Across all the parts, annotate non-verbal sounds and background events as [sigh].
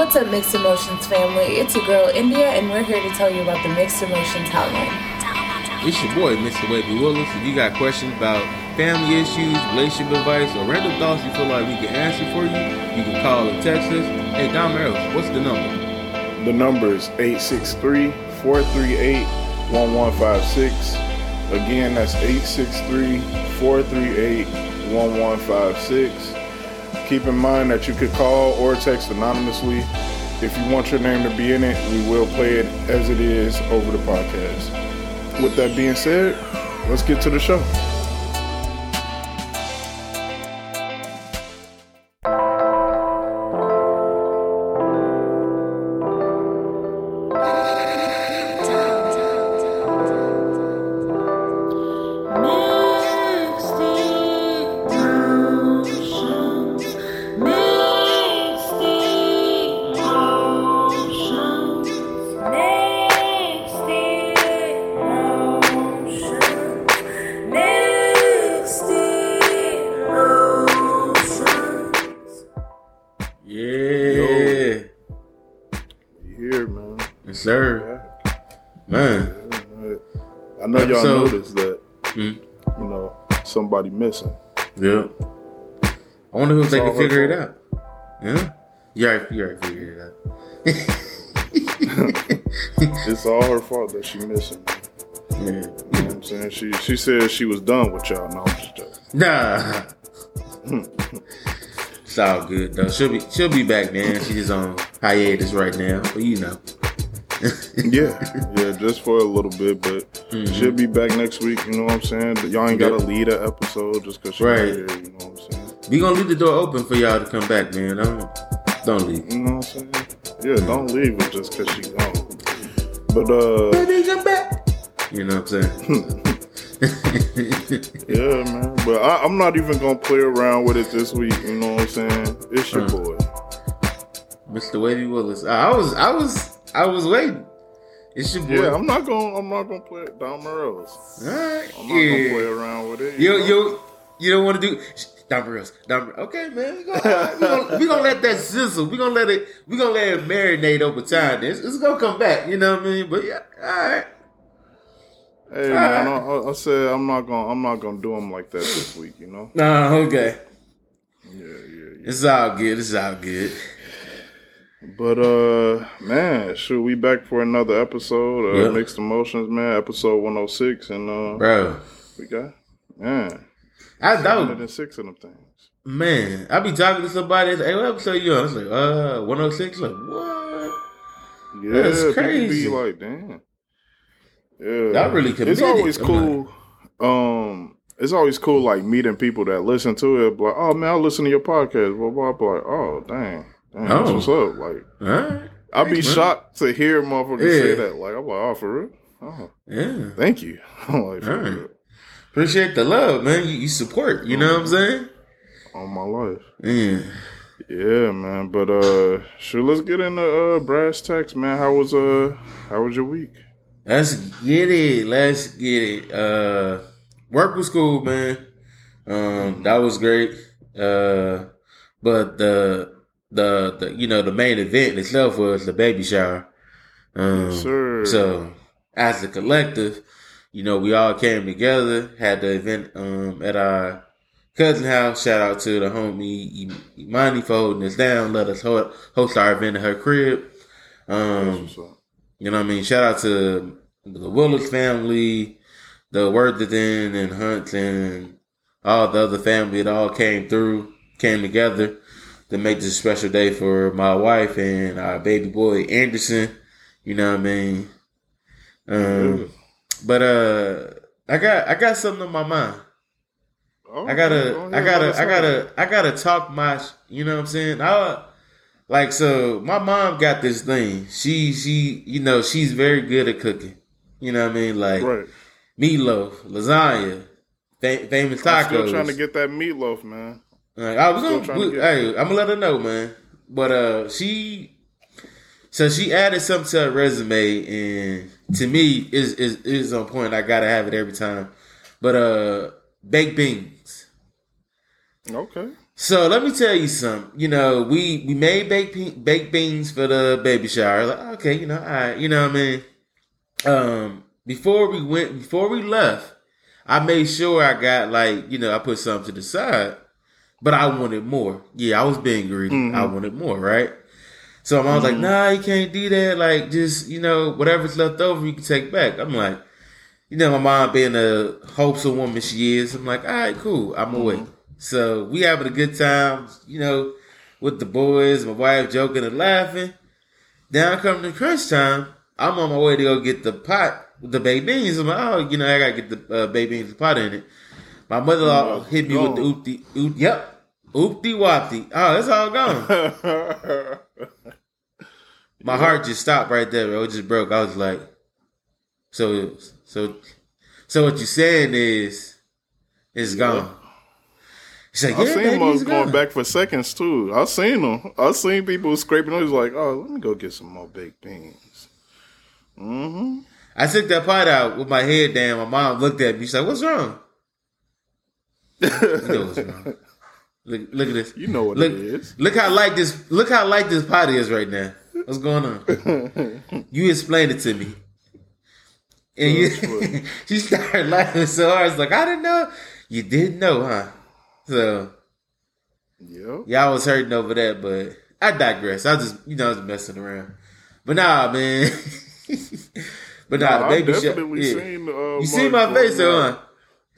What's up, Mixed Emotions family? It's your girl India, and we're here to tell you about the Mixed Emotions Hotline. It's your boy, Mr. Wavy Willis. If you got questions about family issues, relationship advice, or random thoughts you feel like we can answer for you, you can call or text us. Hey, Don Merrill, what's the number? The number is 863 438 1156. Again, that's 863 438 1156. Keep in mind that you could call or text anonymously. If you want your name to be in it, we will play it as it is over the podcast. With that being said, let's get to the show. Fault that she missing. yeah. You know what I'm saying? She she said she was done with y'all. No, I'm just joking. Nah. it's all good though. She'll be she'll be back, man. She's on hiatus right now, but you know. [laughs] Yeah, yeah, just for a little bit, but Mm-hmm. she'll be back next week. You know what I'm saying? Y'all ain't gotta Yep. lead an episode just because she's Right. here. You know what I'm saying? We gonna leave the door open for y'all to come back, man. Don't don't leave. You know what I'm saying? Yeah, don't leave her just because she gone. But uh, Baby, come back. You know what I'm saying? [laughs] yeah, man. But I, I'm not even gonna play around with it this week. You know what I'm saying? It's your Uh. boy. Mr. Wavy Willis. I was I was I was waiting. It's your boy. Yeah, I'm not gonna I'm not gonna play it Don Morales. Alright. I'm not gonna play around with it. You know? you you don't want to do Don Burrows. Okay, man. We gonna, we, gonna, we gonna let that sizzle. We gonna let it. We gonna let it marinate over time. It's, it's gonna come back. You know what I mean? But yeah, all right. Hey man, I, I- I said I'm not gonna I'm not gonna do him like that this week. You know? Nah, okay. Yeah, yeah, yeah. It's all good. It's all good. But uh, man, should we back for another episode of Yeah. Mixed Emotions, man? Episode 106, and uh, Bro, we got man, I don't. 106 of them things. Man, I be talking to somebody. Hey, what episode you on? It's like, uh, 106. Like, what? Yeah, That's crazy. be like, damn. Yeah, Y'all really It's always cool. Um, it's always cool like meeting people that listen to it. Like, oh man, I listen to your podcast. Blah blah. blah. Like, oh dang, dang, that's Oh. what's up? Like, right. I'd be Thanks, man. shocked to hear motherfuckers say that. Like, I'm like, oh for real? Oh, Yeah. thank you. [laughs] I'm like, for real. Appreciate the love, man. You, you support. You know what I'm saying? On my life. Yeah. Yeah, man. But uh sure let's get into uh brass tacks, man. How was uh how was your week? Let's get it. Let's get it. Uh, work was cool, man. Um, that was great. Uh, but the the the you know the main event itself was the baby shower. Um, Yes, sir. So as a collective, you know, we all came together, had the event um at our cousin house. Shout out to the homie Imani for holding us down, let us ho- host our event at her crib. Um, That's what's up. you know what I mean? Shout out to the Willis family, the Worthington and Hunt and all the other family that all came through, came together to make this a special day for my wife and our baby boy Anderson. You know what I mean? Um, but uh I got I got something on my mind. Oh, I gotta, go I gotta, I gotta, I gotta talk my, you know what I'm saying? I, like, so my mom got this thing. She, she, you know, she's very good at cooking. You know what I mean? Like Right. meatloaf, lasagna, fa- famous tacos. I'm still trying to get that meatloaf, man. Like, I was gonna, trying to hey, I'm gonna let her know, man. But uh, she, so she added something to her resume, and to me, is is is on point. I gotta have it every time. But uh, baked beans. Okay. So let me tell you something. You know, we we made baked pe- baked beans for the baby shower. Like, okay, you know, all right, you know what I mean. Um, before we went, before we left, I made sure I got like, you know, I put something to the side, but I wanted more. Yeah, I was being greedy. I wanted more, right? So my mom's like, nah, you can't do that. Like, just you know, whatever's left over, you can take back. I'm like, you know, my mom being a wholesome woman she is. I'm like, all right, cool. I'm away. So we having a good time, you know, with the boys, my wife joking and laughing. Down come the crunch time. I'm on my way to go get the pot with the baked beans. I'm like, oh, you know, I gotta get the uh, baked beans, the pot in it. My mother Oh, hit me with the oopty, oop, yep, oopty wopty. Oh, it's all gone. [laughs] My heart just stopped right there, bro. It just broke. I was like, so, so, so what you saying is, it's gone. She's like, I yeah, seen baby, them going back for seconds too. I seen them. I seen people scraping. I was like, oh, let me go get some more baked beans. Mm-hmm. I took that pot out with my head down. My mom looked at me. She's like, "What's wrong?" [laughs] You know what's wrong. Look, look at this. You know what look, it is. Look how light this. Look how light this pot is right now. What's going on? [laughs] you explained it to me. And you, she [laughs] started laughing so hard. It's like I didn't know. You didn't know, huh? So Yep. y'all was hurting over that, but I digress. I just, you know, I was messing around. But nah, man. [laughs] but nah, Nah, the baby shower. yeah. seen. Uh, You see my face, though,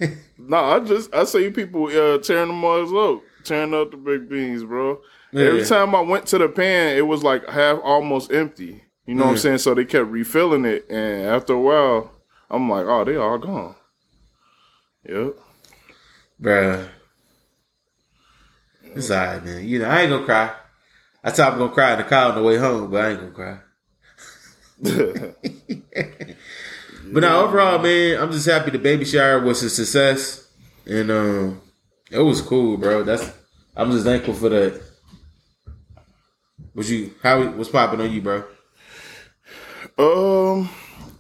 huh? No, I just I see people uh, tearing the mugs up, tearing up the big beans, bro. Yeah. Every time I went to the pan, it was like half almost empty. You know what I'm saying? So they kept refilling it, and after a while, I'm like, oh, they all gone. Yep. Bruh. It's alright, man. You know, I ain't gonna cry. I thought I'm gonna cry in the car on the way home, but I ain't gonna cry. [laughs] But now overall, man, I'm just happy the baby shower was a success. And um it was cool, bro. That's I'm just thankful for that. Was you how what's popping on you, bro? Um,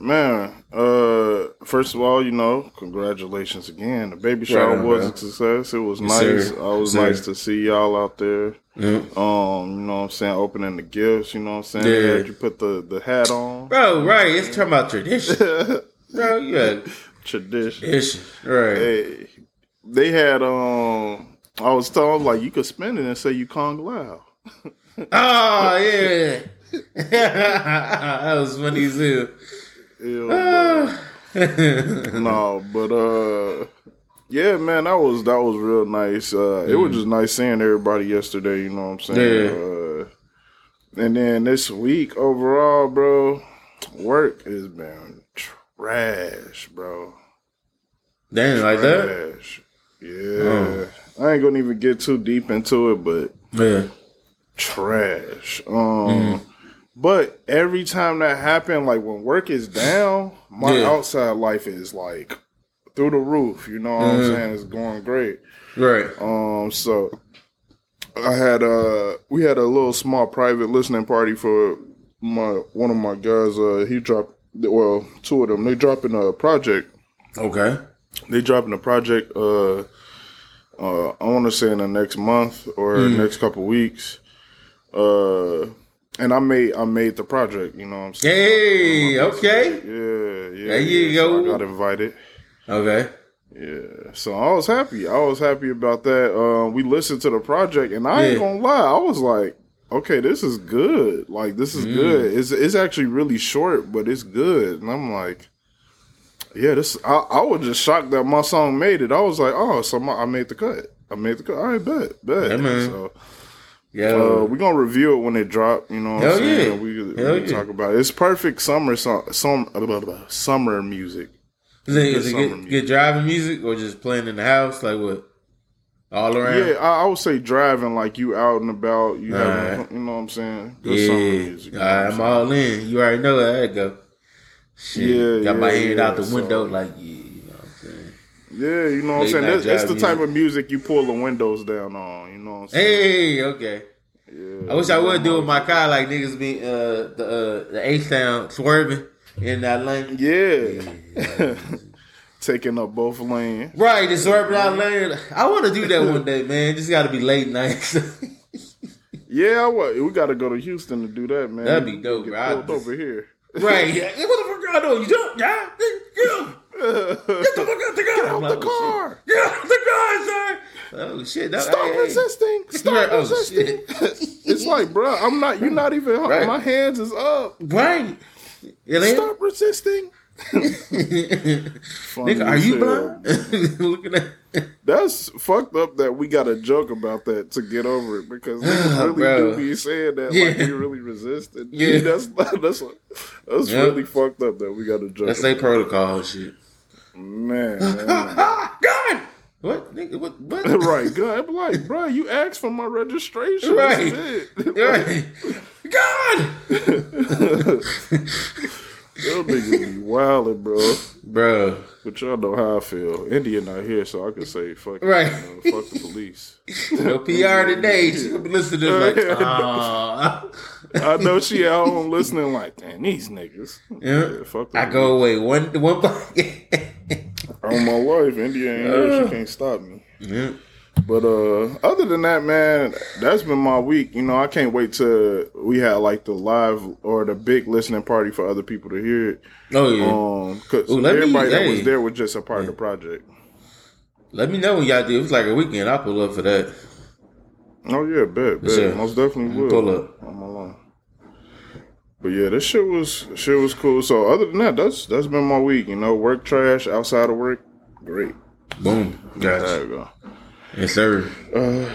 man. Uh, first of all, you know, congratulations again. The baby shower on, was a success. It was Yes, nice. sir. I was Yes, nice to see y'all out there. Um, you know what I'm saying, opening the gifts. You know what I'm saying. Yeah. You put the the hat on. Bro, right, it's talking about tradition. [laughs] bro, Tradition. tradition. Right. Hey, they had um. I was told like you could spend it and say you Kong Lao. [laughs] Oh [laughs] yeah. [laughs] that was funny. Yeah, but- no, [sighs] but uh, yeah, man, that was that was real nice. Uh, it was just nice seeing everybody yesterday. You know what I'm saying? Uh, and then this week overall, bro, work has been trash, bro. Damn, like that? Trash. Yeah, I ain't gonna even get too deep into it, but Yeah. Trash. Um, but every time that happened, like when work is down, my Yeah. outside life is like through the roof. You know what I'm saying? It's going great. Right. Um, so I had uh we had a little small private listening party for my one of my guys. Uh, he dropped well two of them. They dropping a project. Okay. They dropping a project. Uh, uh, I want to say in the next month or next couple weeks. Uh, and I made I made the project. You know what I'm saying? Hey, okay. Yeah, yeah. There you yeah. So go. I got invited. Okay. Yeah, so I was happy. I was happy about that. Uh, we listened to the project, and I ain't Yeah. gonna lie, I was like, okay, this is good. Like this Mm. is good. It's it's actually really short, but it's good. And I'm like, yeah, this. I, I was just shocked that my song made it. I was like, oh, so my, I made the cut. I made the cut. All right, bet, bet. Yeah, man. So Yo. uh, we're gonna review it when it drop. You know what Hell I'm saying? yeah. We, we Hell yeah. talk about it. It's perfect summer song, some blah, blah, blah, summer music. is it, is it good, music. good driving music or just playing in the house? Like what? All around? Yeah, I, I would say driving like you out and about. You having, Alright. you know what I'm saying? Good summer Yeah. music. All right, I'm all in. You already know how that go. Shit. Yeah, Got my yeah, hand yeah, out the so- window like, yeah, you know what I'm saying? saying? Yeah, you know what I'm saying. That's, that's the type of music you pull the windows down on. You know what I'm saying? Hey, okay. Yeah, I wish I would yeah, do with my car like niggas be uh the uh the H town swerving in that lane. Yeah. [laughs] taking up both lanes. Right, just swerving out lane. I want to do that one day, man. Just got to be late nights. [laughs] Yeah, what we got to go to Houston to do that, man. That'd be dope, Get bro. I just- over here. right. [laughs] Yeah. Hey, what the fuck I doing? You don't? Yeah. Get the fuck out the car. Get out like, the car. Get out the car, sir. Oh shit! That, Stop hey, hey. resisting. [laughs] Stop oh, resisting. [laughs] it's like, bro, I'm not. You're not even. Right. My hands is up. Right. Stop resisting. [laughs] Nigga, are you blind? Looking at. That's fucked up that we got a joke about that to get over it because [sighs] niggas really Bro. do be saying that like Yeah. we really resisted. Yeah. that's that's that's Yeah. really fucked up that we got a joke. That's their protocol shit. [laughs] man. God! What? Nigga, what? What? [laughs] right, good. I'm like, bro, you asked for my registration. Right. That's it. [laughs] Right. God! Yo, niggas be wildin', bro. Bro. But y'all know how I feel. India not here, so I can say fuck. Right. you know, fuck the police. [laughs] No PR today. She gonna listening to like. [laughs] I know she at home listening, like, damn, these niggas. Yeah. fuck the I go away one one [laughs] On my life, India ain't here. She can't stop me. yeah. But uh other than that, man, that's been my week. You know, I can't wait till we had like the live or the big listening party for other people to hear it. Oh yeah. Um, cause Ooh, let me- everybody that hey. was there was just a part of the project. Let me know when y'all do. It was like a weekend. I'll pull up for that. Oh yeah, bet, bet. sure. Most definitely will. Pull up. I'm alone. But yeah, this shit was shit was cool. So other than that, that's that's been my week. You know, work trash outside of work, great. Boom. There Gotcha. we go. Yes, sir. Uh,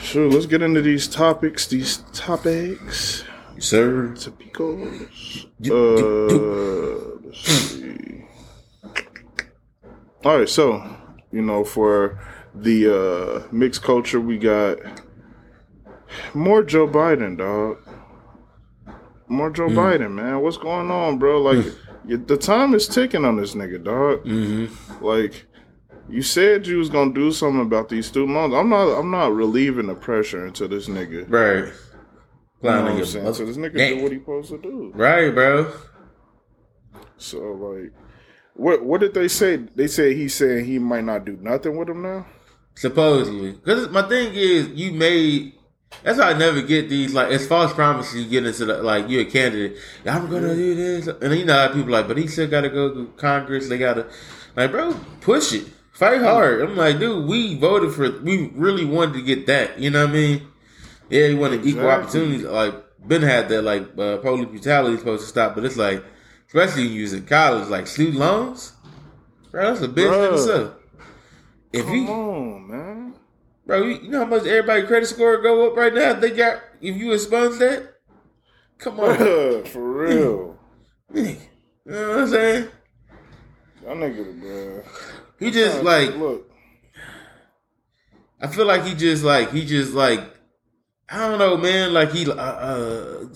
sure. Let's get into these topics. These topics. Yes, sir. Topicos. Uh, let's see. All right, so you know, for the uh mixed culture, we got more Joe Biden, dog. More Joe Biden, man. What's going on, bro? Like, the time is ticking on this nigga, dog. Mm-hmm. Like, you said you was gonna do something about these student loans. I'm not. I'm not relieving the pressure into this nigga. Right. You know Clown what I'm saying? So this nigga do what he supposed to do. Right, bro. So like, what what did they say? They said he said he might not do nothing with him now. Supposedly, because my thing is, you made. That's why I never get these like it's false promises. You get into the like you're a candidate. I'm gonna do this, and you know how people like, but he still got to go to Congress. They got to like, bro, push it, fight hard. I'm like, dude, we voted for, we really wanted to get that. You know what I mean? Yeah, you wanted equal Exactly. opportunities. Like Ben had that like uh, police brutality is supposed to stop, but it's like, especially when you was in college, like student loans, bro, that's a in Bruh. itself. If Come you on, man. Bro, you you know how much everybody credit score go up right now? If they got if you expunge that? Come on. For real. [laughs] You know what I'm saying? That nigga, bro. He just like look. I feel like he just like he just like I don't know, man. Like he uh, uh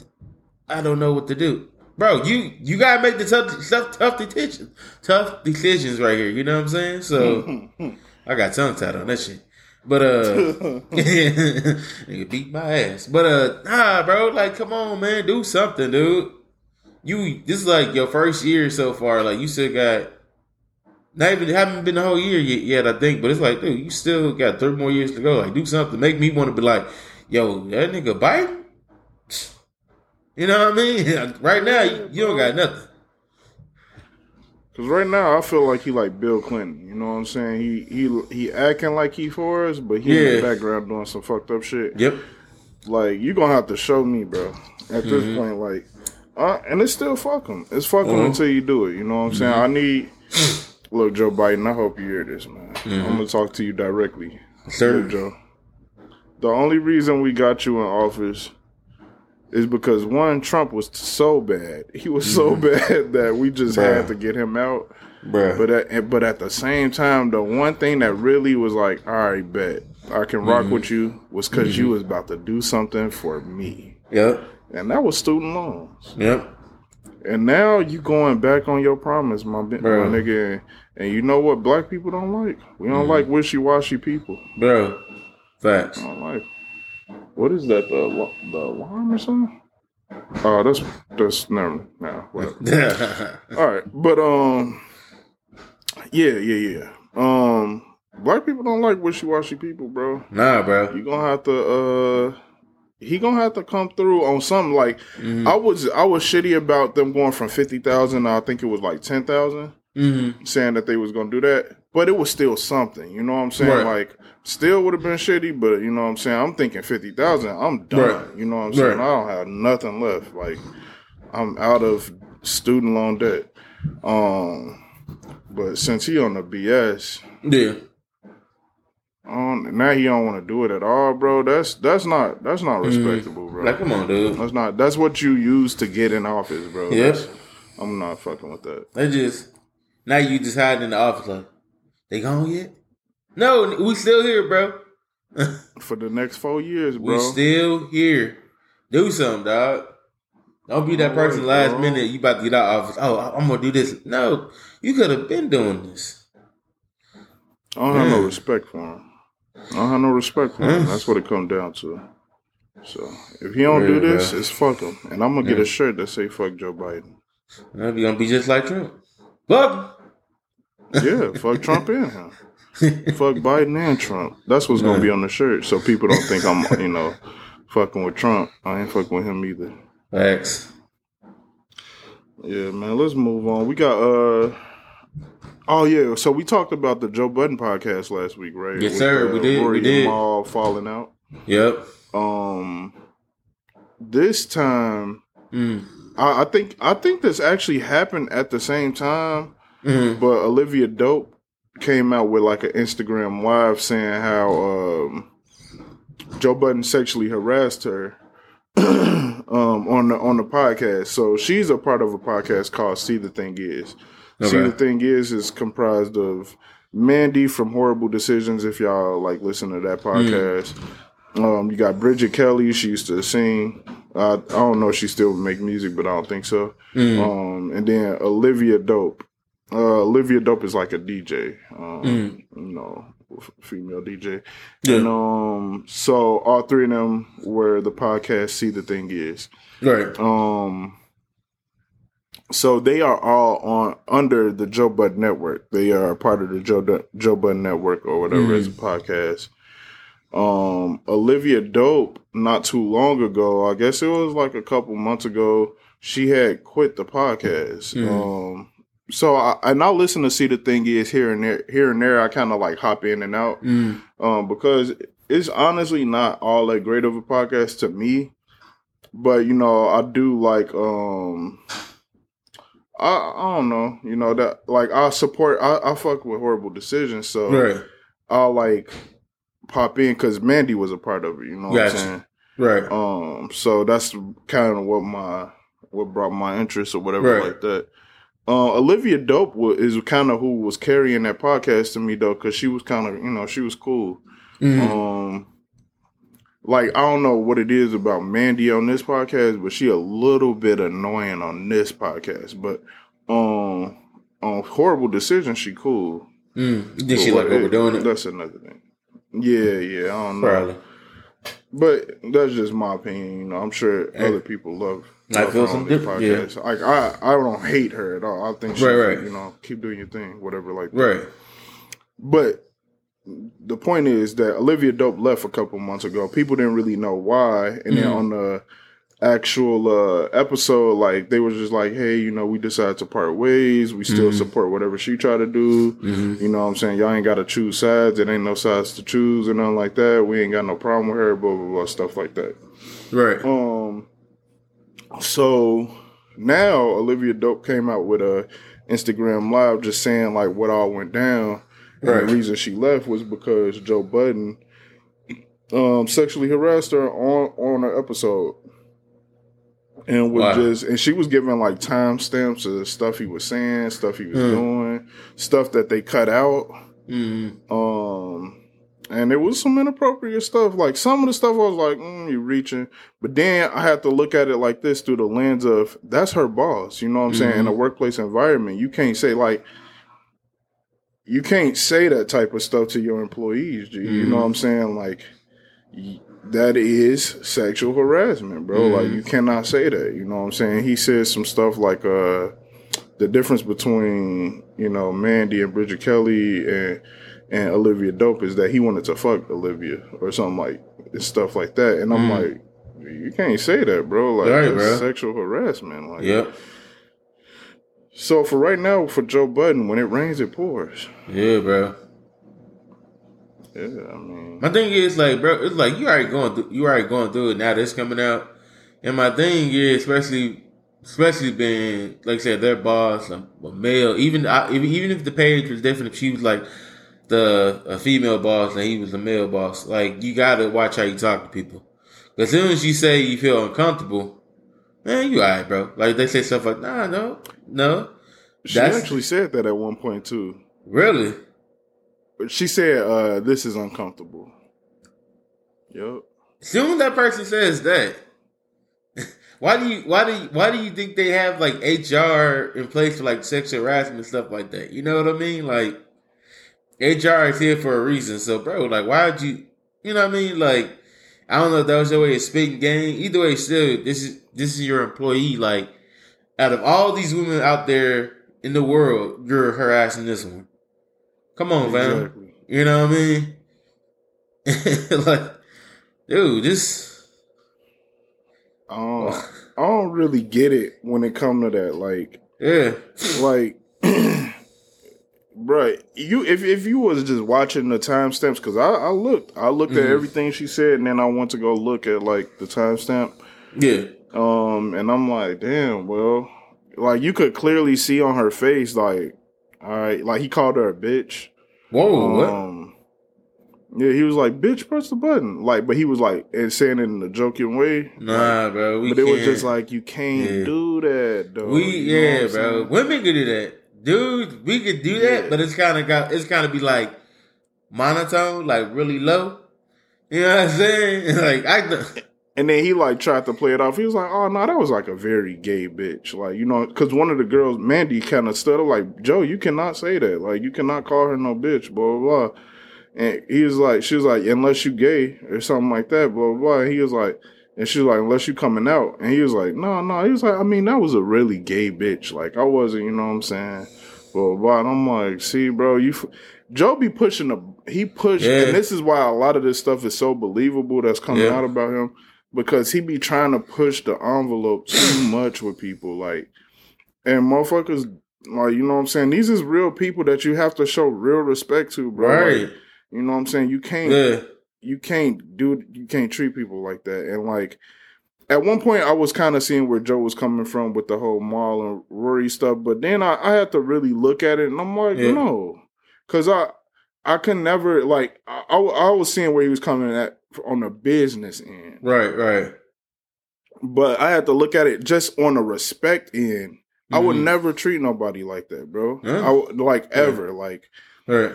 I don't know what to do. Bro, you you gotta make the tough tough tough decisions. Tough decisions right here, you know what I'm saying? So [laughs] I got tongue tied on that shit. But uh [laughs] [laughs] nigga beat my ass. But uh nah bro, like come on man, do something, dude. You this is like your first year so far, like you still got not even haven't been the whole year yet, yet, I think, but it's like, dude, you still got three more years to go. Like, do something. Make me want to be like, yo, that nigga Biden? You know what I mean? [laughs] right now, you, don't got nothing. Cause right now I feel like he like Bill Clinton. You know what I'm saying? He he he acting like he for us, but he in Yeah. the background doing some fucked up shit. Yep. Like you gonna have to show me, bro. At this Mm-hmm. point, like, uh, and it's still fuck him. It's fuck him Uh-huh. until you do it. You know what I'm saying? I need. Look, Joe Biden. I hope you hear this, man. Mm-hmm. I'm gonna talk to you directly, Sir. Look, Joe. The only reason we got you in office is because one, Trump was so bad. He was so bad that we just Mm-hmm. Bruh. had to get him out. Bruh. But at, but at the same time, the one thing that really was like, all right, bet I can rock Mm-hmm. with you was because you was about to do something for me, Yep. and that was student loans. Yep. And now you going back on your promise, my, my nigga. And you know what black people don't like? We Mm-hmm. don't like wishy washy people. Bro. Facts. I don't like. What is that? The the alarm or something? Oh, that's that's never now. Whatever. [laughs] All right, but um, Yeah, yeah, yeah. Um, black people don't like wishy washy people, bro. Nah, bro. You gonna have to. uh He gonna have to come through on something. Like Mm-hmm. I was, I was shitty about them going from fifty thousand. I think it was like ten thousand. Mm-hmm. saying that they was gonna do that, but it was still something. You know what I'm saying? Right. Like, still would have been shitty, but you know what I'm saying? I'm thinking fifty thousand. I'm done. Right. You know what I'm saying? Right. I don't have nothing left. Like, I'm out of student loan debt. Um, but since he on the BS, Yeah. um, now he don't want to do it at all, bro. That's that's not that's not Mm-hmm. respectable, bro. Like, come on, dude. That's not. That's what you use to get in office, bro. Yes, That's- I'm not fucking with that. They just now you just hiding in the office like they gone yet? No, we still here, bro. [laughs] For the next four years, We bro. still here. Do something, dog. Don't be that person last minute. You about to get out of office. Oh, I'm gonna do this. No, you could have been doing this. I don't have no respect for him. I don't have no respect for him. That's what it come down to. So if he don't do this, bro. it's fuck him. And I'm gonna get a shirt that say fuck Joe Biden. That'd be gonna be just like Trump. Fuck. Yeah, fuck Trump and him. Fuck Biden and Trump. That's what's gonna be on the shirt, so people don't think I'm, you know, fucking with Trump. I ain't fucking with him either. Facts. Yeah, man. Let's move on. We got uh. Oh yeah, so we talked about the Joe Budden podcast last week, right? Yes, sir, uh, we did, we Rory and did. Mal falling out. Yep. Um, this time Mm. I, I think I think this actually happened at the same time, Mm. but Olivia Dope came out with like an Instagram live saying how um, Joe Budden sexually harassed her [clears throat] um, on the on the podcast. So she's a part of a podcast called "See the Thing Is." See the Thing Is is comprised of Mandy from Horrible Decisions. If y'all like listen to that podcast. Um, you got Bridget Kelly. She used to sing. Uh, I don't know if she still make music, but I don't think so. Mm. Um, and then Olivia Dope. Uh, Olivia Dope is like a DJ. Um, Mm. You know, female DJ. Yeah. And um, so all three of them were the podcast. See the thing is. Right. Um, so they are all on under the Joe Bud Network. They are part of the Joe Joe Bud Network or whatever is a podcast. Um, Olivia Dope, not too long ago, I guess it was like a couple months ago, she had quit the podcast. Mhm. Um, so I and I listen to see the thing is here and there, here and there. I kind of like hop in and out Mm. um, because it's honestly not all that great of a podcast to me. But you know, I do like um, I I don't know, you know that like I support I, I fuck with horrible decisions, so Right. I'll like pop in because Mandy was a part of it. You know what Gotcha. I'm saying? Right. Um, so that's kind of what my what brought my interest or whatever Right. like that. Uh, Olivia Dope wa- is kind of who was carrying that podcast to me though, because she was kind of you know she was cool. Mhm. Um, like I don't know what it is about Mandy on this podcast, but she a little bit annoying on this podcast. But um, on horrible decision, she cool. Mm. Did she like overdoing it? That's another thing. Yeah, yeah, I don't know. Probably. But that's just my opinion. You know, I'm sure Yeah. other people love. I feel some different- podcast. Like I, I don't hate her at all. I think she, Right, right. you know, keep doing your thing, whatever. Like that. Right. But the point is that Olivia Dope left a couple months ago. People didn't really know why, and then Mhm. on the actual uh, episode, like they were just like, "Hey, you know, we decided to part ways. We still Mhm. support whatever she tried to do. hmm You know what I'm saying? Y'all ain't got to choose sides. It ain't no sides to choose or nothing like that. We ain't got no problem with her. Blah blah blah stuff like that. Right. Um. So now Olivia Dope came out with a Instagram live just saying like what all went down. And Right. the reason she left was because Joe Budden um sexually harassed her on on an episode. And was Wow. just and she was giving like timestamps of stuff he was saying, stuff he was Hmm. doing, stuff that they cut out. Mm. Um, and it was some inappropriate stuff. Like some of the stuff I was like, mm, you reaching. But then I had to look at it like this through the lens of that's her boss. You know what I'm saying? In a workplace environment, you can't say like, you can't say that type of stuff to your employees. G. You know what I'm saying? Like, that is sexual harassment, bro. Mhm. Like, you cannot say that. You know what I'm saying? He said some stuff like, uh, the difference between you know Mandy and Bridget Kelly and and Olivia Dope is that he wanted to fuck Olivia or something like stuff like that, and I'm Mm. like, you can't say that, bro. Like Right, that's bro. sexual harassment. Like, Yep. So for right now, for Joe Budden, when it rains, it pours. Yeah, bro. Yeah, I mean, My thing is like, bro, it's like you already going through, you already going through it now. This coming out, and my thing is, especially, especially being like I said, their boss, a, a male. Even I, even even if the page was different, if she was like the a female boss and he was a male boss, like you gotta watch how you talk to people. As soon as you say you feel uncomfortable, man, you alright, bro. Like they say stuff like, nah, no, no, she That's- actually said that at one point too. really. But she said, uh, "This is uncomfortable." Yep. soon that person says that, [laughs] why do you why do you why do you think they have like HR in place for like sexual harassment and stuff like that? You know what I mean? Like HR is here for a reason. So bro, like why would you you know what I mean? Like I don't know if that was your way of speaking game. Either way, still this is this is your employee. Like out of all these women out there in the world, you're harassing this one. Come on, fam. You know what I mean? [laughs] like, dude, this. I don't, I don't really get it when it come to that. Like, Yeah. like, [clears throat] bruh, you if if you was just watching the timestamps, because I, I looked, I looked at Mhm. everything she said, and then I went to go look at like the timestamp. Yeah. Um, and I'm like, damn, well, like you could clearly see on her face, like, all right, like he called her a bitch. Whoa, what? Um, yeah, he was like, "Bitch, press the button." Like, but he was like, and saying it in a joking way. Nah, bro. We but it was just like, you can't Yeah. do that, though. we, You yeah, bro. Women can do that, dude. We could do that, Yeah. but it's kind of got. It's kind of be like monotone, like really low. You know what I'm saying? [laughs] Like I. And then he like tried to play it off. He was like, "Oh no, that was like a very gay bitch." Like you know, because one of the girls, Mandy, kind of stood up like, "Joe, you cannot say that. Like you cannot call her no bitch." Blah blah. blah. And he was like, she was like, "Unless you gay or something like that." Blah blah. blah. And he was like, and she was like, "Unless you coming out." And he was like, "No, no." He was like, "I mean, that was a really gay bitch. Like I wasn't. You know what I'm saying?" Blah blah. blah. And I'm like, "See, bro, you." F- Joe be pushing the he pushed, Yeah. and this is why a lot of this stuff is so believable that's coming Yeah. out about him because he be trying to push the envelope too [clears throat] much with people, like, and motherfuckers, like, you know what I'm saying? These is real people that you have to show real respect to, bro. Like, Right. you know what I'm saying? You can't, Yeah. you can't do, you can't treat people like that. And like, at one point, I was kind of seeing where Joe was coming from with the whole Mal and Rory stuff, but then I, I had to really look at it, and I'm like, Yeah. no, because I. I could never like I, I, I was seeing where he was coming at on the business end, Right. Right. but I had to look at it just on the respect end. I would Mhm. never treat nobody like that, bro. Yeah. I would, like Yeah. ever, like Right.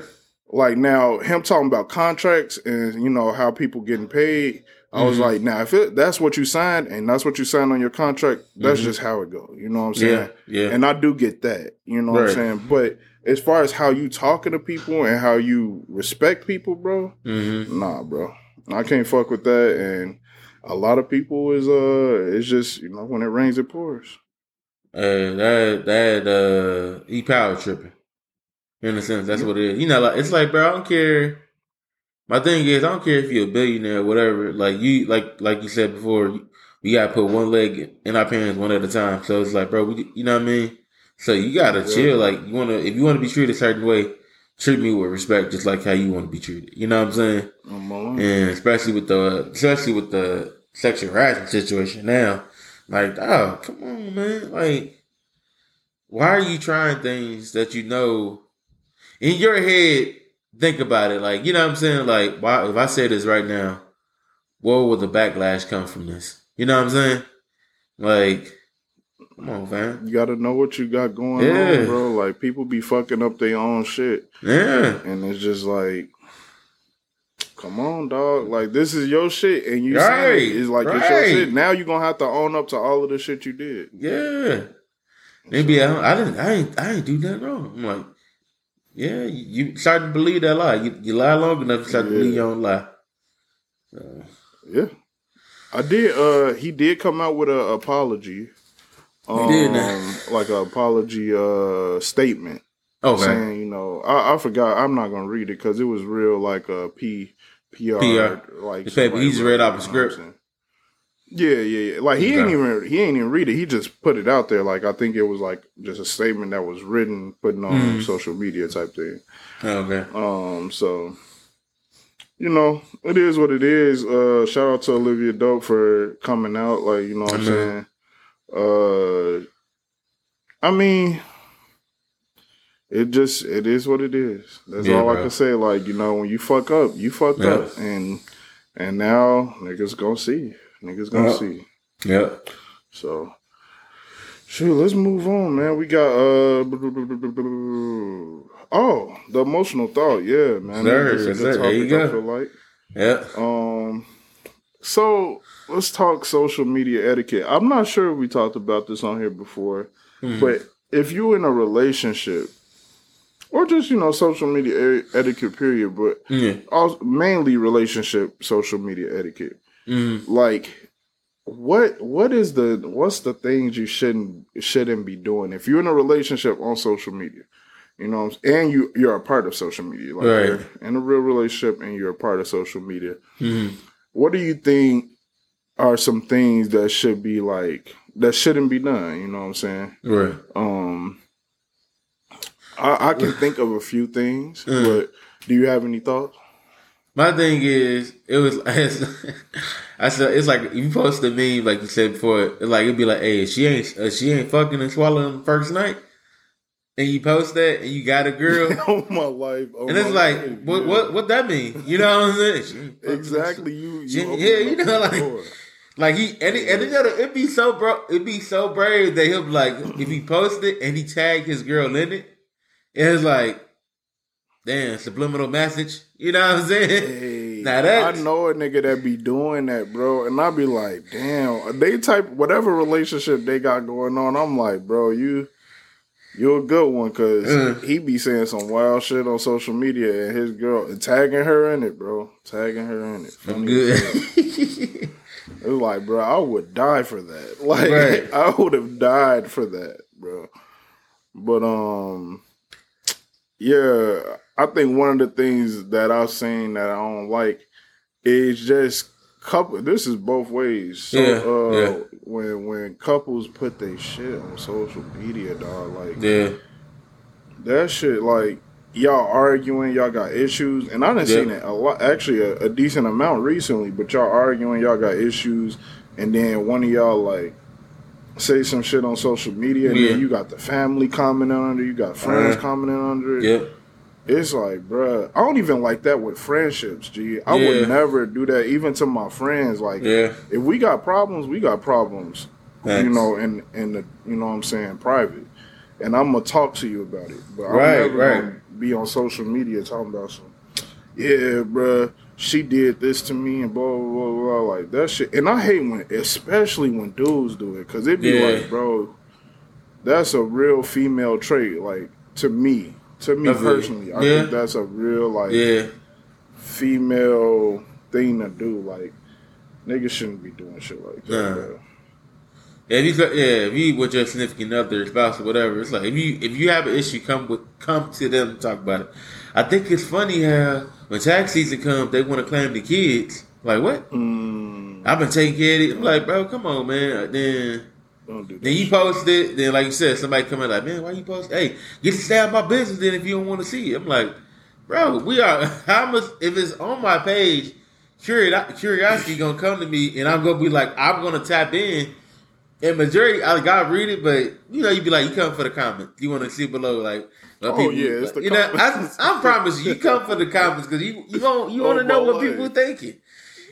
like now him talking about contracts and you know how people getting paid. I was Mhm. like, now if it, that's what you signed and that's what you signed on your contract, that's Mhm. just how it go. You know what I'm saying? Yeah. Yeah. And I do get that. You know what I'm saying? But as far as how you talking to people and how you respect people, bro, hmm nah, bro. I can't fuck with that. And a lot of people is uh it's just, you know, when it rains it pours. Uh, that that uh, he power tripping. In a sense, that's what it is. You know, like it's like, bro, I don't care. My thing is, I don't care if you're a billionaire or whatever. Like you, like like you said before, you- we gotta put one leg in our pants one at a time. So it's like, bro, we, you know what I mean. So you gotta Yeah. chill. Like you wanna, if you wanna be treated a certain way, treat me with respect, just like how you want to be treated. You know what I'm saying? And especially with the especially with the sexual harassment situation now, like, oh, come on, man, like, why are you trying things that you know in your head? Think about it, like, you know what I'm saying? Like, why if I say this right now, where will the backlash come from this? You know what I'm saying? Like, come on, fam. You gotta know what you got going Yeah. on, bro. Like people be fucking up their own shit. Yeah, And it's just like Come on, dog. Like this is your shit, and you Right, saying it. it's like it's your shit. Now you're gonna have to own up to all of the shit you did. yeah. Maybe I, I didn't, I ain't, I ain't do nothing wrong. I'm like, yeah, you, you start to believe that lie. You, you lie long enough, you start to Yeah. believe your own lie. So, Yeah, I did. Uh, he did come out with a apology. Um, like an apology uh statement Okay. saying, you know, I, I forgot. I'm not gonna read it because it was real like a P PR PR. like The paper, he just read off the you know what I'm script. Yeah, yeah, yeah. Like he ain't even he ain't even read it. He just put it out there. Like I think it was like just a statement that was written, putting on Mhm. social media type thing. Okay. Um, so you know, it is what it is. Uh shout out to Olivia Dope for coming out, like, you know what I'm saying? Uh I mean it just it is what it is. That's Yeah, all I can say. Like, you know, when you fuck up, you fucked Yeah. up. And and now niggas gonna see. Niggas gonna Yeah. see. Yeah. So shoot, let's move on, man. We got uh oh, the emotional thought, yeah, man. Sir, a yes, sir. There you go. like. Yep. Um, so let's talk social media etiquette. I'm not sure we talked about this on here before, Mhm. but if you're in a relationship, or just you know social media e- etiquette, period, but Yeah. also mainly relationship social media etiquette, Mm. like what what is the what's the things you shouldn't shouldn't be doing if you're in a relationship on social media you know and you you're a part of social media like Right. you're in a real relationship and you're a part of social media Mm. What do you think are some things that should be like that shouldn't be done you know what i'm saying Right. um i, I can [laughs] think of a few things Mm. but do you have any thoughts My thing is, it was. [laughs] I said it's like you post a meme like you said before, like it'd be like, "Hey, she ain't uh, she ain't fucking and swallowing first night," and you post that and you got a girl, [laughs] oh my life oh and it's like, life, what yeah. what what that mean? You know what I'm saying? She ain't fucking and exactly you, you Yeah, opened yeah, up you know, like- door. Like he and it, and it, it'd be so bro, it'd be so brave that he'll be like [clears throat] if he posted and he tagged his girl in it, it's like, damn subliminal message. You know what I'm saying? Hey, Now that's- I know a nigga that be doing that, bro, and I be like, damn, they type whatever relationship they got going on. I'm like, bro, you, you're a good one, cause Mm. he be saying some wild shit on social media, and his girl and tagging her in it, bro, tagging her in it. I'm Funny hell. good. [laughs] It was like, bro, I would die for that. [laughs] Like, Right. I would have died for that, bro. But um, yeah, I think one of the things that I've seen that I don't like is just couple. This is both ways. So, Yeah, uh, yeah. When when couples put their shit on social media, dog, like yeah, that shit, like y'all arguing, y'all got issues, and I done Yeah. seen it a lot, actually a, a decent amount recently. But y'all arguing, y'all got issues, and then one of y'all like say some shit on social media, and Yeah. then you got the family commenting under, you got friends Uh-huh. commenting under it. yep. It's like, bruh, I don't even like that with friendships, G. I Yeah. would never do that, even to my friends. Like, Yeah. if we got problems, we got problems you know, in in the you know what I'm saying, private. And I'm gonna talk to you about it. But I'm Right, never right. gonna be on social media talking about some yeah, bruh, she did this to me and blah blah blah blah like that shit. And I hate when especially when dudes do it, cause it be Yeah. like, bro, that's a real female trait, like to me. To me That's it. personally. I Yeah. think that's a real like Yeah, female thing to do. Like niggas shouldn't be doing shit like that. Yeah. If you yeah, if you with your significant other, spouse, or whatever, it's like if you if you have an issue, come with come to them and talk about it. I think it's funny how when tax season comes, they want to claim the kids. Like what? Mm, I've been taking care of it. I'm like, bro, come on, man. Then don't do that. then you post it. Then like you said, somebody come in like, man, why you post? Hey, get to stay out my business. Then if you don't want to see it, I'm like, bro, we are. [laughs] How much? If it's on my page, curiosity, curiosity gonna come to me, and I'm gonna be like, I'm gonna tap in. And majority, I gotta read it, but you know, you be like, you come for the comment. You want to see below, like, Oh, yeah, it's the you know, I, comments. I promise you, you come for the comments because you you want you [laughs] Oh, want to know what people thinking.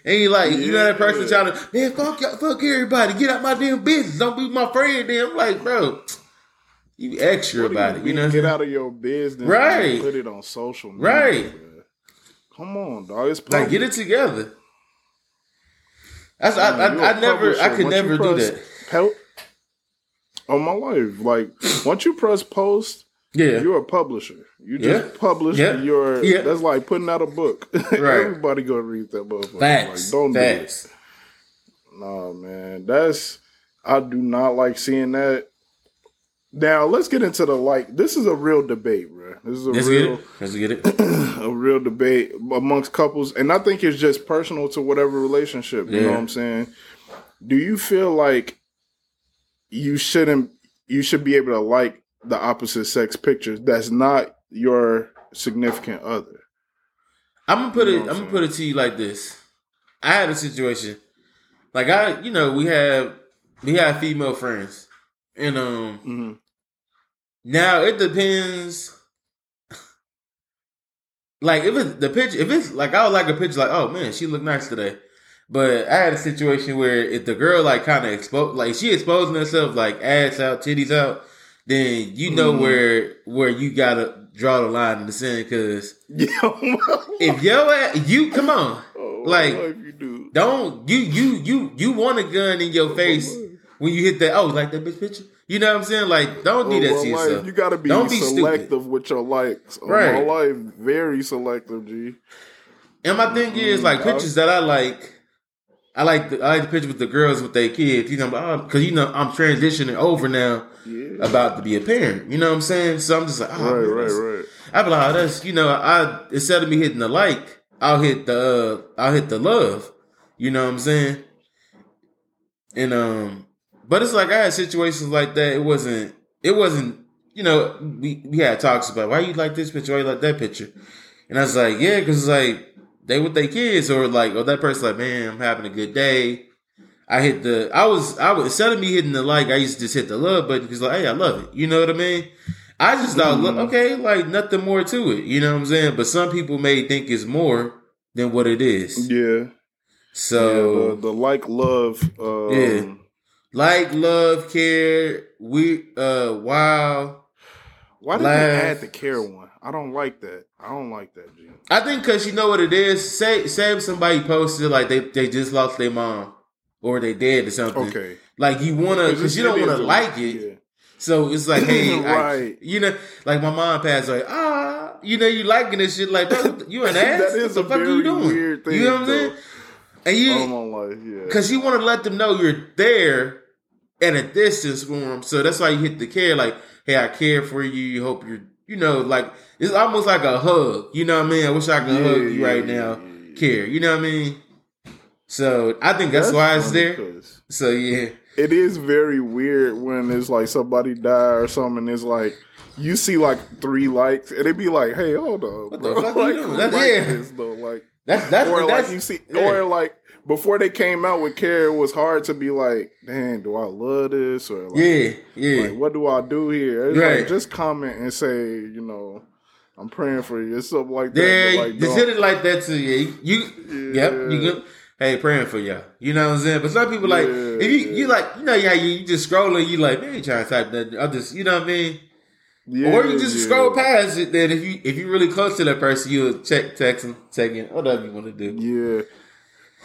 And you like, you know that person Yeah. trying to, man, fuck, y'all- fuck everybody, get out my damn business, don't be my friend. Then I'm like, bro, you extra about it, you know? Get out of your business, Right. Put it on social media. Right. bruh. Come on, dog. It's Like, get it together. That's I, you a I, I never. I could Once never do that. po- on my life, like once you press post, Yeah, you're a publisher. You just Yeah. publish Yeah. your. Yeah. That's like putting out a book. [laughs] Everybody gonna read that book. facts, Like, don't do it. facts. No, man, that's. I do not like seeing that. Now let's get into the like. This is a real debate, bro. This is a Let's real, it. Let's get it. [clears throat] a real debate amongst couples, and I think it's just personal to whatever relationship. You know what I'm saying? Do you feel like you shouldn't? You should be able to like the opposite sex pictures. That's not your significant other. I'm gonna put You it. know what I'm gonna put it to you like this. I had a situation, like I, you know, we have we have female friends, and um, hmm now it depends. Like if it's the picture, if it's like I would like a picture, like oh man, she looked nice today. But I had a situation where if the girl like kind of exposed, like she exposing herself, like ass out, titties out, then you know Mhm. where where you gotta draw the line in the sand. Because [laughs] if yo you come on, Oh, like, you don't you you you you want a gun in your face when you hit that? Oh, like that bitch picture. You know what I'm saying? Like, don't do Oh, that to life, yourself. You got to be Don't be selective stupid. with your likes. Oh, Right. My life, very selective, G. And my thing is, like, Mm, pictures that I like, I like the I like the picture with the girls with their kids. You know, because you know I'm transitioning over now, Yeah. about to be a parent. You know what I'm saying? So I'm just like, oh, right, man, right, right. I be like, oh, that's you know, I instead of me hitting the like, I'll hit the uh, I'll hit the love. You know what I'm saying? And um, but it's like I had situations like that. It wasn't. It wasn't. You know, we we had talks about why you like this picture, why you like that picture, and I was like, yeah, because it's like they with their kids, or like, or that person like, man, I'm having a good day. I hit the. I was. I was instead of me hitting the like, I used to just hit the love button because like, hey, I love it. You know what I mean? I just thought, Mhm. okay, like nothing more to it. You know what I'm saying? But some people may think it's more than what it is. Yeah. So yeah, the, the like, love. Um, Yeah. like, love, care, we, uh, wow. Why did Laugh. they add the care one? I don't like that. I don't like that, G. I think because you know what it is. Say, say if somebody posted like they they just lost their mom or they dead or something. Okay. Like you wanna, because you don't want to like it. Yeah. So it's like, hey, [laughs] I- you know, like my mom passed away. Ah, you know, you liking this shit like. You an [laughs] ass? That is what the fuck are you doing? weird thing, You know what I'm saying? And you, life, yeah. because you want to let them know you're there at a distance from them. So that's why you hit the care. Like, hey, I care for you, you. Hope you're, you know, like it's almost like a hug. You know what I mean? I wish I could Yeah, hug you yeah, right yeah, now. Care. You know what I mean? So I think that's, why it's there. So yeah, It is very weird when it's like somebody die or something. It's like you see like three likes, and it be like, "Hey, hold on, What bro. the fuck [laughs] you like, doing? who That- like yeah. this, though? Like, that's that's or that's like you see, yeah. or like before they came out with Care, it was hard to be like, "Damn, do I love this?" Or like, yeah, yeah. like, what do I do here? Right. like just comment and say, you know, I'm praying for you. It's something like that. Yeah, like, just hit it like that too. Yeah, you, yep, you Yeah. good. Hey, praying for y'all. You know what I'm saying? But some people like Yeah, if you yeah. you like you know yeah you, you just scrolling you like man you trying to type that I just you know what I mean Yeah, or you just yeah. scroll past it. Then if you if you really close to that person you'll check text them check in whatever you want to do. Yeah.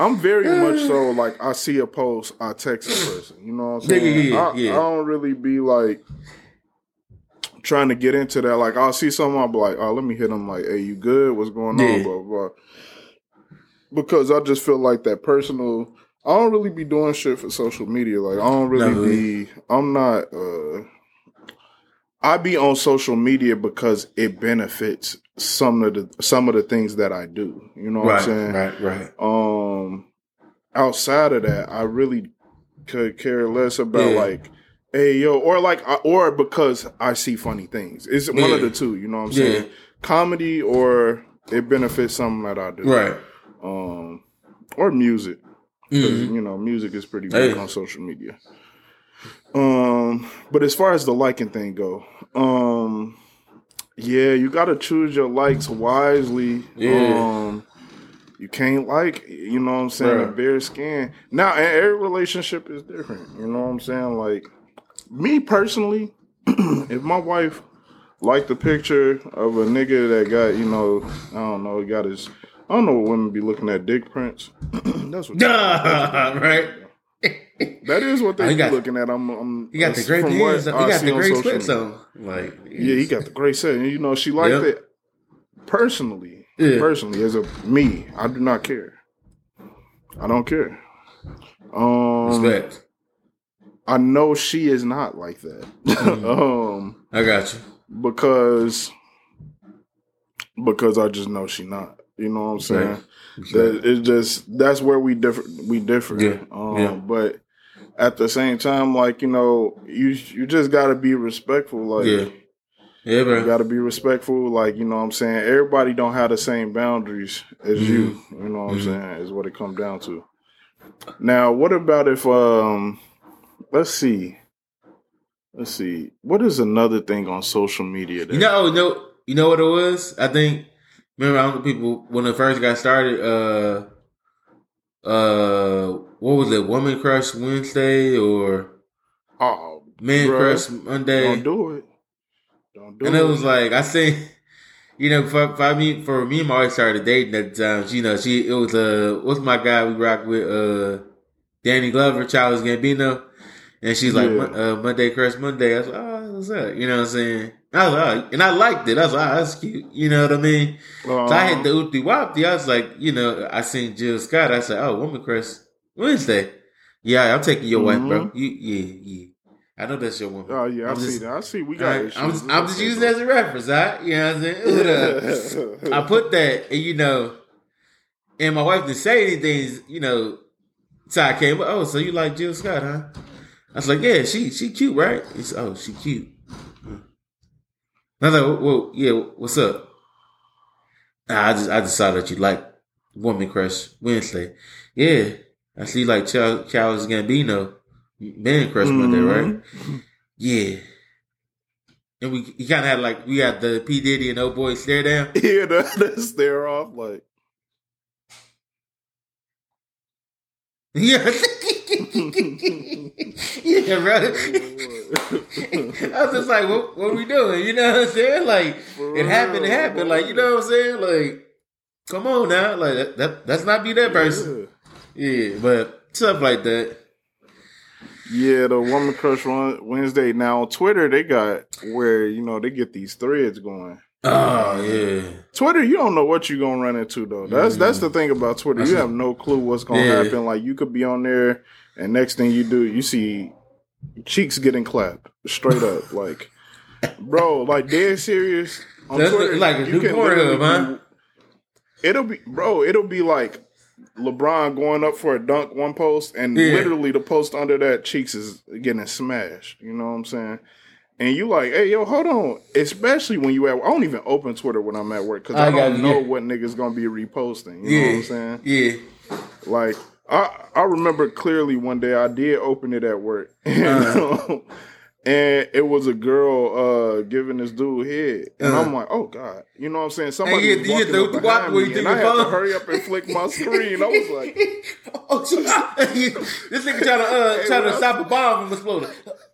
I'm very [sighs] much so like I see a post, I text a person. You know what I'm saying? yeah, I, yeah. I don't really be like trying to get into that. Like I'll see someone, I'll be like, oh, let me hit them. Like, hey, you good? What's going Yeah. on? Blah blah. Because I just feel like that personal. I don't really be doing shit for social media. Like I don't really No. be. I'm not. uh I be on social media because it benefits some of the some of the things that I do. You know what I'm saying? right, right. um outside of that i really could care less about Yeah. like hey yo or like or because i see funny things it's one of the two you know what i'm saying? Yeah. comedy or it benefits something that i do Right. um or music Mhm. you know music is pretty big Hey. on social media um but as far as the liking thing go um yeah you gotta choose your likes wisely Yeah. um you can't like you know what i'm saying a Right. bare skin now and every relationship is different you know what i'm saying like me personally [clears throat] if my wife liked the picture of a nigga that got you know i don't know he got his I don't know what women be looking at dick prints. [clears throat] That's what [laughs] right. That is what they Oh, be got- looking at. I'm, I'm He got the great hands. He got the great media. on. Like Yeah, he got the great set. And, you know, she liked Yep. it personally. Yeah. Personally, as a me, I do not care. I don't care. Um, respect. I know she is not like that. [laughs] um, I got you. because because I just know she not. You know what I'm saying? Right. That it's just that's where we differ. We differ. Yeah, Um, yeah. But at the same time, like you know, you you just got to be respectful. Like Yeah. Yeah, you got to be respectful. Like you know, what I'm saying everybody don't have the same boundaries as you. You know what I'm Mhm. saying? Is what it comes down to. Now, what about if um, let's see. Let's see. What is another thing on social media that You know, you know, you know what it was? I think. Remember, I don't know people when it first got started. Uh, uh, what was it? Woman Crush Wednesday or oh, Man Bruh, Crush Monday? don't do it. Don't do and it. And it was like I seen, you know, for, for me, for me, my wife started dating at the time. You know, she it was uh, what's my guy we rock with? Uh, Danny Glover, Charles Gambino, and she's like, Yeah. "Mon- uh, Monday Crush Monday. I was like, oh, what's up? You know what I'm saying? I was like, oh, and I liked it. I was like, oh, that's cute. You know what I mean? So I hit the Uti Wapti. I was like, you know, I seen Jill Scott. I said, oh, Woman Crush Wednesday. Yeah, I'm taking your wife, bro. Mhm. You, yeah, yeah. I know that's your woman. Oh yeah, I I'm see just- that. I see. We got. Issues. I'm, It's I'm just using as a reference, huh? You know what I'm saying? Uh, I [laughs] put that, and you know, and my wife didn't say anything, you know, so I came, oh, so you like Jill Scott, huh? I was like, yeah, she she cute, right? Said, oh, she cute. I was like, well, well, yeah, what's up? I just I just saw that you like Woman Crush Wednesday. Yeah, I see like Charles, Charles Gambino, Man Crush Monday, right? Mm-hmm. Yeah. And we he kind of had like we got the P Diddy and Oh Boy stare down. [laughs] Yeah, that, that stare off like. Yeah. [laughs] yeah, bro. [laughs] I was just like, what, what we doing? You know what I'm saying? Like, it happened, it happened. Like, you know what I'm saying? Like, come on now. Like, that, that that's not be that person. Yeah, but stuff like that. Yeah, the woman crush on Wednesday. Now on Twitter, they got where you know they get these threads going. Oh, yeah. Twitter, you don't know what you're gonna run into though. That's that's Mm. the thing about Twitter. That's You have no clue what's gonna Yeah. happen. Like you could be on there, and next thing you do, you see cheeks getting clapped straight up. [laughs] like, bro, like dead serious. On That's Twitter, like a you new can literally huh? It'll be, bro. It'll be like LeBron going up for a dunk one post, and Yeah. literally the post under that cheeks is getting smashed. You know what I'm saying? And you like, hey, yo, hold on. Especially when you at, I don't even open Twitter when I'm at work because I I, don't know what niggas gonna be reposting. You Yeah. know what I'm saying? Yeah. Like, I I remember clearly one day I did open it at work, [laughs] and, Uh-huh. And it was a girl uh giving this dude head, and Uh-huh. I'm like, oh god, you know what I'm saying? Somebody you was walking up the behind me, and I had to hurry up and flick my [laughs] screen. I was like. oh, [laughs] shit. this nigga trying to uh, Hey, trying to stop a bomb from exploding.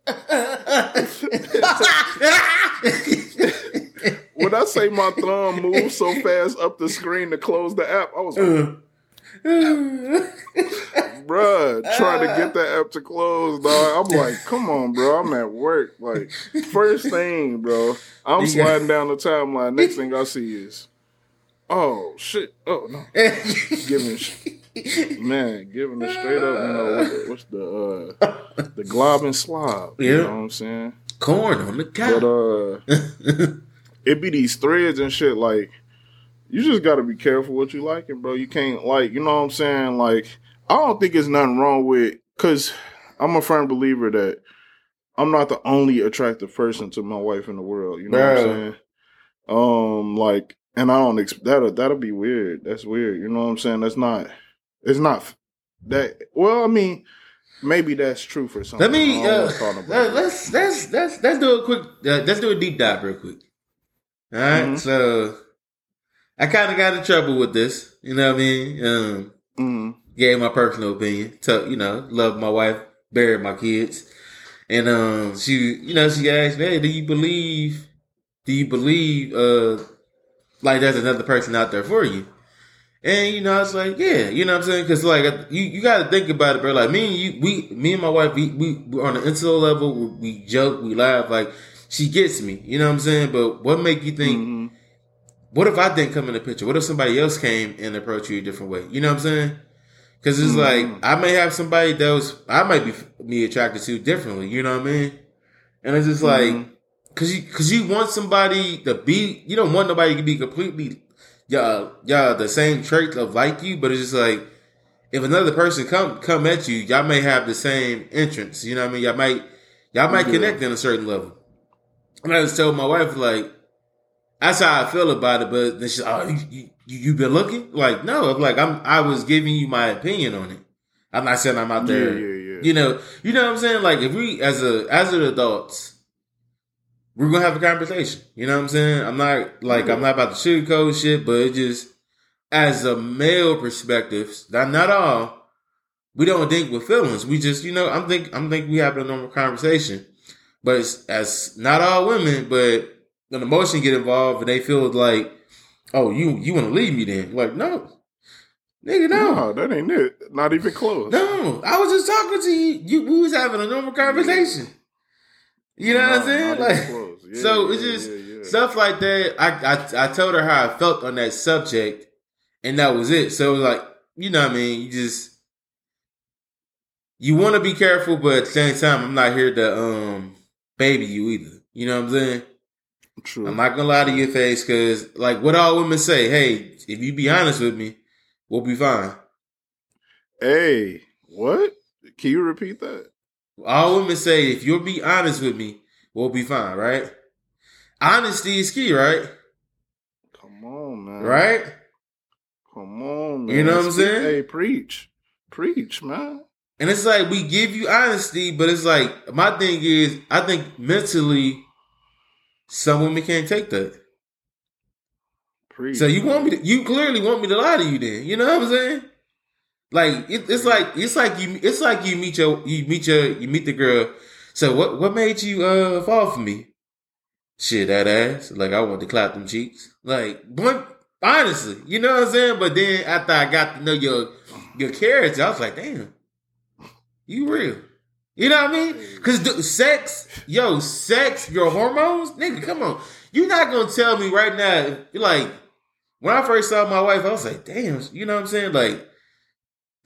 [laughs] When I say my thumb moved so fast up the screen to close the app, I was like, bruh, trying to get that app to close, dog. I'm like, come on, bro. I'm at work. Like, first thing, bro, I'm sliding down the timeline. Next thing I see is, oh, shit. Oh, no. Giving, man, giving it straight up, you know, what's the, uh, the glob and slob. You Yeah. know what I'm saying? Corn on the But, cow. uh, [laughs] it be these threads and shit like you just got to be careful what you liking, bro. You can't like, you know what I'm saying? Like, I don't think there's nothing wrong with because I'm a firm believer that I'm not the only attractive person to my wife in the world. You know what I'm saying? Um, like, and I don't expect that'll that'll be weird. That's weird. You know what I'm saying? That's not. It's not that. Well, I mean, maybe that's true for some. Let me I don't know uh, what's called about let- it. let's let's let's let's do a quick uh, let's do a deep dive real quick. All right, Mhm. so I kind of got in trouble with this. You know what I mean? Um, Mm, gave my personal opinion. To you know, love my wife, buried my kids, and um, she you know she asked me, "Hey, do you believe? Do you believe uh like there's another person out there for you?" And you know, I was like, yeah, you know what I'm saying? Because like you, you got to think about it, bro. Like me and you, we, me and my wife, we, we we're on an intimate level. We, we joke, we laugh. Like she gets me, you know what I'm saying? But what make you think? mhm. What if I didn't come in the picture? What if somebody else came and approached you a different way? You know what I'm saying? Because it's Mhm. like I may have somebody that was I might be me attracted to differently. You know what I mean? And it's just like Mhm. because you because you want somebody to be you don't want nobody to be completely yeah yeah the same traits of like you, but it's just like if another person come come at you, y'all may have the same entrance. You know what I mean? Y'all might y'all might Yeah. connect in a certain level. And I just told my wife like that's how I feel about it. But then she's oh you you, you been looking like no I'm like I'm I was giving you my opinion on it. I'm not saying I'm out there. yeah, yeah. You know you know what I'm saying. Like if we as a as an adults. We're gonna have a conversation. You know what I'm saying? I'm not like I'm not about to sugarcoat shit, but it just as a male perspective, not not all, we don't think with feelings. We just, you know, I'm think I'm think we have a normal conversation. But as not all women, but when emotion get involved and they feel like, oh, you you want to leave me then? Like, no, nigga, no, No, that ain't it. Not even close. no. I was just talking to you. You we was having a normal conversation. You know what I'm saying? Like. Yeah, [laughs] so yeah, it's just yeah. stuff like that. I, I I told her how I felt on that subject, and that was it. So it was like, you know what I mean? You just you want to be careful, but at the same time, I'm not here to um baby you either. You know what I'm saying? True. I'm not gonna lie to your face because, like, what all women say, hey, if you be mm-hmm. honest with me, we'll be fine. Hey, what? Can you repeat that? All women say, if you'll be honest with me, we'll be fine, right? Honesty is key, right? Come on, man. Right? Come on, man. You know what I'm saying? Hey, preach. Preach, man. And it's like we give you honesty, but it's like my thing is, I think mentally, some women can't take that. Preach. So you want me to? You clearly want me to lie to you, then? You know what I'm saying? Like it, it's like it's like you it's like you meet your you meet your you meet the girl. So what what made you uh fall for me? Shit, that ass. Like I want to clap them cheeks. Like, but honestly, you know what I'm saying. But then after I got to know your your character, I was like, damn, you real. You know what I mean? Because sex, yo, sex, your hormones, nigga, come on. You're not gonna tell me right now. Like when I first saw my wife, I was like, damn, you know what I'm saying? Like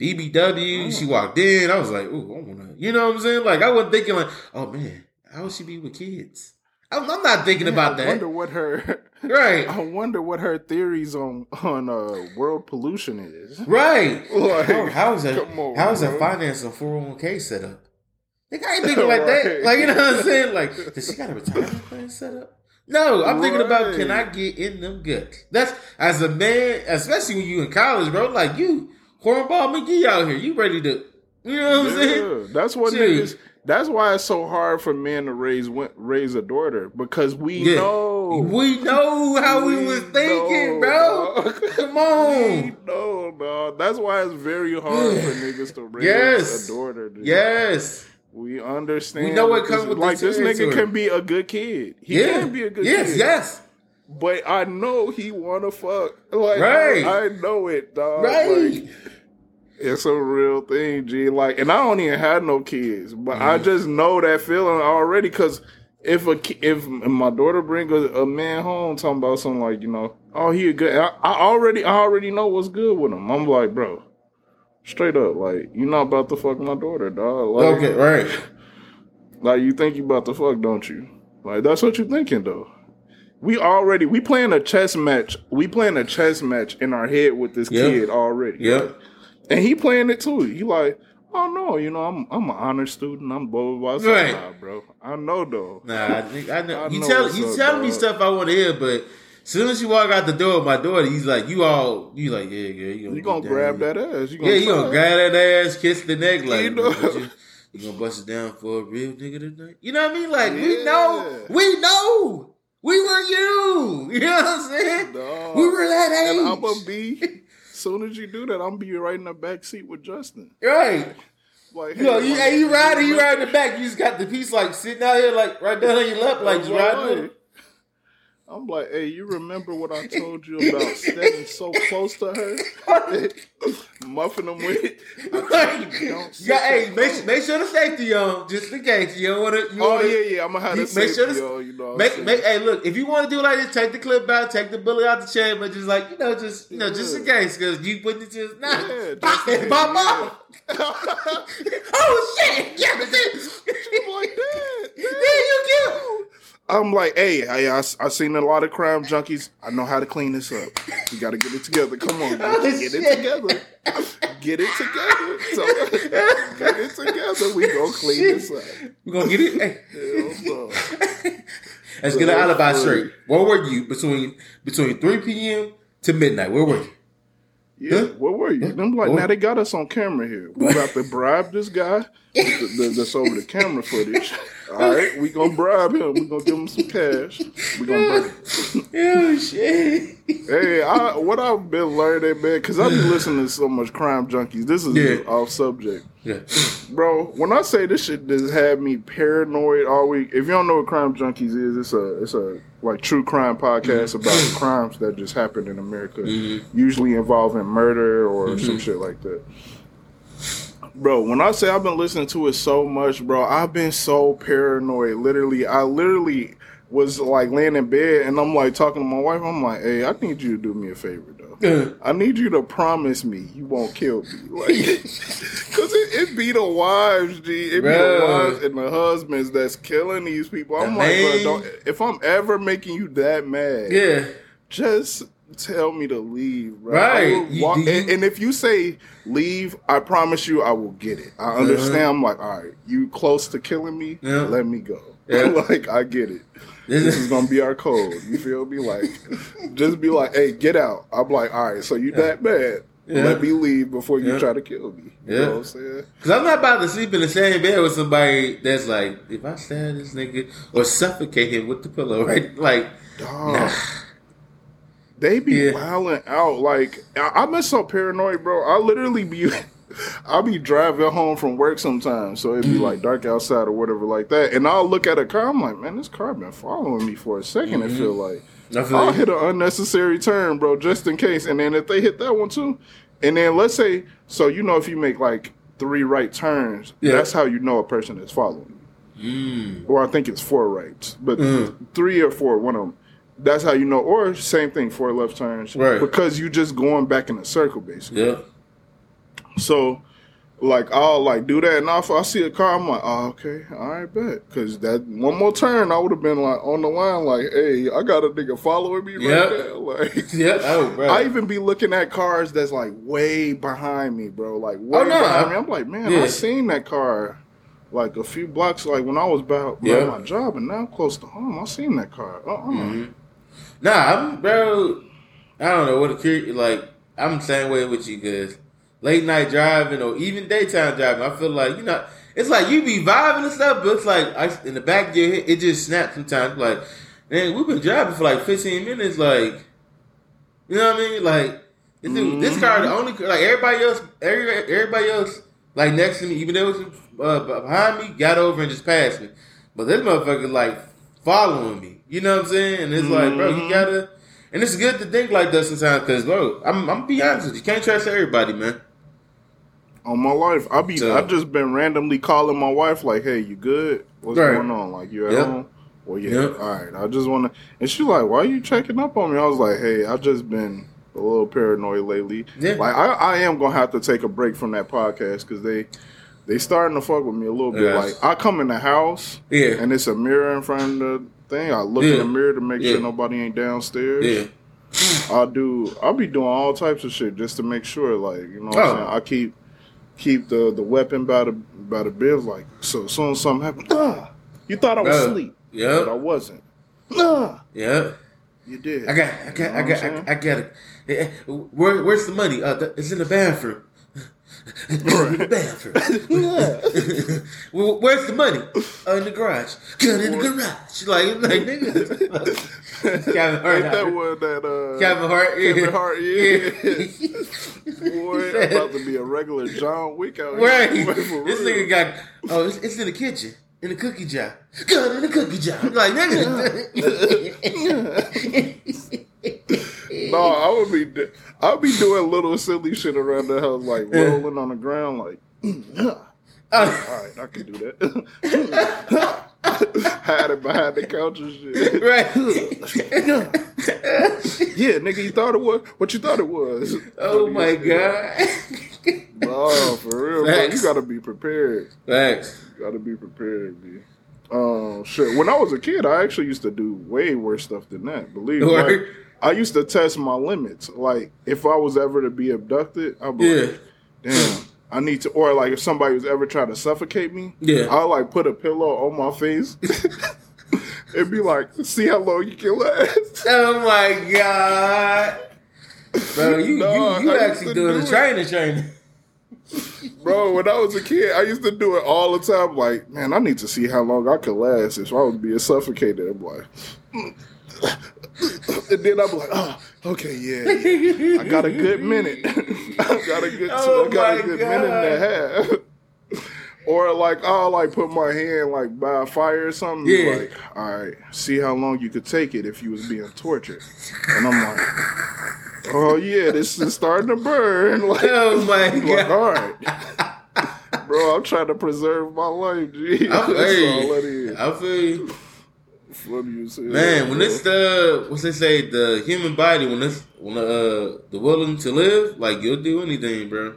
BBW, she walked in. I was like, ooh, I wanna, you know what I'm saying? Like I wasn't thinking like, oh man, how would she be with kids? I'm, I'm not thinking Man, about I that. wonder what her. Right, [laughs] I wonder what her theories on on uh, world pollution is. right. [laughs] Like, How, how's that? come on, how's that finance a 401k set up? I ain't thinking like that. Like you know what I'm saying? Like does she got a retirement plan set up? No, I'm thinking about can I get in them guts? That's as a man, especially when you in college, bro. Like you, cornball McGee out here. You ready to? You know what I'm saying? That's what Dude. niggas. That's why it's so hard for men to raise raise a daughter because we Yeah. know We know how we, was thinking, bro. [laughs] know, dog. Come on. We know, dog. That's why it's very hard for [sighs] niggas to raise Yes. a daughter. dude. Yes. We understand. We know what comes with the like this nigga can be a good kid. He yeah. can be a good yes, kid. Yes. Yes. But I know he wanna fuck. Like Right. I, I know it, dog. Right. Like, it's a real thing, G. Like, and I don't even have no kids, but I Mm-hmm. just know that feeling already. Because if a if my daughter bring a, a man home talking about something like, you know, oh he a good, I, I already I already know what's good with him. I'm like, bro, straight up, like you're not about to fuck my daughter, dog. Like, Okay. Right. like you think you about to fuck, don't you? Like that's what you thinking though. We already we playing a chess match. We playing a chess match in our head with this Yep. kid already. Yep. Like, and he playing it too. He like, oh no, you know, I'm I'm an honor student. I'm blah blah blah. Right. Nah, bro. I know though. Nah, I, think, I know. I you know tell you telling me stuff I want to hear, but soon as you walk out the door with my daughter, he's like, "You all, you like, yeah, yeah, you gonna, You gonna grab that ass? You Yeah, you gonna grab that ass, kiss the neck, like, You know. you, you gonna bust it down for a real nigga tonight? You know what I mean? Like, we know, we know, we were you. [laughs] You know what I'm saying? Dog. We were that age. And I'm gonna be. Soon as you do that, I'm gonna be right in the back seat with Justin. right. Like, You know, you, hey, you riding, you riding the back. You just got the piece like sitting out here, like right down on your lap, like just riding. It. I'm like, hey, you remember what I told you about standing so close to her, [laughs] muffing them with? [laughs] Don't yeah, hey, make sure, make sure the safety on, just in case you don't want to. Oh wanna, yeah, yeah, I'm gonna have to make sure the, the, yo, you know. Make, make, hey, look, if you want to do like this, take the clip out, take the bullet out the chain, but just like you know, just you know, just in case, because you put it just nah, Yeah, just in my [laughs] oh shit! Yeah, this, I'm like that. yeah, you cute. I'm like, hey, I, I, I seen a lot of crime junkies. I know how to clean this up. You got to get it together. Come on, Oh, man. get shit. it together. Get it together. So, get it together. We gonna clean this up. We gonna get it. Hey. Hell. Let's get an alibi straight. Where were you between between three p.m. to midnight? Where were you? Yeah, Huh? where were you? I'm like, now they got us on camera here. We about to bribe this guy th- th- that's over the camera footage. [laughs] All right, we gonna bribe him. We gonna give him some cash. We gonna him. Oh shit! Hey, I, what I've been learning, man, because I've been listening to so much crime junkies. This is Yeah. off subject, Yeah. bro. When I say this shit just had me paranoid all week. If you don't know what crime junkies is, it's a it's a like true crime podcast about mm-hmm. crimes that just happened in America, mm-hmm. usually involving murder or some mm-hmm. shit like that. Bro, when I say I've been listening to it so much, bro, I've been so paranoid. Literally, I literally was like laying in bed and I'm like talking to my wife. I'm like, hey, I need you to do me a favor. I need you to promise me you won't kill me. Like, [laughs] cause it, it be the wives, G. It be the wives and the husbands that's killing these people. I'm The like, bro, don't, if I'm ever making you that mad, Yeah. just tell me to leave, bro. Right. Will You- you- and, and if you say leave, I promise you I will get it. I understand. I'm like, all right, you close to killing me, Uh-huh. Yeah. let me go. [laughs] Yeah. like, I get it. This is gonna be our code. You feel me? Like, just be like, hey, get out. I'm like, all right, so you that bad. Yeah. Let me leave before you Yeah. try to kill me. You Yeah. know what I'm saying? Cause I'm not about to sleep in the same bed with somebody that's like, if I stab this nigga or suffocate him with the pillow, [laughs] right? Like, Dog. nah. They be Yeah. wilding out. Like I, been so paranoid, bro. I literally be, [laughs] I'll be driving home from work sometimes, so it'd be Mm. like dark outside or whatever like that, and I'll look at a car. I'm like, man, this car been following me for a 2nd It feel like Mm-hmm. I feel I'll like- hit an unnecessary turn, bro, just in case. And then if they hit that one too, and then let's say, so you know, if you make like three right turns, Yeah. that's how you know a person is following. you. Mm. Or I think it's four rights, but Mm. three or four, one of them. That's how you know. Or same thing, four left turns, Right. Because you're just going back in a circle, basically. Yeah. So, like, I'll like do that, and if I see a car, I'm like, oh, okay, all right, bet. Because that one more turn, I would have been like on the line, like, hey, I got a nigga following me right Yep. there, [laughs] like. [laughs] Yeah. Oh, bro. I even be looking at cars that's like way behind me, bro. Like way Oh, no. behind me. I'm like, man, Yeah. I seen that car like a few blocks, like when I was about Yeah. yeah. my job, and now I'm close to home. I seen that car. Uh-uh. Mm-hmm. Nah, I'm bro. I don't know what a cur- like. I'm the same way with you guys. Late night driving or even daytime driving, I feel like you know it's like you be vibing and stuff, but it's like I, in the back of your head, it just snaps sometimes. Like, man, we've been driving for like 15 minutes. Like, you know what I mean? Like, this, dude, this car the only like everybody else, every, everybody else like next to me, even though it was uh, behind me, got over and just passed me. But this motherfucker like following me. You know what I'm saying? And it's like, bro, you gotta. And it's good to think like that sometimes, because bro, I'm I'm be honest with you can't trust everybody, man. On my life, I be So- I just been randomly calling my wife like, "Hey, you good? What's Right. going on? Like, you at Yep. home?" Well, yeah. Yep. All right. I just want to. And she like, "Why are you checking up on me?" I was like, "Hey, I've just been a little paranoid lately. Yeah. Like, I, I am gonna have to take a break from that podcast because they." They starting to fuck with me a little bit. Yes. Like I come in the house, Yeah. and it's a mirror in front of the thing. I look in the mirror to make Yeah. sure nobody ain't downstairs. Yeah, I'll do. I'll be doing all types of shit just to make sure, like you know, what I'm Oh. saying. I keep keep the the weapon by the by the bed, like so. As soon as something happens, ah, you thought I was Bro. asleep, but I wasn't. Nah, yeah. you did. I got, I got, You I know what got, I, I got it. Eh, eh, Where, where's the money? Uh, it's in the bathroom. It's in the bathroom. Well, Where's the money? Uh, in the garage. Gun in the garage. Like, like nigga. [laughs] Kevin Hart. Ain't that one that uh, Kevin Hart. Yeah. Kevin Hart, yeah. Boy, I'm about to be a regular John Wick out here. Right. Boy, This nigga got. Oh, it's, it's in the kitchen. in the cookie jar. Gun in the cookie jar. I'm like, nigga. [laughs] [laughs] No, I would be I would be doing little silly shit around the house, like rolling on the ground, like. [laughs] All Oh, I can do that. [laughs] Hide it behind the couch and shit. [laughs] right. Yeah, nigga, you thought it was what you thought it was. oh my god. Oh, for real, bro. You gotta be prepared. Thanks. You gotta be prepared, B. Um, shit. When I was a kid, I actually used to do way worse stuff than that. Believe me. I used to test my limits. Like, if I was ever to be abducted, I'd be Yeah. like, damn, I need to, or like if somebody was ever trying to suffocate me, Yeah. I'll like put a pillow on my face. [laughs] It'd be like, see how long you can last. Oh my god. Bro, you No, you, you actually doing do the it. training training. Bro, when I was a kid, I used to do it all the time. Like, man, I need to see how long I could last if I was being suffocated. I'm like, [coughs] and then I'm like, oh, okay, yeah, yeah. I got a good minute. [laughs] I got a good, Oh I got a good minute and a half. Or like I'll like put my hand like by a fire or something. Yeah. Like, all right, see how long you could take it if you was being tortured. And I'm like, oh yeah, this is starting to burn. [laughs] Like, Oh my like, god. all right. Bro, I'm trying to preserve my life, G. That's I'm, all it hey, is. I feel you. Funny as hell, Man, when it's the what's they say, the human body, when it's when uh the willing to live, like you'll do anything, bro.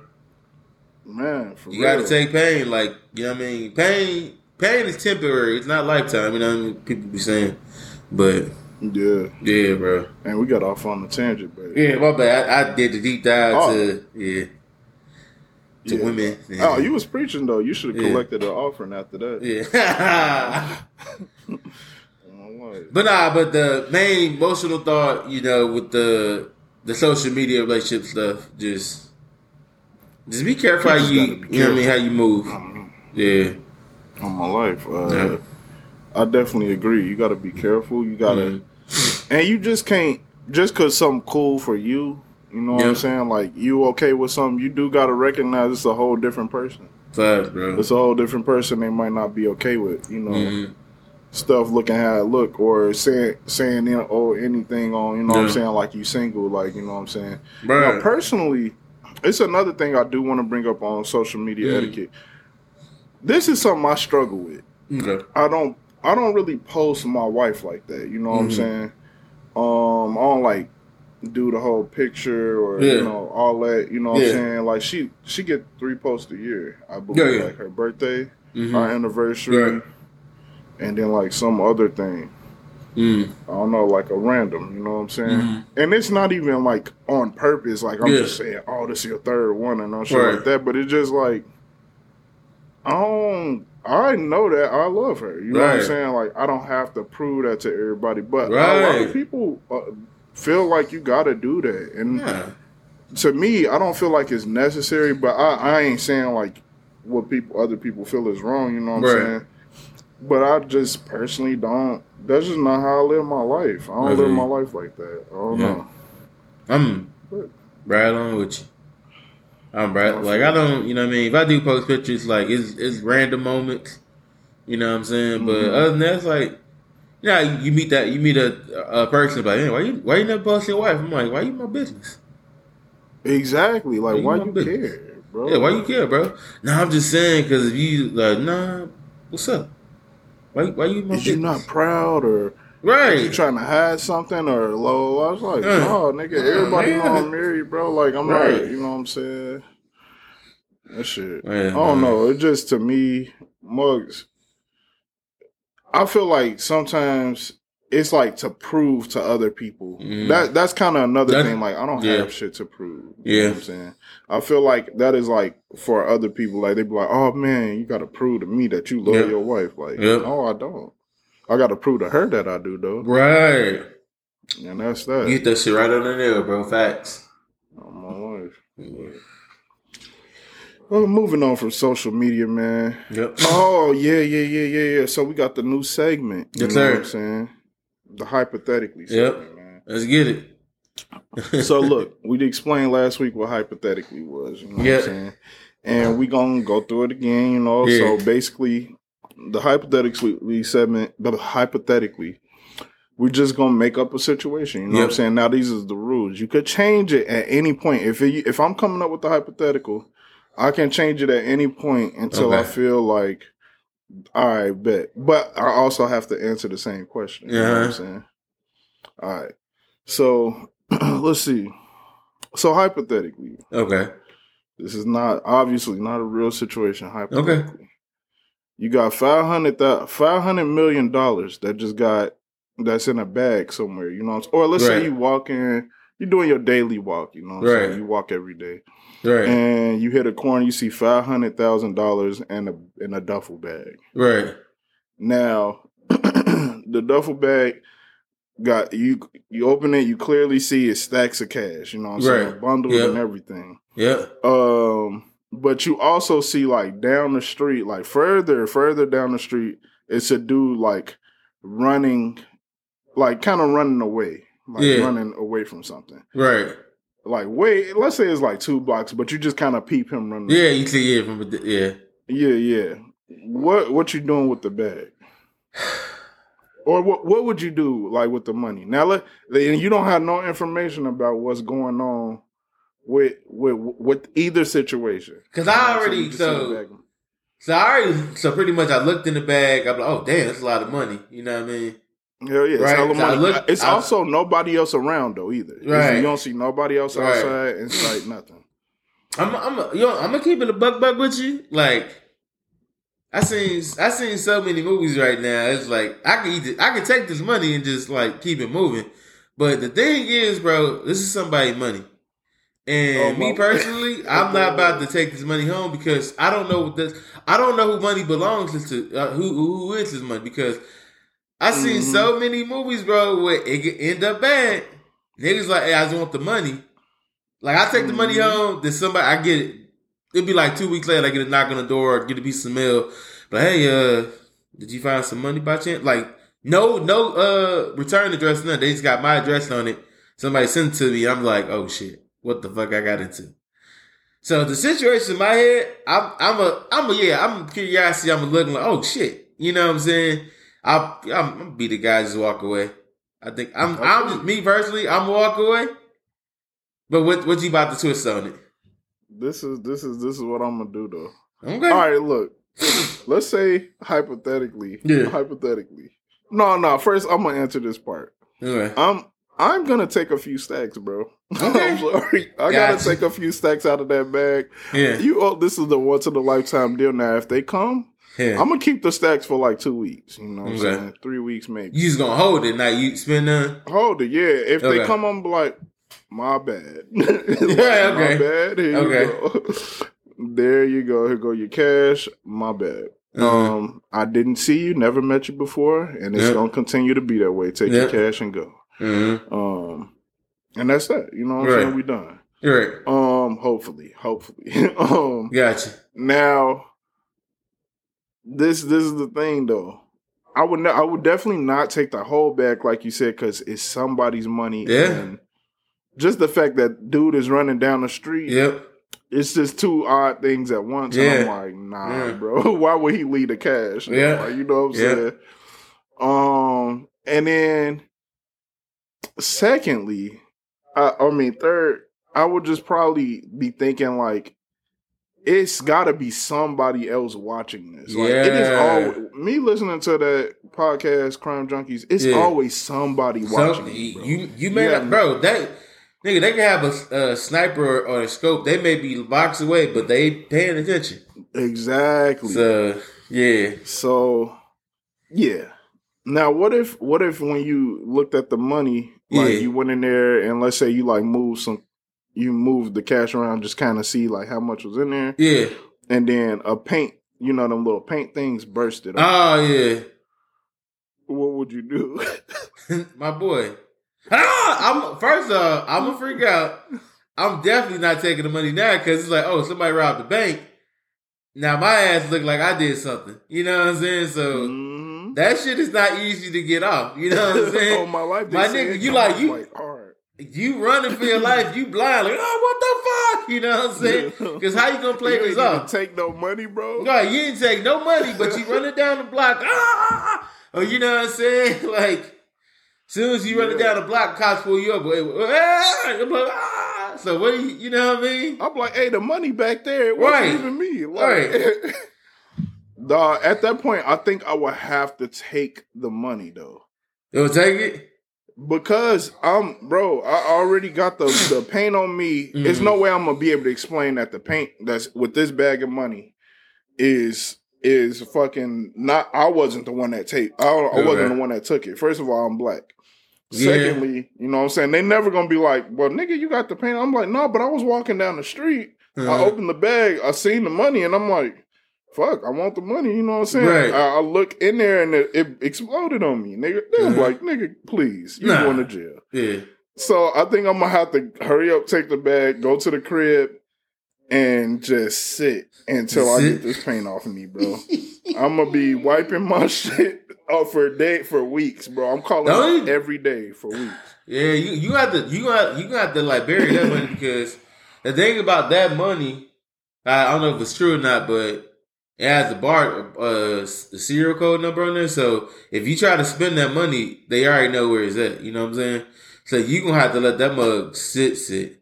man, for You real. gotta take pain, like you know what I mean. Pain, pain is temporary. It's not lifetime. You know what I mean? People be saying, but Yeah, yeah, bro. and we got off on the tangent, but Yeah, my bad. I, I did the deep dive Oh. to yeah to Yeah. women. Oh, you was preaching though. You should have Yeah. collected an offering after that. yeah. [laughs] [laughs] But nah, but the main emotional thought, you know, with the the social media relationship stuff, just just be careful how just you, gotta you know what I mean, how you move. um, Yeah, on my life, uh, Yeah. I definitely agree. You got to be careful. You got to, Mhm. and you just can't just cause something cool for you. You know what Yeah. I'm saying? Like you okay with something, you do got to recognize it's a whole different person. facts, bro. It's a whole different person they might not be okay with. You know. Mhm. Stuff looking how it look or saying saying you know or anything on you know what I'm saying like you single like you know what I'm saying. Bruh. Now personally, it's another thing I do want to bring up on social media Mm. etiquette. This is something I struggle with. Okay. I don't I don't really post my wife like that. You know what I'm Mhm. saying? Um, I don't like do the whole picture or Yeah. you know all that. You know what Yeah. I'm saying? Like she she get three posts a year. I believe Yeah, yeah. like her birthday, Mhm. our anniversary, Right. And then like some other thing. Mm. I don't know, like a random, you know what I'm saying? Mhm. And it's not even like on purpose, like I'm Yeah. just saying, oh, this is your third one and shit Right. like that. But it's just like, I don't, I know that I love her. You know what I'm saying? Like, I don't have to prove that to everybody. But a lot of people uh, feel like you got to do that. And Yeah. to me, I don't feel like it's necessary, but I, I ain't saying like what people, other people feel is wrong, you know what I'm Right. saying? But I just personally don't. That's just not how I live my life. I don't Really? live my life like that. I don't Yeah. know. I'm right on with you. I'm right. Like I don't, you know what I mean. If I do post pictures, like it's it's random moments. You know what I'm saying. But Mhm. other than that, it's like, you know, you meet that you meet a a person like, hey, why you why you never post your wife? I'm like, why you my business? Exactly. Like, You why you business. care, bro? Yeah, why you care, bro? No, I'm just saying because if you like, nah, what's up? Why why you Is you not proud or right? you trying to hide something or low? I was like, Yeah. no, nigga. Everybody Yeah. know I'm married, bro. Like, I'm Right. You know what I'm saying? That shit. Yeah, I don't man. know. It just to me, mugs. I feel like sometimes it's like to prove to other people. Mhm. That that's kind of another That- thing. Like I don't yeah. have shit to prove. You Yeah. I'm saying. I feel like that is like for other people. Like they be like, "Oh man, you got to prove to me that you love Yeah. your wife." Like, Yeah. no, I don't. I got to prove to her that I do though, Right. and that's that. You get that shit right on the nail, bro. Facts. on my life. Well, moving on from social media, man. Yep. Oh yeah, yeah, yeah, yeah, yeah. So we got the new segment. You Yes, know sir. what I'm saying? The hypothetically Yep. segment, man. Let's get it. [laughs] So look, we explained last week what hypothetically was. You know Yeah. what I'm saying? And we gonna go through it again, you know. Yeah. So basically, the hypothetically segment, but hypothetically, we're just gonna make up a situation. You know what I'm saying? Now these is the rules. You could change it at any point. If it, if I'm coming up with the hypothetical, I can change it at any point until I feel like I bet. But I also have to answer the same question. You know what I'm saying? All right. So [clears throat] let's see. So hypothetically, Okay. this is not obviously not a real situation. Hypothetically, Okay. you got five hundred five hundred million dollars that just got that's in a bag somewhere. You know, what I'm- or let's Right. say you walk in, you're doing your daily walk. You know, what I'm Right. saying? you walk every day, Right. and you hit a corner, you see five hundred thousand dollars in a in a duffel bag. right. Now, [clears throat] the duffel bag got you. You open it, you clearly see it stacks of cash. You know what I'm saying? Right. Bundles Yep. and everything. Yeah. Um, but you also see like down the street, like further, further down the street, it's a dude like running, like kind of running away, like Yeah. running away from something. Right. Like wait, let's say it's like two blocks, but you just kind of peep him running. Yeah. You see, yeah, from yeah. yeah, yeah. What what you doing with the bag? [sighs] Or what what would you do like with the money? Now let and you don't have no information about what's going on with with with either situation. Cause I already the so so I already so pretty much I looked in the bag. I'm like, oh damn, that's a lot of money. You know what I mean? Hell yeah, it's, Right, so money. look- it's I- also nobody else around though either. Right. You don't see nobody else Right. outside. It's like nothing. I'm I'm a, yo, I'm gonna keep it a buck buck with you. Like I seen I seen so many movies right now. It's like I can either I can take this money and just like keep it moving. But the thing is, bro, this is somebody's money. And Oh, me [laughs] personally, I'm not about to take this money home because I don't know what this I don't know who money belongs to uh, who who is his money because I seen Mhm. so many movies, bro, where it could end up bad. Niggas like, hey, I just want the money. Like I take the money Mhm. home, then somebody I get it. It'd be like two weeks later, I get a knock on the door, get a piece of mail. But hey, uh, did you find some money by chance? Like, no, no, uh, return address, nothing. They just got my address on it. Somebody sent it to me. I'm like, oh shit, what the fuck I got into? So the situation in my head, I'm, I'm a, I'm a, yeah, I'm curiosity. I'm a looking like, oh shit, you know what I'm saying? I, I'm, I'm be the guy just walk away. I think I'm, I'm just me personally. I'm walk away. But what, what you about to twist on it? This is this is this is what I'm gonna do though. Okay. All right, look. [clears throat] Let's say hypothetically. Yeah. Hypothetically. No, no. First, I'm gonna answer this part. Okay. I'm I'm gonna take a few stacks, bro. [laughs] Okay. I'm sorry. I gotta take a few stacks out of that bag. Yeah. You oh, this is the once in a lifetime deal. Now, if they come, Yeah. I'm gonna keep the stacks for like two weeks. You know what I'm saying? Three weeks maybe. You just gonna hold it, not you spend none. Hold it, yeah. If they come, I'm like, my bad. [laughs] Like, Yeah, okay. My bad. Here Okay. you go. [laughs] there you go. Here go your cash. My bad. Uh-huh. Um, I didn't see you, never met you before, and it's Yeah. gonna continue to be that way. Take your cash and go. Mm-hmm. Um, and that's that. You know what I'm saying? We done. Right. Um, hopefully, hopefully. [laughs] um, Gotcha. now, this this is the thing though. I would ne- I would definitely not take the whole back like you said because it's somebody's money. Yeah. And just the fact that dude is running down the street, Yep. it's just two odd things at once. Yeah. And I'm like, nah, Yeah. bro. [laughs] Why would he leave the cash? Yeah. Like, you know what I'm Yeah. saying? Um, and then secondly, I, I mean, third, I would just probably be thinking like, it's got to be somebody else watching this. Like, it is Yeah. all me listening to that podcast, Crime Junkies. It's Yeah. always somebody So, watching. it, bro. you you may Yeah. not, bro. That nigga, they can have a, a sniper or a scope. They may be blocks away, but they paying attention. exactly. So yeah, So, yeah. Now, what if what if when you looked at the money, like Yeah. you went in there and let's say you like moved some, you move the cash around, just kind of see like how much was in there, yeah. and then a paint, you know, them little paint things bursted. Up. Oh yeah, what would you do? [laughs] [laughs] my boy. Ah, I'm first off, I'm gonna freak out. I'm definitely not taking the money now because it's like, oh, somebody robbed the bank. Now my ass look like I did something. You know what I'm saying? So Mhm. that shit is not easy to get off. You know what I'm [laughs] saying? oh my life, My nigga, you like- you-. You running for your [laughs] life, you blind, like, oh, what the fuck? You know what I'm saying? Because how you gonna play this ain't off? take no money, bro. No, you didn't take no money, but you [laughs] running down the block. Ah! Or you know what I'm saying? [laughs] Like, soon as you running Yeah. down the block, cops pull you up. Ah! Like, ah! So what do you, you know what I mean? I'm like, hey, the money back there, it wasn't Right. even me. Like, Dawg, at that point, I think I would have to take the money though. You'll take it? Because I'm bro, I already got the, the paint on me. There's Mhm. no way I'm gonna be able to explain that the paint that's with this bag of money is is fucking not I wasn't the one that take I, I wasn't the one that took it. First of all, I'm black. Yeah. Secondly, you know what I'm saying? They never gonna be like, well, nigga, you got the paint. I'm like, no, but I was walking down the street. I Uh-huh. opened the bag, I seen the money, and I'm like, fuck, I want the money. You know what I'm saying? Right. I, I look in there and it, it exploded on me. Nigga, I'm Uh-huh. like, nigga, please, you Nah. going to jail. Yeah. So I think I'm gonna have to hurry up, take the bag, go to the crib, and just sit until I get this pain off of me, bro. [laughs] I'm gonna be wiping my [laughs] shit off for a day for weeks, bro. I'm calling Don't every day for weeks. Yeah, you you have to you got you got to like bury that money because the thing about that money, I, I don't know if it's true or not, but it has a bar uh the serial code number on there. So if you try to spend that money, they already know where it's at. You know what I'm saying? So you gonna have to let that mug sit sit.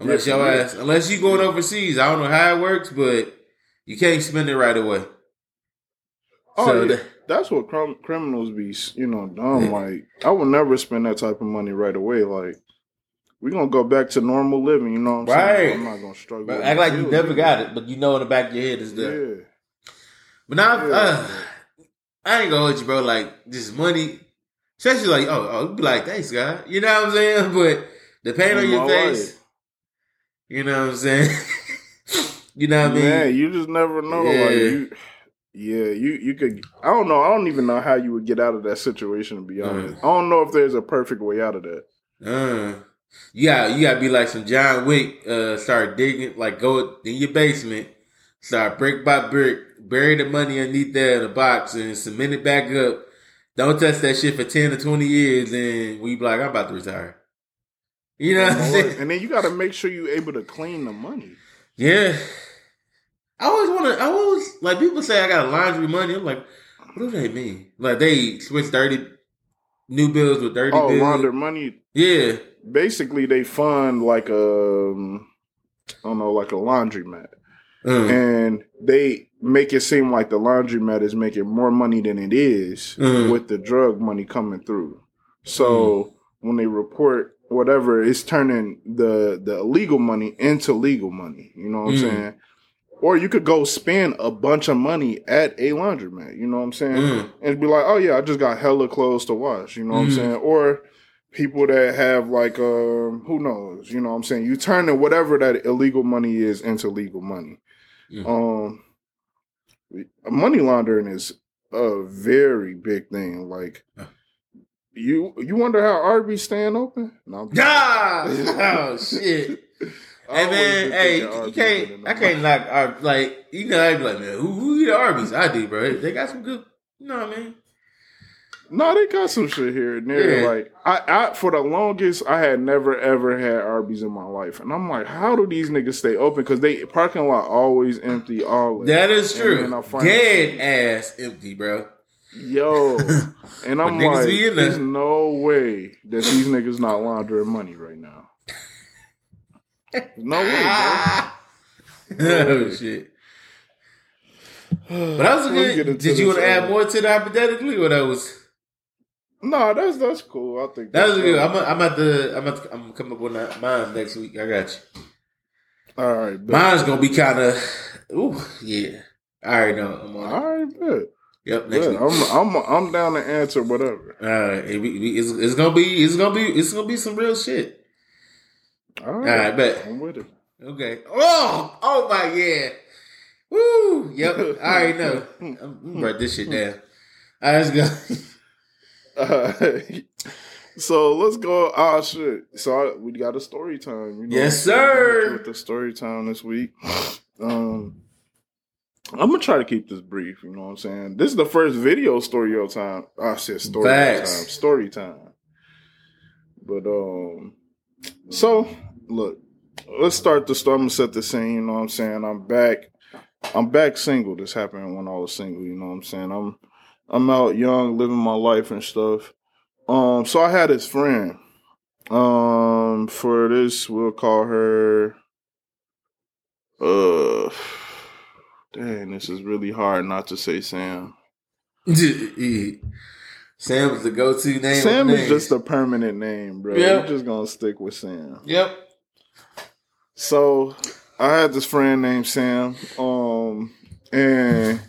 Unless Yeah, your ass, unless you going overseas, I don't know how it works, but you can't spend it right away. Oh, So yeah. the- That's what crim- criminals be, you know, dumb. Like, I would never spend that type of money right away. Like, we gonna go back to normal living. You know what I'm saying? Right. I'm not gonna struggle. But act like you never got it, but you know in the back of your head is there. Yeah. But now, Yeah. uh, I ain't gonna hold you, bro. Like this money, especially like, oh, oh, be like, thanks, God. You know what I'm saying? [laughs] But the pain on On your face, life. you know what I'm saying? [laughs] you know what I mean? Man, you just never know. Like Yeah. you, yeah, you you could. I don't know. I don't even know how you would get out of that situation. To be honest, Mm. I don't know if there's a perfect way out of that. Uh, you got you got to be like some John Wick. Uh, start digging, like go in your basement, start brick by brick, bury the money underneath there in a box, and cement it back up. Don't touch that shit for ten to twenty years, and we be like, I'm about to retire. You know what I'm saying? and then you got to make sure you're able to clean the money. Yeah. I always want to. I always like people say I got laundry money. I'm like, what do they mean? Like they switch dirty new bills with dirty Oh, bills. launder money. Yeah. Basically, they fund like a, um, I don't know, like a laundromat. Uh, and they make it seem like the laundromat is making more money than it is Mhm. with the drug money coming through. So when they report whatever, it's turning the the illegal money into legal money. You know what. I'm saying? Or you could go spend a bunch of money at a laundromat. You know what I'm saying? Mhm. And be like, oh yeah, I just got hella clothes to wash. You know what I'm Mhm. saying? Or people that have like um who knows you know what i'm saying you turn turning whatever that illegal money is into legal money Mhm. um money laundering is a very big thing like you you wonder how Arby's staying open no Ah! Oh shit! [laughs] Hey man, hey, you can't. I can't knock Ar- like you know. I'd be like, man, who who eat Arby's? I do, bro. They got some good. You know what I mean? No, they got some shit here and there. Yeah. Like I, I, for the longest, I had never ever had Arby's in my life, and I'm like, how do these niggas stay open? Because they parking lot always empty. Always. That is true. I Dead ass empty, bro. Yo, [laughs] and I'm like, there's no way that these niggas not laundering money right now. No way, Ah! [laughs] oh shit! But that was a good. Did you want to add uh, more to the hypothetically, or that was No, that's that's cool. I think that was that's good? I'm a, I'm at the I'm at the, I'm come up with mine next week. I got you. All right, bet. Mine's gonna be kind of. Ooh, yeah. All right, know. I'm on. All right, bet. Yep, next Bet. week. I'm I'm I'm down to answer whatever. All right, it, it's, it's gonna be it's gonna be it's gonna be some real shit. All All right, right, bet. I'm with it. Okay. Oh, oh my yeah. Woo. Yep. I already know. [laughs] I'm gonna write this shit down. All right, let's go. [laughs] Uh, [laughs] so let's go. Ah, shit. So I, we got a story time. You know, Yes, what I'm saying? sir. With the story time this week. Um, I'm gonna try to keep this brief. You know what I'm saying? This is the first video story time. I said story Facts. time. Story time. But um, so look, let's start the story. I'm gonna set the scene. You know what I'm saying? I'm back. I'm back single. This happened when I was single. You know what I'm saying? I'm I'm out young, living my life and stuff. Um, so I had this friend. Um, for this, we'll call her. Uh, dang, this is really hard not to say Sam. [laughs] Sam is the go-to name. Sam is just a permanent name, bro. Yeah. We're just gonna stick with Sam. Yep. So I had this friend named Sam, um, and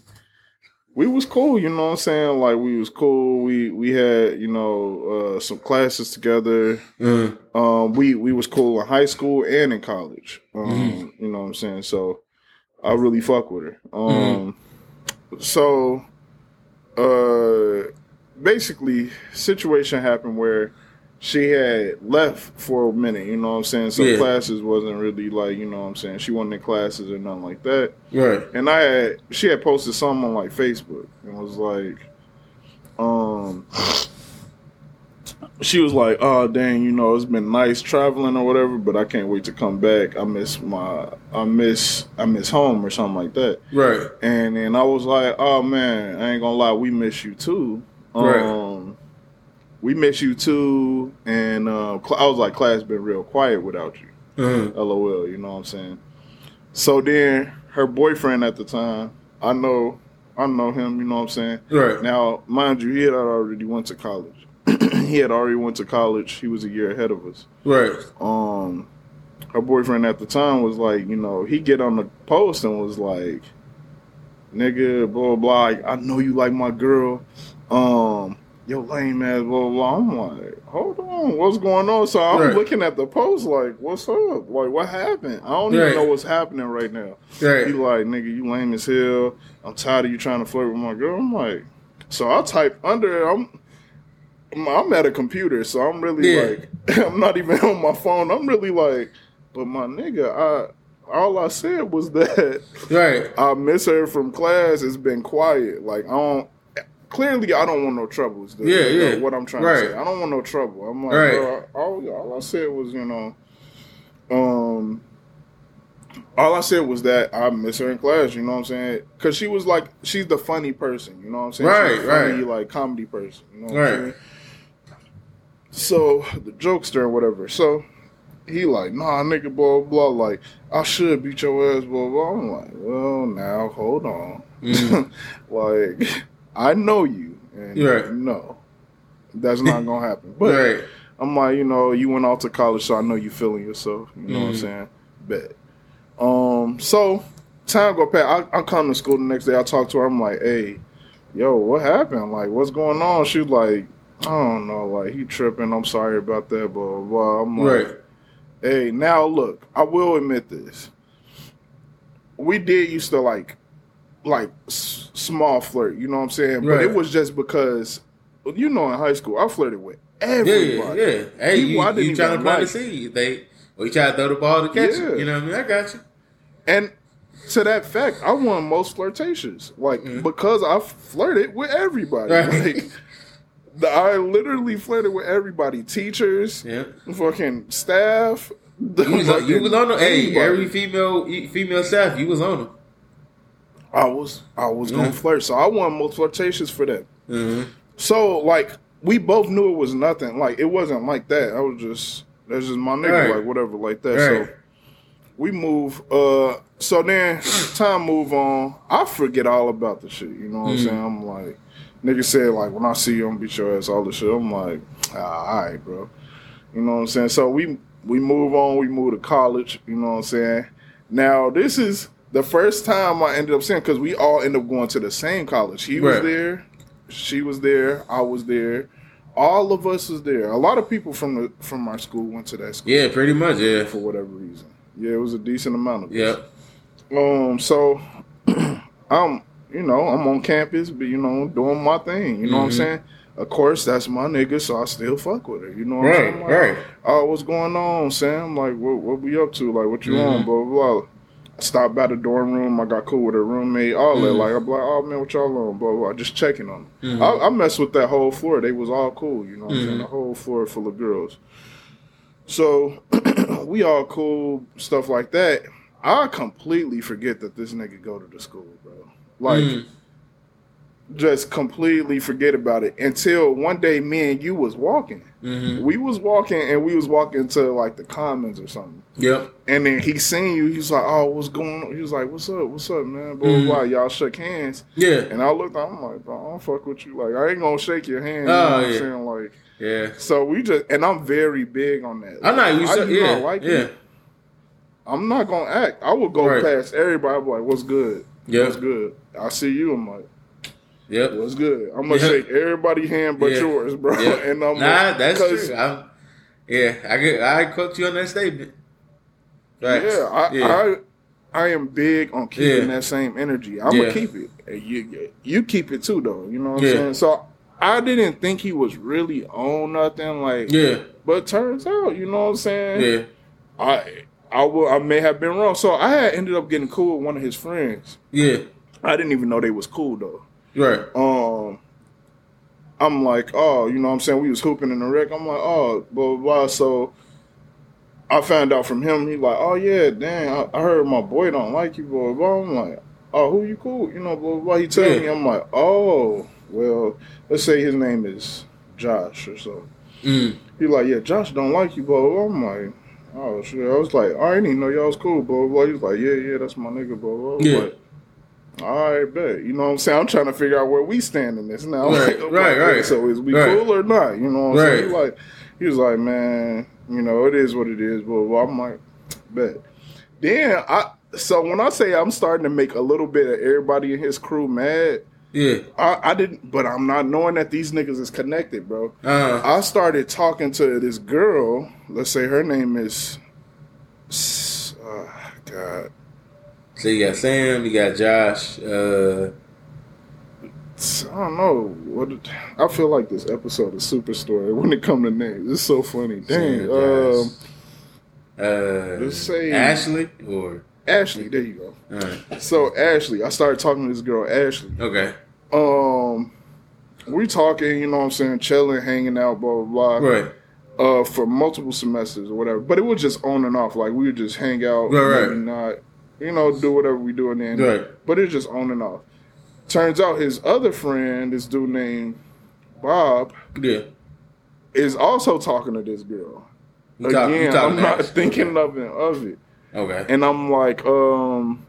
we was cool. You know what I'm saying? Like we was cool. We we had you know uh, some classes together. Uh, Um, we we was cool in high school and in college. Um, Mhm. You know what I'm saying? So I really fuck with her. Um, so uh, basically, situation happened where she had left for a minute. You know what I'm saying? So Yeah. classes wasn't really like you know what I'm saying. She wasn't in classes or nothing like that. right. And I had she had posted something on like Facebook and was like, um, she was like, "Oh dang, you know, it's been nice traveling or whatever, but I can't wait to come back. I miss my, I miss, I miss home or something like that." Right. And then I was like, "Oh man, I ain't gonna lie, we miss you too." Right. Um, we miss you too, and uh, cl- I was like, "Class been real quiet without you." Uh, LOL, you know what I'm saying? So then her boyfriend at the time, I know I know him, you know what I'm saying? right. Now, mind you, he had already went to college. [clears throat] he had already went to college. He was a year ahead of us. Right. Um her boyfriend at the time was like, you know, he get on the post and was like, nigga, blah blah. blah. I know you like my girl. Um, yo, lame ass, blah blah. blah. I'm like, hold on, what's going on? So I'm Right. looking at the post like, what's up? Like, what happened? I don't Right. even know what's happening right now. He Right. like, nigga, you lame as hell. I'm tired of you trying to flirt with my girl. I'm like, so I type under. I'm, I'm at a computer, so I'm really Yeah. like, [laughs] I'm not even on my phone. I'm really like, but my nigga, I all I said was that Right. [laughs] I miss her from class. It's been quiet. Like I don't. Clearly, I don't want no troubles. the- Yeah, yeah. What I'm trying Right. to say, I don't want no trouble. I'm like, Right. all, all I said was, you know, um, all I said was that I miss her in class. You know what I'm saying? Because she was like, she's the funny person. You know what I'm saying? Right, she's funny, right. like comedy person. You know what Right. I'm? So the jokester or whatever. So he like, nah, nigga, blah blah. Like I should beat your ass, blah blah. I'm like, well, now hold on. Mm. [laughs] like I know you, and Right. no, that's not gonna happen. But right. I'm like, you know, you went off to college, so I know you feeling yourself. You know what I'm Mhm. saying? Bet. Um, so time go past. I, I come to school the next day. I talk to her. I'm like, hey, yo, what happened? Like, what's going on? She's like, I don't know. Like, he tripping. I'm sorry about that. Blah blah. blah. I'm like, Right. hey, now look, I will admit this. We did used to like, like s- small flirt. You know what I'm saying? But it was just because, you know, in high school, I flirted with everybody. yeah, yeah. Hey, People I didn't you trying to plant like. seed. They, or you try to throw the ball to catch Yeah. it. You know what I mean? I got you. And to that fact, I won most flirtations, like Mhm. because I flirted with everybody. Right. Like, I literally flirted with everybody, teachers, Yeah. fucking staff. [laughs] You was, on- you was on them. Hey, every female female staff, you was on them. I was I was gonna flirt, so I won most flirtations for that. Mm-hmm. So like we both knew it was nothing. Like it wasn't like that. I was just that's just my nigga, Right. like whatever, like that. Right. So we move. Uh, so then time move on. I forget all about the shit. You know what I'm Mm. saying? I'm like, nigga said like when I see you, I'm gonna beat your ass. All the shit. I'm like, ah, all right, bro. You know what I'm saying? So we we move on. We move to college. You know what I'm saying? Now this is the first time I ended up seeing because we all ended up going to the same college. He was there, she was there, I was there. All of us was there. A lot of people from the from our school went to that school Yeah, pretty much. Yeah. for whatever reason. Yeah, it was a decent amount of us. Yeah. Um, so [clears throat] I'm, you know, I'm on campus, but you know, doing my thing. You know what I'm Mhm. saying? Of course, that's my nigga, so I still fuck with her. You know what I'm saying? Like, Right. Oh, what's going on, Sam? Like, what, what we up to? Like, what you on? Mhm. Blah blah. blah. Stopped by the dorm room. I got cool with her roommate. All that. Mhm. Like I'm like, oh man, what y'all on? Blah blah. blah. Just checking on them. Mhm. I, I messed with that whole floor. They was all cool. You know what I'm saying? Mhm. The whole floor full of girls. So [clears throat] we all cool, stuff like that. I completely forget that this nigga go to the school, bro. Like, Mm. Just completely forget about it until one day me and you was walking. Mhm. We was walking and we was walking to like the commons or something. Yep. And then he seen you. He's like, "Oh, what's going on?" He was like, "What's up? What's up, man?" Blah Mhm. blah. blah. Y'all shook hands, Yeah. and I looked. I'm like, "Bro, I don't fuck with you. Like, I ain't gonna shake your hand." You know Oh, what I'm yeah. saying? Like, Yeah. so we just, and I'm very big on that. I'm not. Said, do yeah. like yeah. it. I'm not gonna act. I will go Right. past everybody. I'm like, "What's good? Yeah. What's good?" I see you. I'm like, Yep. "What's good?" I'm gonna Yeah. shake everybody's hand but Yeah. yours, bro. Yeah. [laughs] And I'm Nah, that's true. I'm, yeah, I get. I quote you on that statement. Facts. Yeah, I, yeah. I I am big on keeping Yeah. that same energy. I'm gonna keep it. And You you keep it too, though. You know what. I'm saying? So I didn't think he was really on nothing, like. yeah, But turns out, you know what I'm saying? yeah, I I will I may have been wrong. So I had ended up getting cool with one of his friends. yeah. I didn't even know they was cool though. Right. Um. I'm like, oh, you know what I'm saying? We was hooping in the rec. I'm like, oh, blah, blah, blah. So I found out from him, he like, oh, yeah, dang, I, I heard my boy don't like you, blah, blah. I'm like, oh, who you cool? You know, blah, blah, blah. He tell Yeah. me, I'm like, oh, well, let's say his name is Josh or so. Mm. He like, yeah, Josh don't like you, blah, blah, blah. I'm like, oh, shit. I was like, I didn't even know y'all was cool, blah, blah, blah. He was like, yeah, yeah, that's my nigga, blah, blah, blah. Yeah. Like, all right, bet. You know what I'm saying? I'm trying to figure out where we stand in this now. Right, [laughs] Like, right, right. So is we Right. cool or not? You know what I'm Right. saying? He like, he was like, man, you know, it is what it is. but. I'm like, bet. Then I, so when I say I'm starting to make a little bit of everybody in his crew mad, Yeah. I, I didn't, but I'm not knowing that these niggas is connected, bro. Uh. I started talking to this girl. Let's say her name is, S- uh, God, So you got Sam. You got Josh. Uh. I don't know what. I feel like this episode of Superstore when it come to names. It's so funny. Dang. Um, Uh. let's say- Ashley or. Ashley. There you All right. go. So Ashley, I started talking to this girl Ashley. Okay. Um, we talking. You know what I'm saying? Chilling, hanging out, blah blah blah. Right. Uh, for multiple semesters or whatever. But it was just on and off. Like we would just hang out, Right, right. not. You know, do whatever we do and then. Right. But it's just on and off. Turns out his other friend, this dude named Bob, Yeah. is also talking to this girl. You talk- Again, I'm not Ashley. thinking it of it. Okay. And I'm like, um,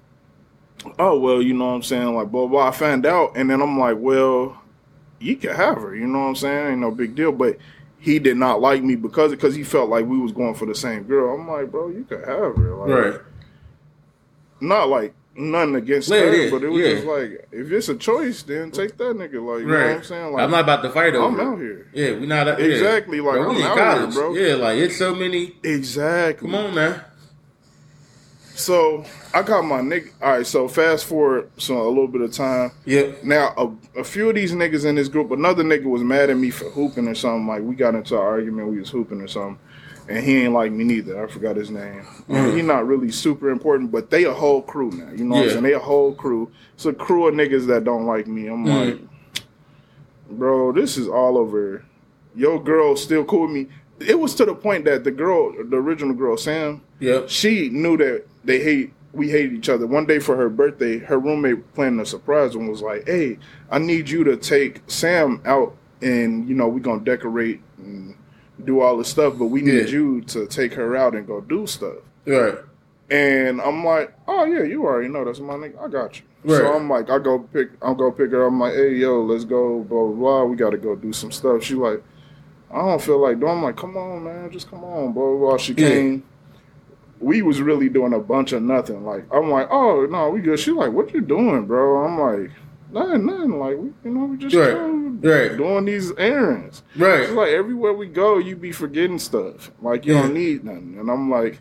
oh well, you know what I'm saying? Like, blah blah. I found out, and then I'm like, well, you can have her. You know what I'm saying? Ain't no big deal. But he did not like me because because he felt like we was going for the same girl. I'm like, bro, you can have her. Like, Right. Not like nothing against Yeah, her, yeah, but it was yeah. just like, if it's a choice, then take that nigga. Like, you know what I'm saying? Like, I'm not about to fight over. I'm out here. Yeah, we not yeah. Exactly, like, Bro, we I'm in out here, bro. Yeah, like it's so many. Exactly. Come on now. So I got my nigga. All right. So fast forward, so a little bit of time. Yep. Now, a, a few of these niggas in this group, another nigga was mad at me for hooping or something. Like, we got into an argument, we was hooping or something. And he ain't like me neither. I forgot his name. Mm. He not really super important, but they a whole crew now. You know what I'm saying? They a whole crew. It's a crew of niggas that don't like me. I'm Mm. like, bro, this is all over. Your girl still cool with me. It was to the point that the girl, the original girl, Sam, Yep. she knew that they hate we hated each other. One day for her birthday, her roommate planned a surprise and was like, "Hey, I need you to take Sam out, and you know we're gonna decorate and do all this stuff, but we need Yeah. you to take her out and go do stuff." Right. And I'm like, "Oh yeah, you already know that's my nigga. I got you." Right. So I'm like, I go pick, I'll go pick her. up. I'm like, "Hey yo, let's go." Blah blah blah. We got to go do some stuff. She like, I don't feel like doing. I'm like, come on, man, just come on, blah blah. blah. She Yeah. came we was really doing a bunch of nothing. Like I'm like, oh no, we good. She like, what you doing, bro? I'm like, nothing, nothing. Like we, you know, we just Right. Right. doing these errands. It's Right. like everywhere we go, you be forgetting stuff. Like you Yeah. don't need nothing. And I'm like,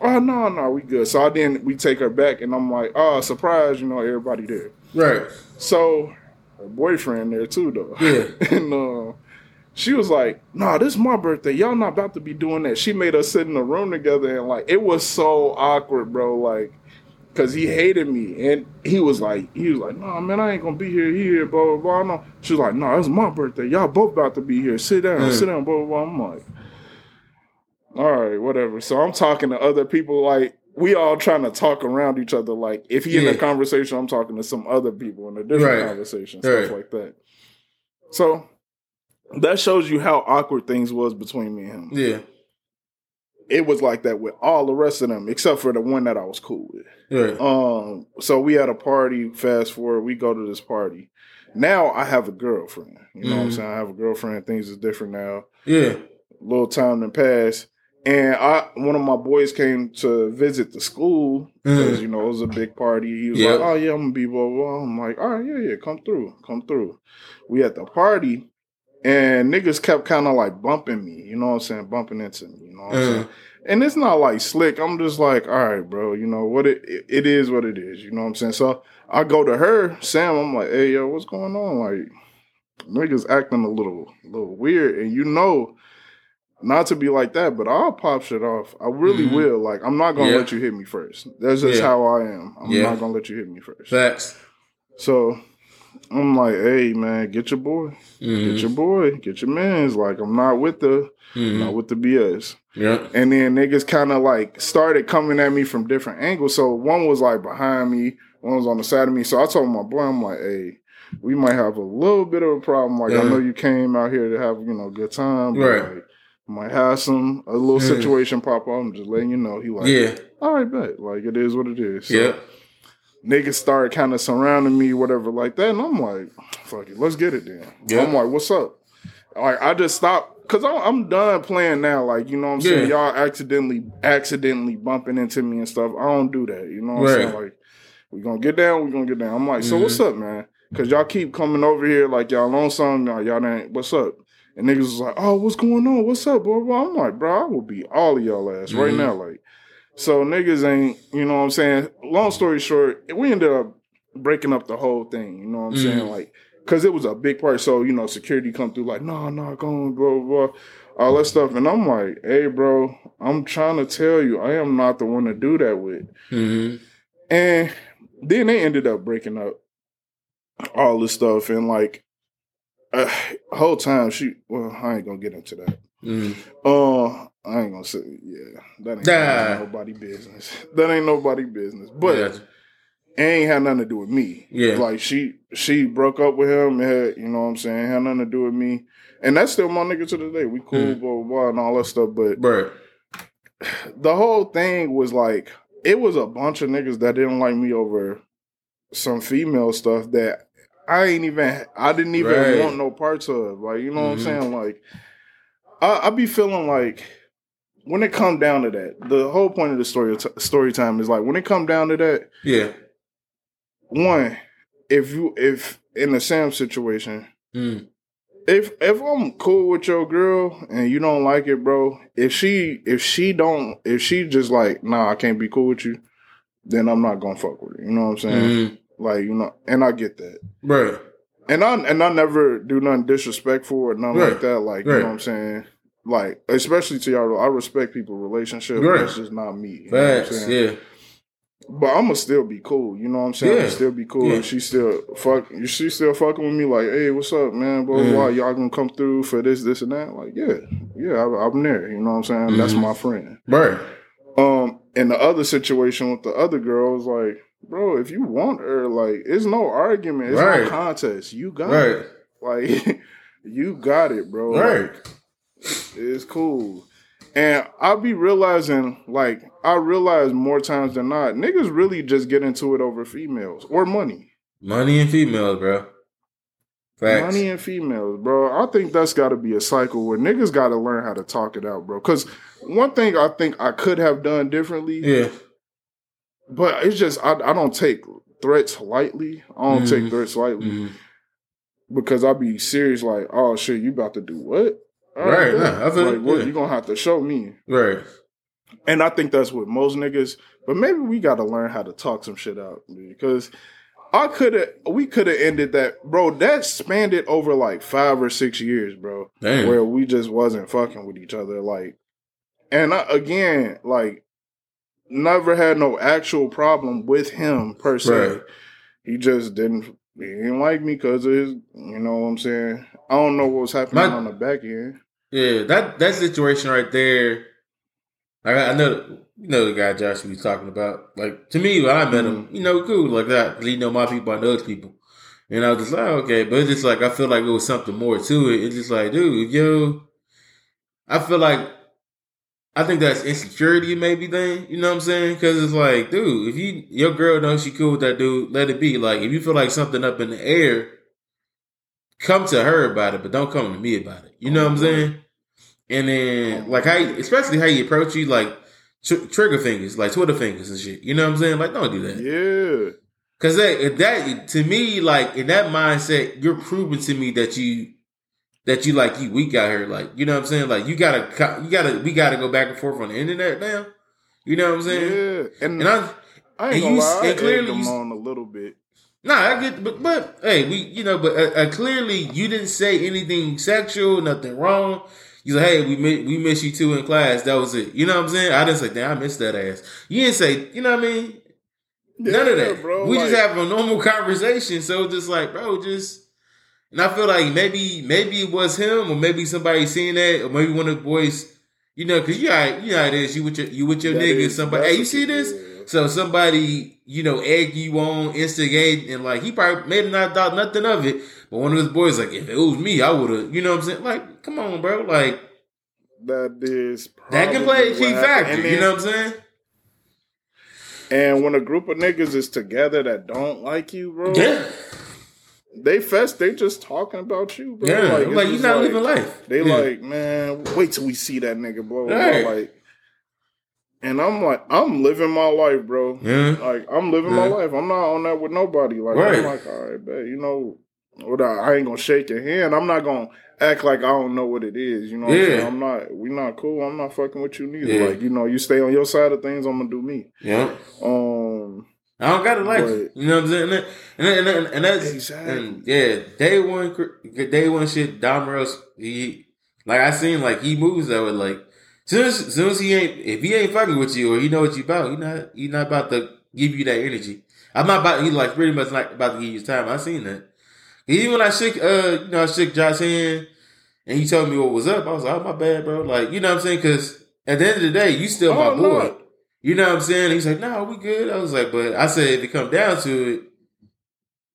oh no, no, we good. So I then we take her back, and I'm like, oh, surprise, you know, everybody there. Right. So her boyfriend there too, though. Yeah. [laughs] and uh, she was like, "Nah, this is my birthday. Y'all not about to be doing that." She made us sit in a room together, and like it was so awkward, bro. Like Cause he hated me, and he was like, he was like, "No, nah, man, I ain't gonna be here. Here, blah blah blah." No, she was like, "No, nah, it's my birthday. Y'all both about to be here. Sit down, Mm. sit down." Blah blah blah. I'm like, "All right, whatever." So I'm talking to other people, like we all trying to talk around each other. Like if he in Yeah. a conversation, I'm talking to some other people in a different Right. conversation, stuff Right. like that. So that shows you how awkward things was between me and him. Yeah. It was like that with all the rest of them, except for the one that I was cool with. Right. Um, so we had a party. Fast forward, we go to this party. Now I have a girlfriend. You know what I'm Mhm. saying? I have a girlfriend. Things is different now. Yeah. A little time done passed, and I one of my boys came to visit the school because Mhm. you know it was a big party. He was Yep. like, "Oh yeah, I'm gonna be blah blah." blah. I'm like, "All right, yeah, yeah, come through, come through." We at the party, and niggas kept kind of like bumping me. You know what I'm saying? Bumping into me. You know what I'm saying? And it's not like slick. I'm just like, all right, bro. You know what? It it- is what it is. You know what I'm saying? So I go to her, Sam. I'm like, hey, yo, what's going on? Like, niggas acting a little, little weird, and you know, not to be like that, but I'll pop shit off. I really Mhm. will. Like, I'm not gonna Yeah. let you hit me first. That's just Yeah. how I am. I'm Yeah. not gonna let you hit me first. Facts. So I'm like, hey, man, get your boy, get Mm-hmm. your boy, get your man's. Like, I'm not with the, Mm-hmm. not with the BS. Yeah. And then niggas kind of like started coming at me from different angles. So one was like behind me, one was on the side of me. So I told my boy, I'm like, hey, we might have a little bit of a problem. Like, I know you came out here to have, you know, a good time. But Right. like, might have some, a little Yeah. situation pop up. I'm just letting you know. He like, Yeah. all right, bet. Like, it is what it is. So Yeah. niggas started kind of surrounding me, whatever, like that. And I'm like, fuck it, let's get it then. Yeah. I'm like, what's up? Like, I just stopped because I'm, I'm done playing now. Like, you know what I'm saying? Yeah. Y'all accidentally, accidentally bumping into me and stuff. I don't do that. You know what I'm saying? Like, we gonna get down, we gonna get down. I'm like, so Mhm. what's up, man? Because y'all keep coming over here like y'all on something. Y'all, y'all ain't, what's up? And niggas was like, oh, what's going on? What's up, blah, blah. I'm like, bro, I will be all of y'all ass right Mhm. now. Like, so niggas ain't, you know what I'm saying? Long story short, we ended up breaking up the whole thing. You know what I'm Mhm. saying? Like, cause it was a big part. So, you know, security come through like, no, no, go on, blah, blah, blah, all that stuff. And I'm like, hey, bro, I'm trying to tell you, I am not the one to do that with. Mm-hmm. And then they ended up breaking up all this stuff. And like, uh, whole time she, well, I ain't gonna get into that. Mm-hmm. Uh, I ain't gonna say, yeah, that ain't, that ain't nobody business. That ain't nobody business. But yeah. It ain't had nothing to do with me. Yeah. Like she she broke up with him, had, you know what I'm saying, had nothing to do with me. And that's still my nigga to the day. We cool, Mm. blah, blah, blah, and all that stuff. But Right. the whole thing was like it was a bunch of niggas that didn't like me over some female stuff that I ain't even I didn't even Right. want no parts of. Like, you know what I'm Mhm. saying? Like I, I be feeling like when it come down to that, the whole point of the story story time is like when it come down to that, Yeah. One, if you if in the Sam situation, Mm. if if I'm cool with your girl and you don't like it, bro, if she if she don't if she just like, nah, I can't be cool with you, then I'm not gonna fuck with her. You know what I'm saying? Mm-hmm. Like, you know, and I get that. Right. And I and I never do nothing disrespectful or nothing Right. like that. Like, you know what I'm saying? Like, especially to y'all, I respect people relationship. Right. That's just not me. You know what I'm Facts. Yeah. But I'ma still be cool. You know what I'm saying? Yeah. I'ma still be cool. Yeah. She still fuck she still fucking with me like, hey, what's up, man? Blah. Mhm. blah. Y'all gonna come through for this, this, and that? Like, yeah, yeah, I, I'm there. You know what I'm saying? That's Mhm. my friend. Right. Um, and the other situation with the other girl, was like, bro, if you want her, like, it's no argument, it's Right. no contest. You got Right. it. Like, [laughs] you got it, bro. Right. Like, it's cool. And I'll be realizing, like, I realize more times than not, niggas really just get into it over females or money. Money and females, bro. Facts. Money and females, bro. I think that's got to be a cycle where niggas got to learn how to talk it out, bro. Because one thing I think I could have done differently, Yeah. but it's just I, I don't take threats lightly. I don't Mhm. take threats lightly hmm because I be serious. Like, oh shit, you about to do what? All Right, I feel like, what yeah. you gonna have to show me? Right. And I think that's what most niggas. But maybe we got to learn how to talk some shit out because I could have, we could have ended that, bro. That spanned it over like five or six years, bro, Damn. where we just wasn't fucking with each other. Like, and I, again, like, never had no actual problem with him per se. Right. He just didn't he didn't like me because of his. You know what I'm saying? I don't know what was happening My- on the back end. Yeah, that that situation right there. Like I I know, you know the guy Josh we was talking about. Like to me, when I met him, mm-hmm. you know, cool like that. Cause He know my people, I know his people, and I was just like, okay. But it's just like I feel like it was something more to it. It's just like, dude, yo, I feel like I think that's insecurity maybe thing. You know what I'm saying? Because it's like, dude, if you your girl knows she cool with that dude, let it be. Like if you feel like something up in the air, come to her about it, but don't come to me about it. You know what I'm saying? And then like how, you- especially how you approach you, like tr- trigger fingers, like Twitter fingers and shit. You know what I'm saying? Like don't do that. Yeah. Cause that that to me, like in that mindset, you're proving to me that you that you like you weak out here. Like you know what I'm saying? Like you gotta you gotta we gotta go back and forth on the internet now. You know what I'm saying? Yeah. And, And I I ain't and gonna you- lie, and clearly you- on a little bit. Nah, I get, but but hey, we you know, but uh, uh, clearly you didn't say anything sexual, nothing wrong. You said, hey, we mi- we miss you too in class. That was it. You know what I'm saying? I didn't say, damn, I missed that ass. You didn't say, you know what I mean? None of that. bro. we just like- have a normal [laughs] conversation. So just like, bro, just. And I feel like maybe maybe it was him, or maybe somebody seen that, or maybe one of the boys. You know, cause you know, you know how it is. You with your you with your That nigga. is- somebody, hey, you see this? is. So somebody, you know, egg you on, instigate, and like he probably may not thought nothing of it. But one of his boys, like, if it was me, I would have. You know what I'm saying? Like, come on, bro. Like that is that can play a key factor. And you know what I'm saying? And when a group of niggas is together that don't like you, bro, Yeah, they fest. They just talking about you, bro. yeah. Like, it's you're not like- living life. They yeah. like, man, wait till we see that nigga, blah. Right. Like, and I'm like, I'm living my life, bro. yeah, Like, I'm living my life. I'm not on that with nobody. Like, Right. I'm like, all right, bet, you know, what I, I ain't gonna shake your hand. I'm not gonna act like I don't know what it is. You know, what I'm, saying? I'm not. We not cool. I'm not fucking with you neither. Yeah. Like, you know, you stay on your side of things. I'm gonna do me. yeah. Um, I don't gotta like. But- You know what I'm saying? And and, and, and that's Exactly. and yeah. Day one, day one shit. Dom Rose, he like I seen like he moves that way. Like soon as soon as he ain't if he ain't fucking with you or he know what you about, he not he not about to give you that energy. I'm not about he like pretty much not about to give you his time. I seen that. Even when I shook uh you know I shook Josh hand and he told me what was up, I was like, oh my bad, bro. Like you know what I'm saying? Because at the end of the day, you still my oh, boy. You know what I'm saying? He's like, no, we good. I was like, but I said, if it come down to it,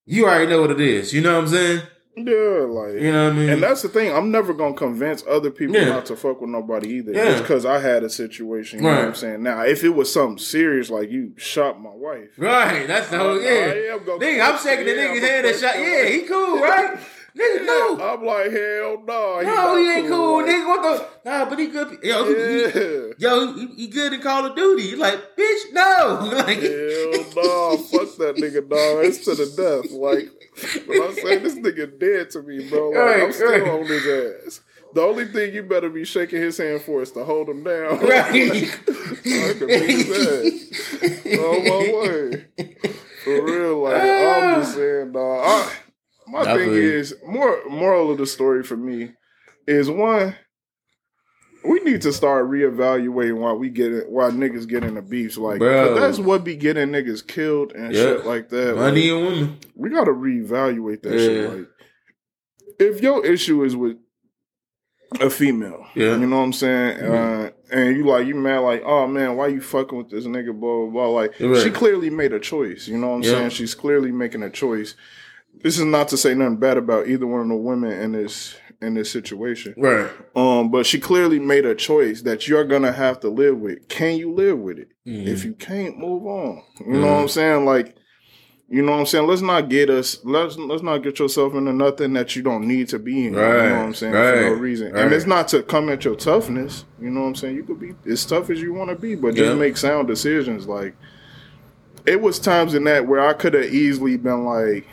you already know what it is. You know what I'm saying? Yeah, like You know what I mean? And that's the thing. I'm never gonna convince other people Yeah. not to fuck with nobody either. Yeah. Because I had a situation. You know what I'm saying? Now, if it was something serious, like you shot my wife, right. That's the whole, yeah. I am gonna- Nigga, I'm shaking the Yeah, nigga's I'm hand and shot. Yeah, he cool, [laughs] right? Nigga, no. I'm like, hell no. No, he ain't cool, Like, nigga. What the? Nah, but he good. Yo, he, he- yo, he, he good in Call of Duty. You like, bitch, no. [laughs] like, Hell no, fuck that nigga, dog. It's to the death. Like, when I'm saying this nigga dead to me, bro, like, Right, I'm still right. on his ass. The only thing you better be shaking his hand for is to hold him down. Right. [laughs] I could beat his ass. On my [laughs] way. For real, like, I'm just saying, dog. I, my I thing feel is, more moral of the story for me is one, we need to start reevaluating why we get it, why niggas get into beefs. like that's what be getting niggas killed and Yeah. shit like that. money Like, and women. we gotta reevaluate that shit. Like, if your issue is with a female, Yeah. you know what I'm saying, Mhm. uh, and you like you mad like, oh man, why you fucking with this nigga? Blah blah blah. Like, Right. she clearly made a choice. You know what I'm Yeah. saying? She's clearly making a choice. This is not to say nothing bad about either one of the women in this in this situation. Right. Um, but she clearly made a choice that you're gonna have to live with. Can you live with it? Mhm. If you can't, move on. You Mhm. know what I'm saying? Like, you know what I'm saying? Let's not get us let's let's not get yourself into nothing that you don't need to be in. Right. You know what I'm saying? For no reason. right. And it's not to come at your toughness. You know what I'm saying? You could be as tough as you want to be, but just Yeah. make sound decisions. Like it was times in that where I could have easily been like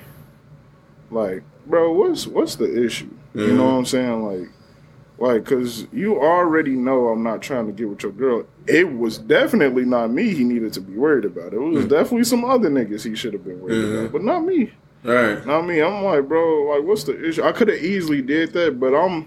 like, bro, what's what's the issue? You Mhm. know what I'm saying? Like like, cause you already know I'm not trying to get with your girl. It was definitely not me he needed to be worried about. It was Mm. definitely some other niggas he should have been worried Mhm. about, but not me. Right. Not me. I'm like, bro, like, what's the issue? I could have easily did that, but I'm,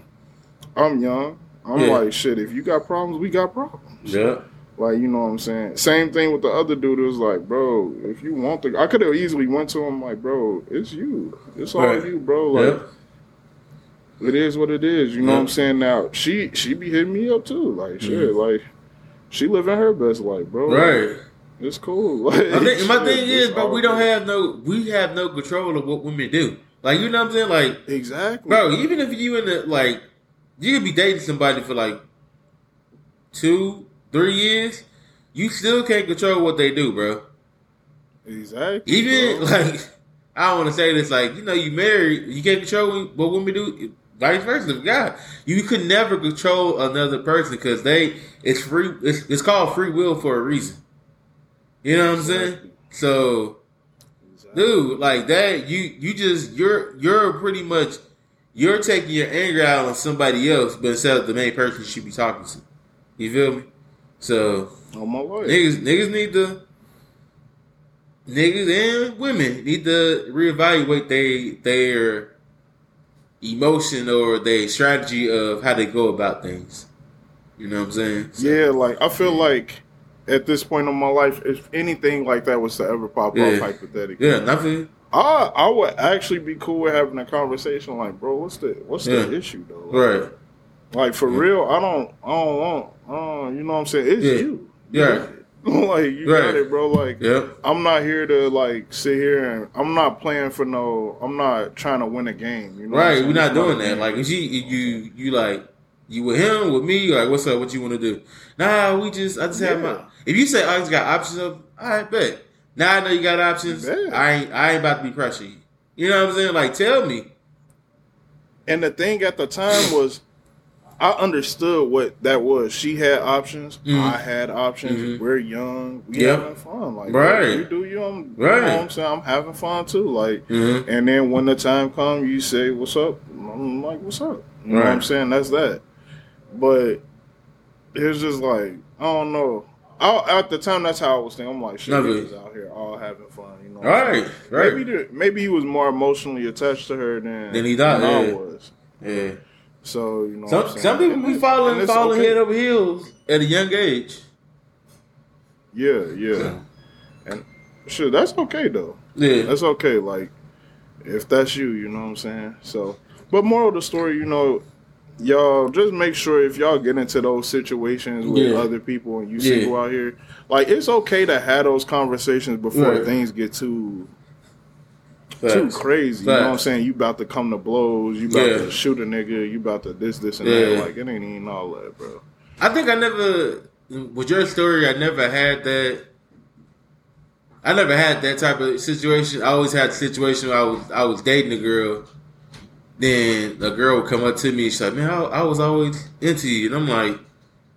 I'm young. I'm Yeah. like, shit. If you got problems, we got problems. Yeah. Like you know what I'm saying. Same thing with the other dude. It was like, bro, if you want the, I could have easily went to him like, bro, it's you. It's all Right. you, bro. Like Yep. It is what it is. You know what I'm saying? Now she she be hitting me up too. Like shit, Mhm. like she living her best life, bro. Right. It's cool. [laughs] Like, I think, my shit, thing is, bro, we don't have no, we have no control of what women do. Like, you know what I'm saying? Like, exactly, bro, even if you in the like, you could be dating somebody for like two, three years, you still can't control what they do, bro. Exactly. Even bro. [laughs] like, I don't want to say this, like, you know, you married, you can't control what women do. Vice versa, God, you could never control another person because they, it's free. It's, it's called free will for a reason. You know what I'm saying? So, dude, like that, you you just you're you're pretty much you're taking your anger out on somebody else, but instead of the main person you should be talking to. You feel me? So on my life. niggas niggas need to niggas and women need to reevaluate they their emotion or their strategy of how they go about things. You know what I'm saying? So, Yeah, like I feel like at this point in my life, if anything like that was to ever pop Yeah. off hypothetically, Yeah, nothing. I I would actually be cool with having a conversation. Like, bro, what's the what's Yeah. the issue though? Like, Right. Like for Yeah. real, I don't I don't want. Uh, you know what I'm saying? It's Yeah. you. Yeah. [laughs] like you Right. got it, bro. Like Yep. I'm not here to like sit here and I'm not playing for no. I'm not trying to win a game. You know, Right, we're not doing that. Like if you you you like you with him, with me, like what's up? What you want to do? Nah, we just I just have my. If you say I just got options up, I bet. Now I know you got options. Yeah. I ain't I ain't about to be pressuring you. You know what I'm saying? Like tell me. And the thing at the time was, I understood what that was. She had options. Mhm. I had options. Mhm. We're young. We Yep. having fun. Like Right. you do you. I'm, Right. You know what I'm saying I'm having fun too. Like, Mm-hmm. and then when the time comes, you say, "What's up?" I'm like, "What's up?" You know what I'm saying? That's that. But it's just like I don't know. I, at the time, that's how I was thinking. I'm like, shit, niggas out here all having fun. You know, Right, saying? right. Maybe the, maybe he was more emotionally attached to her than Than he thought, than I was. Yeah. So you know, Some some people be falling and falling okay. head over heels at a young age. Yeah, yeah, and sure, that's okay though. Yeah. That's okay. Like if that's you, you know what I'm saying. So, but moral of the story, you know, y'all just make sure if y'all get into those situations with Yeah. other people and you Yeah. single out here, like it's okay to have those conversations before Right. things get too too Facts. crazy. You know what I'm saying? You about to come to blows. You about Yeah. to shoot a nigga. You about to this, this, and Yeah. that. Like it ain't even all that, bro. I think I never with your story. I never had that. I never had that type of situation. I always had a situation where I was I was dating a girl. Then a girl would come up to me. She's like, "Man, I, I was always into you," and I'm like,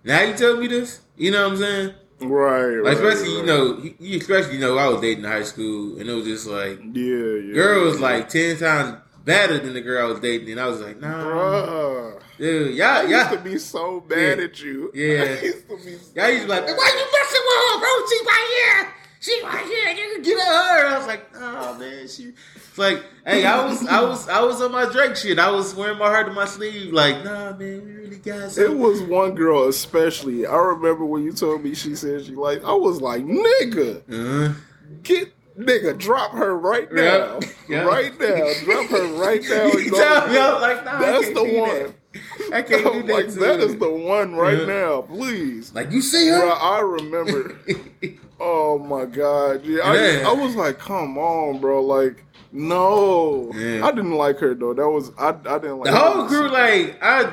"Now you tell me this?" You know what I'm saying? Right. Like, right, especially you know, you- you especially you know, I was dating in high school, and it was just like, Yeah, yeah. girl was yeah. like ten times better than the girl I was dating, and I was like, "Nah, Bruh. dude, I y'all, used to be so bad Yeah. at you. [laughs] Yeah. I used to be so Y'all used to be like, why you messing with her, bro? She right here. She right here. Nigga, get at her. I was like, oh man, she. It's like, hey, I was, I was, I was on my Drake shit. I was wearing my heart to my sleeve. Like, nah, man, we really got It something. was one girl especially. I remember when you told me she said she like. I was like, nigga, Uh-huh. get nigga, drop her right now, [laughs] Yeah. Yeah. right now, drop her right now. You tell me, I was like, nah, That's the one. that. I can't [laughs] do that. like to that is the one right Yeah. now, please. Like you see Bro, her. I remember. [laughs] oh my god, yeah. I. I was like, come on, bro. Like, no, Yeah. I didn't like her though. That was I. I didn't like The whole crew, like I,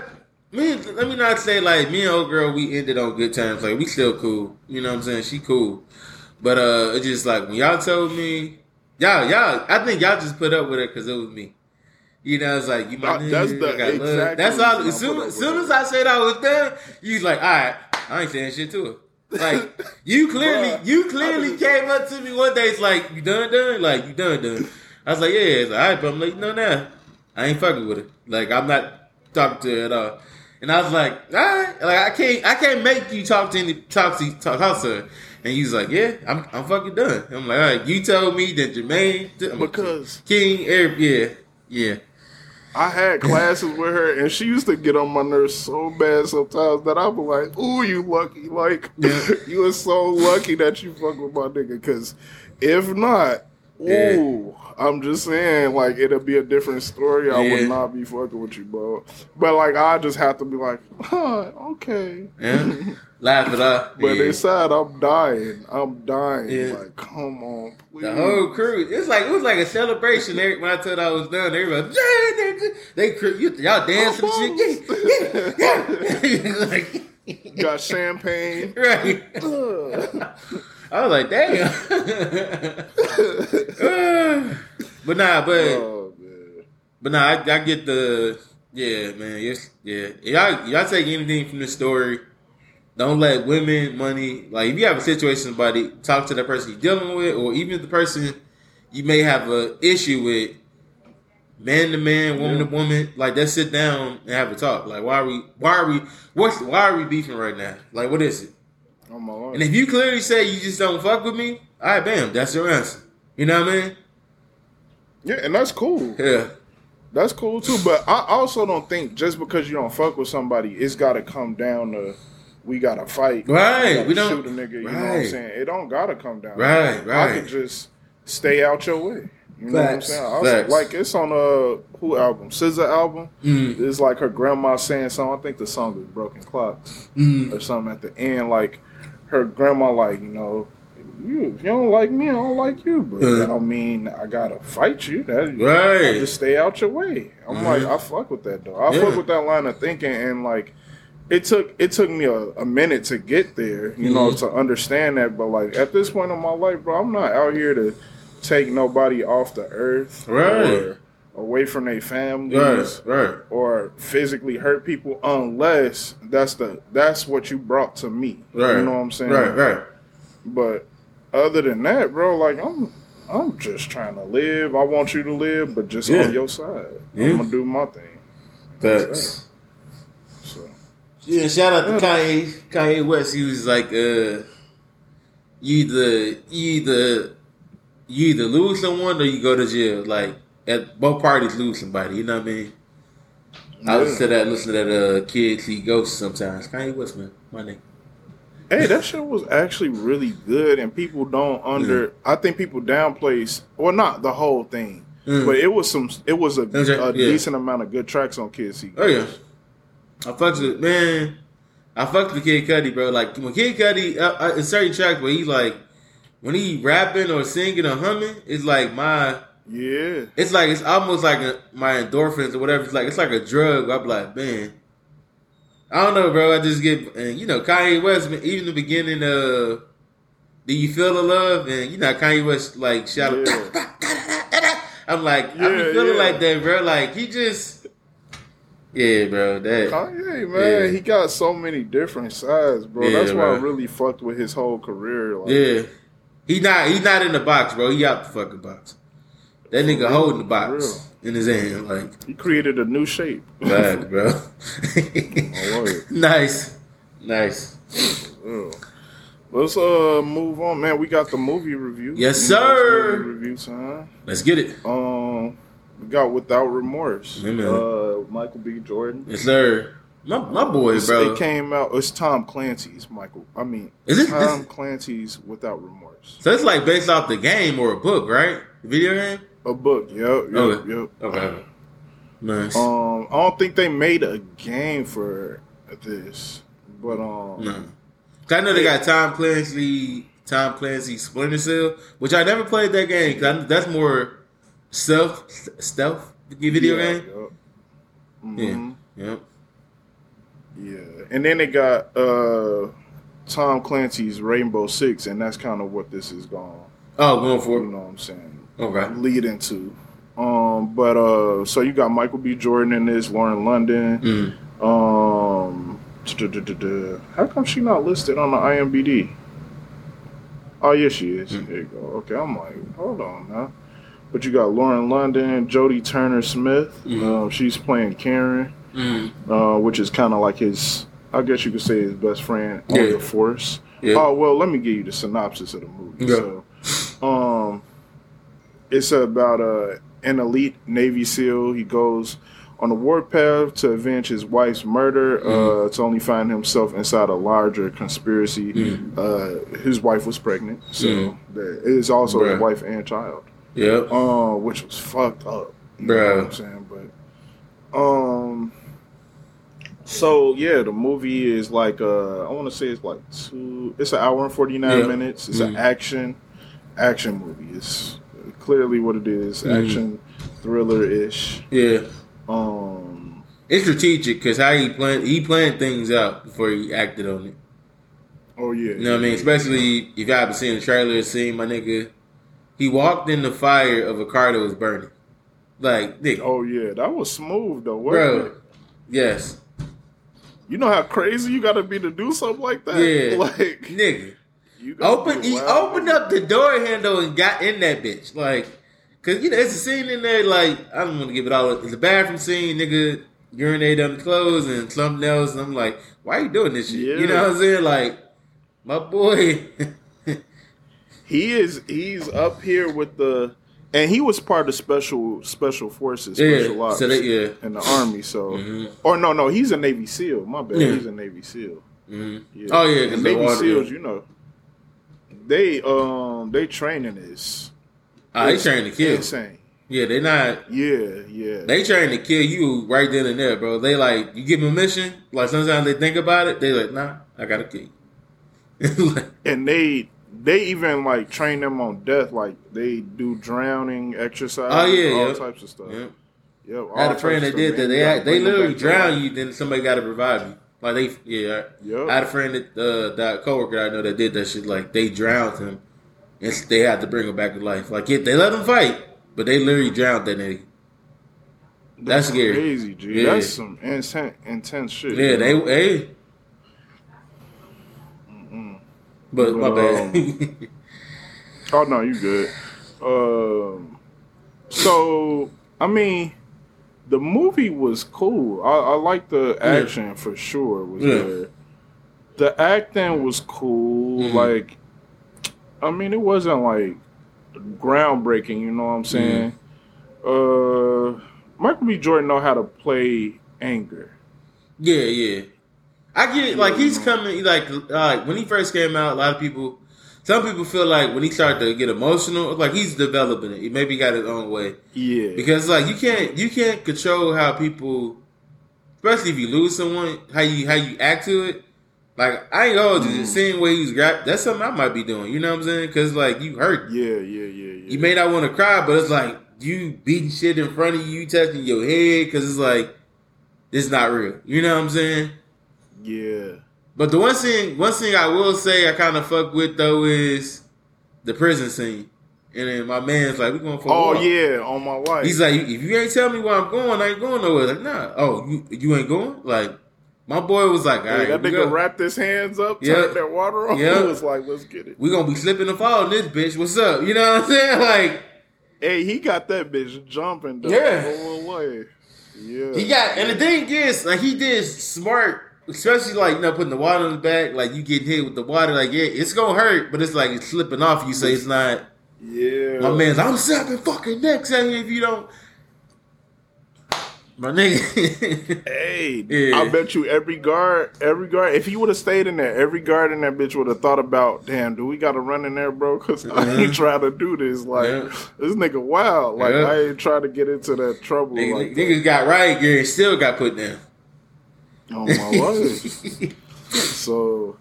me, let me not say like me and old girl, we ended on good terms. Like we still cool. You know what I'm saying? She cool, but uh, it's just like when y'all told me, y'all, y'all, I think y'all just put up with it because it was me. You know, it's like you my Uh, that's the love. exact That's all. As soon, as soon as I said I was done, you was like, all right, I ain't saying shit to her. Like [laughs] you clearly, you clearly came up to me one day. It's like you done, done, like you done, done. I was like, yeah, it's all right, but I'm like, no, nah, I ain't fucking with it. Like I'm not talking to her at all. And I was like, all right, like I can't, I can't make you talk to any, talk to, talk, to her. And he was like, yeah, I'm, I'm fucking done. I'm like, all right, you told me that Jermaine, Because- King, Eric, yeah, yeah, I had [laughs] classes with her, and she used to get on my nerves so bad sometimes that I'd be like, "Ooh, you lucky! Like, Yeah. [laughs] you are so lucky that you fuck with my nigga. Because if not, Yeah. ooh, I'm just saying, like, it'll be a different story. I Yeah. would not be fucking with you, bro. But like, I just have to be like, huh, okay. Yeah. Laugh it up. But yeah. inside, I'm dying. I'm dying. Yeah. Like, come on, please. The whole crew. It's like it was like a celebration. Every- When I told I was done, everybody, yeah. They you, y'all dancing and shit. Yeah, yeah, yeah. [laughs] like, [laughs] Got champagne. [laughs] right. I was like, damn. Uh, but nah, but oh but nah, I, I get the yeah, man. Yes, yeah. Y'all, y'all take anything from this story. Don't let women, money, like if you have a situation, somebody talk to that person you're dealing with, or even the person you may have a issue with, man to man, woman to woman. Like let's sit down and have a talk. Like why are we, why are we, what's, why are we beefing right now? Like what is it? Oh my lord. And if you clearly say you just don't fuck with me, all right, bam, that's your answer. You know what I mean? Yeah, and that's cool. Yeah. That's cool too. But I also don't think just because you don't fuck with somebody, it's got to come down to we got to fight. Right, gotta we don't- shoot a nigga. You know what I'm saying? It don't got to come down. Right, right. I could just stay out your way. You know Facts, what I'm saying? I facts. like it's on a who album? SZA album. Mm. It's like her grandma saying something. I think the song is Broken Clocks Mm. or something at the end. Like her grandma, like you know. You, if you don't like me, I don't like you. But Uh. that don't mean I gotta fight you. That Right. just stay out your way. I'm Mhm. like, I fuck with that though. I Yeah. fuck with that line of thinking, and like, it took it took me a, a minute to get there, you know, Mhm. to understand that. But like at this point in my life, bro, I'm not out here to take nobody off the earth, Right. or away from their families, Right, right. or physically hurt people, unless that's the that's what you brought to me. Right. You know what I'm saying? Right, right. But other than that, bro, like I'm I'm just trying to live. I want you to live, but just Yeah. on your side. Yeah. I'm gonna do my thing. Facts. So Yeah, shout out to Kanye. Kanye West. He was like, uh, you either you either you either lose someone or you go to jail. Like at both parties lose somebody. You know what I mean? I listen to that. Listen to that. Uh, Kids See Ghosts sometimes. Kanye West, man, my name. Hey, that show was actually really good, and people don't under. I think people downplays, well, not the whole thing, Mm. but it was some. It was a, Okay, a yeah. decent amount of good tracks on See. Oh yeah, I fucked with man. I fucked with Kid Cudi, bro. Like when Kid Cudi, uh, uh, in certain tracks where he like when he rapping or singing or humming, it's like my. Yeah, It's like it's almost like a, my endorphins or whatever. It's like it's like a drug. I'm like, man, I don't know, bro. I just get and you know Kanye West. Even the beginning of Do You Feel the Love and you know Kanye West like shout out. Yeah. [laughs] I'm like I Yeah, be feeling yeah. like that, bro. Like he just yeah, bro. That Kanye, man, Yeah. he got so many different sides, bro. Yeah, That's why I really fucked with his whole career. Like, yeah, he not he not in the box, bro. He out the fucking box. That nigga real, holding the box in his hand, like he created a new shape. [laughs] Right, bro. [laughs] Nice, nice. Let's uh move on, man. We got the movie review. Yes, sir. Movie review time. Let's get it. Um, we got Without Remorse. Uh, Michael B. Jordan. Yes, sir. My my boy, bro. It came out. It's Tom Clancy's Michael. I mean, Is it- Tom this- Clancy's Without Remorse? So it's like based off the game or a book, right? Video game. A book. Yep. Yep. Okay. Yep. Okay. Nice. Um, I don't think they made a game for this, but um, no. 'Cause I know they got Tom Clancy, Tom Clancy Splinter Cell, which I never played that game. 'cause I, that's more stealth, stealth video yeah, game. Yep. Yeah. Mhm. Yep. Yeah, and then they got uh Tom Clancy's Rainbow Six, and that's kind of what this is going. Oh, going for You know what I'm saying? Okay. Lead into. Um, but uh, so you got Michael B. Jordan in this, Lauren London. Mm. Um, how come she not listed on the IMBD? Oh, yeah, she is. Mm. There you go. Okay, I'm like, hold on now. But you got Lauren London, Jodie Turner Smith. Mhm. Uh, she's playing Karen, Mm. uh, which is kind of like his, I guess you could say his best friend on Yeah. the force. Yeah. Oh well, let me give you the synopsis of the movie. Yeah. So, um, it's about uh, an elite Navy SEAL. He goes On the warpath to avenge his wife's murder, uh, to only find himself inside a larger conspiracy. Uh, his wife was pregnant, so that it is also his Bruh. wife and child, Yep. uh, which was fucked up. You know what I'm saying? But um, so yeah, the movie is like uh, I want to say it's like two. It's an hour and forty nine Yeah. minutes. It's an action action movie. It's clearly what it is. Mhm. Action thriller ish. Yeah. Um, It's strategic because how he planned he planned things out before he acted on it. oh yeah, You know what I mean? Especially if y'all been seeing the trailer, seeing my nigga, he walked in the fire of a car that was burning. Like, nigga, Oh yeah, that was smooth though, bro, it? yes, You know how crazy you got to be to do something like that. Yeah. [laughs] like nigga. You Open, he opened up the door handle and got in that bitch. Like, cause you know, it's a scene in there. Like, I don't want to give it all. It's a bathroom scene, nigga. Urinate on the clothes and something else. And I'm like, why are you doing this shit? You know what I'm saying? Like, my boy. [laughs] He is. He's up here with the, and he was part of special special forces, yeah. special ops So they, yeah. in the army. So, Mhm. or no, no, he's a Navy SEAL. My bad, Yeah. he's a Navy SEAL. hmm Yeah. Oh yeah, And Navy water- SEAls, you know, they um they training is Oh, they is trying to kill. insane. Yeah, they not. Yeah, yeah. They trying to kill you right then and there, bro. They like you give them a mission. Like sometimes they think about it. They like, nah, I gotta kill you. [laughs] Like, and they they even like train them on death. Like they do drowning exercise. Oh, yeah, all yeah. types of stuff. yeah. Yep, I had a friend that did that. You They they literally drown you, then somebody got to revive you. Like they, yeah. Yep. I had a friend that uh, that coworker I know that did that shit. Like they drowned him, and they had to bring him back to life. Like yeah, they let him fight, but they literally drowned that nigga. That's scary. Crazy, G. Yeah. That's some intense, intense shit. Yeah, they hey. But my But, bad. [laughs] Oh no, you good. Um, so I mean, the movie was cool. I, I like the action for sure. Was Yeah. there. The acting was cool. Mhm. Like, I mean, it wasn't like groundbreaking. You know what I'm saying? Uh, Michael B. Jordan know how to play anger. Yeah, yeah. I get it. Like he's coming. Like like when he first came out, a lot of people, some people feel like when he started to get emotional, like he's developing it. He maybe got his own way Yeah, because like you can't you can't control how people, especially if you lose someone, how you how you act to it. Like I ain't gonna hold you. The same way he's rap, that's something I might be doing. You know what I'm saying? Because like you hurt. yeah, yeah, yeah, yeah. You may not want to cry, but it's like you beating shit in front of you, you touching your head, because it's like it's not real. You know what I'm saying? yeah. But the one thing, one thing I will say I kind of fuck with though is the prison scene. And then my man's like, "We going for Oh walk." yeah, on my wife." He's like, "If you ain't tell me where I'm going, I ain't going nowhere." Like, nah. Oh, you you ain't going? Like, my boy was like, "All right, that we, nigga wrapped his hands up, Yeah. turned that water on. Yeah. He [laughs] was like, let's get it. we gonna be slipping and falling this bitch. What's up? You know what I'm saying? [laughs] Like, Hey, he got that bitch jumping the Yeah. whole way. Yeah. he got, and the thing is, like, he did smart." Especially like you know putting the water on the back, like you getting hit with the water, like yeah, it's gonna hurt, but it's like it's slipping off you, so it's not. yeah. My man's, I'm snapping fucking necks at you if you don't. My nigga. [laughs] Hey, Yeah. I bet you every guard, every guard, if he would have stayed in there, every guard in that bitch would have thought about, damn, do we got to run in there, bro? Because I ain't trying to do this. Like, Yeah. this nigga wild. Like, Yeah. I ain't trying to get into that trouble. Nigga- like that. niggas got right gear still got put down. Oh my life. [laughs] so,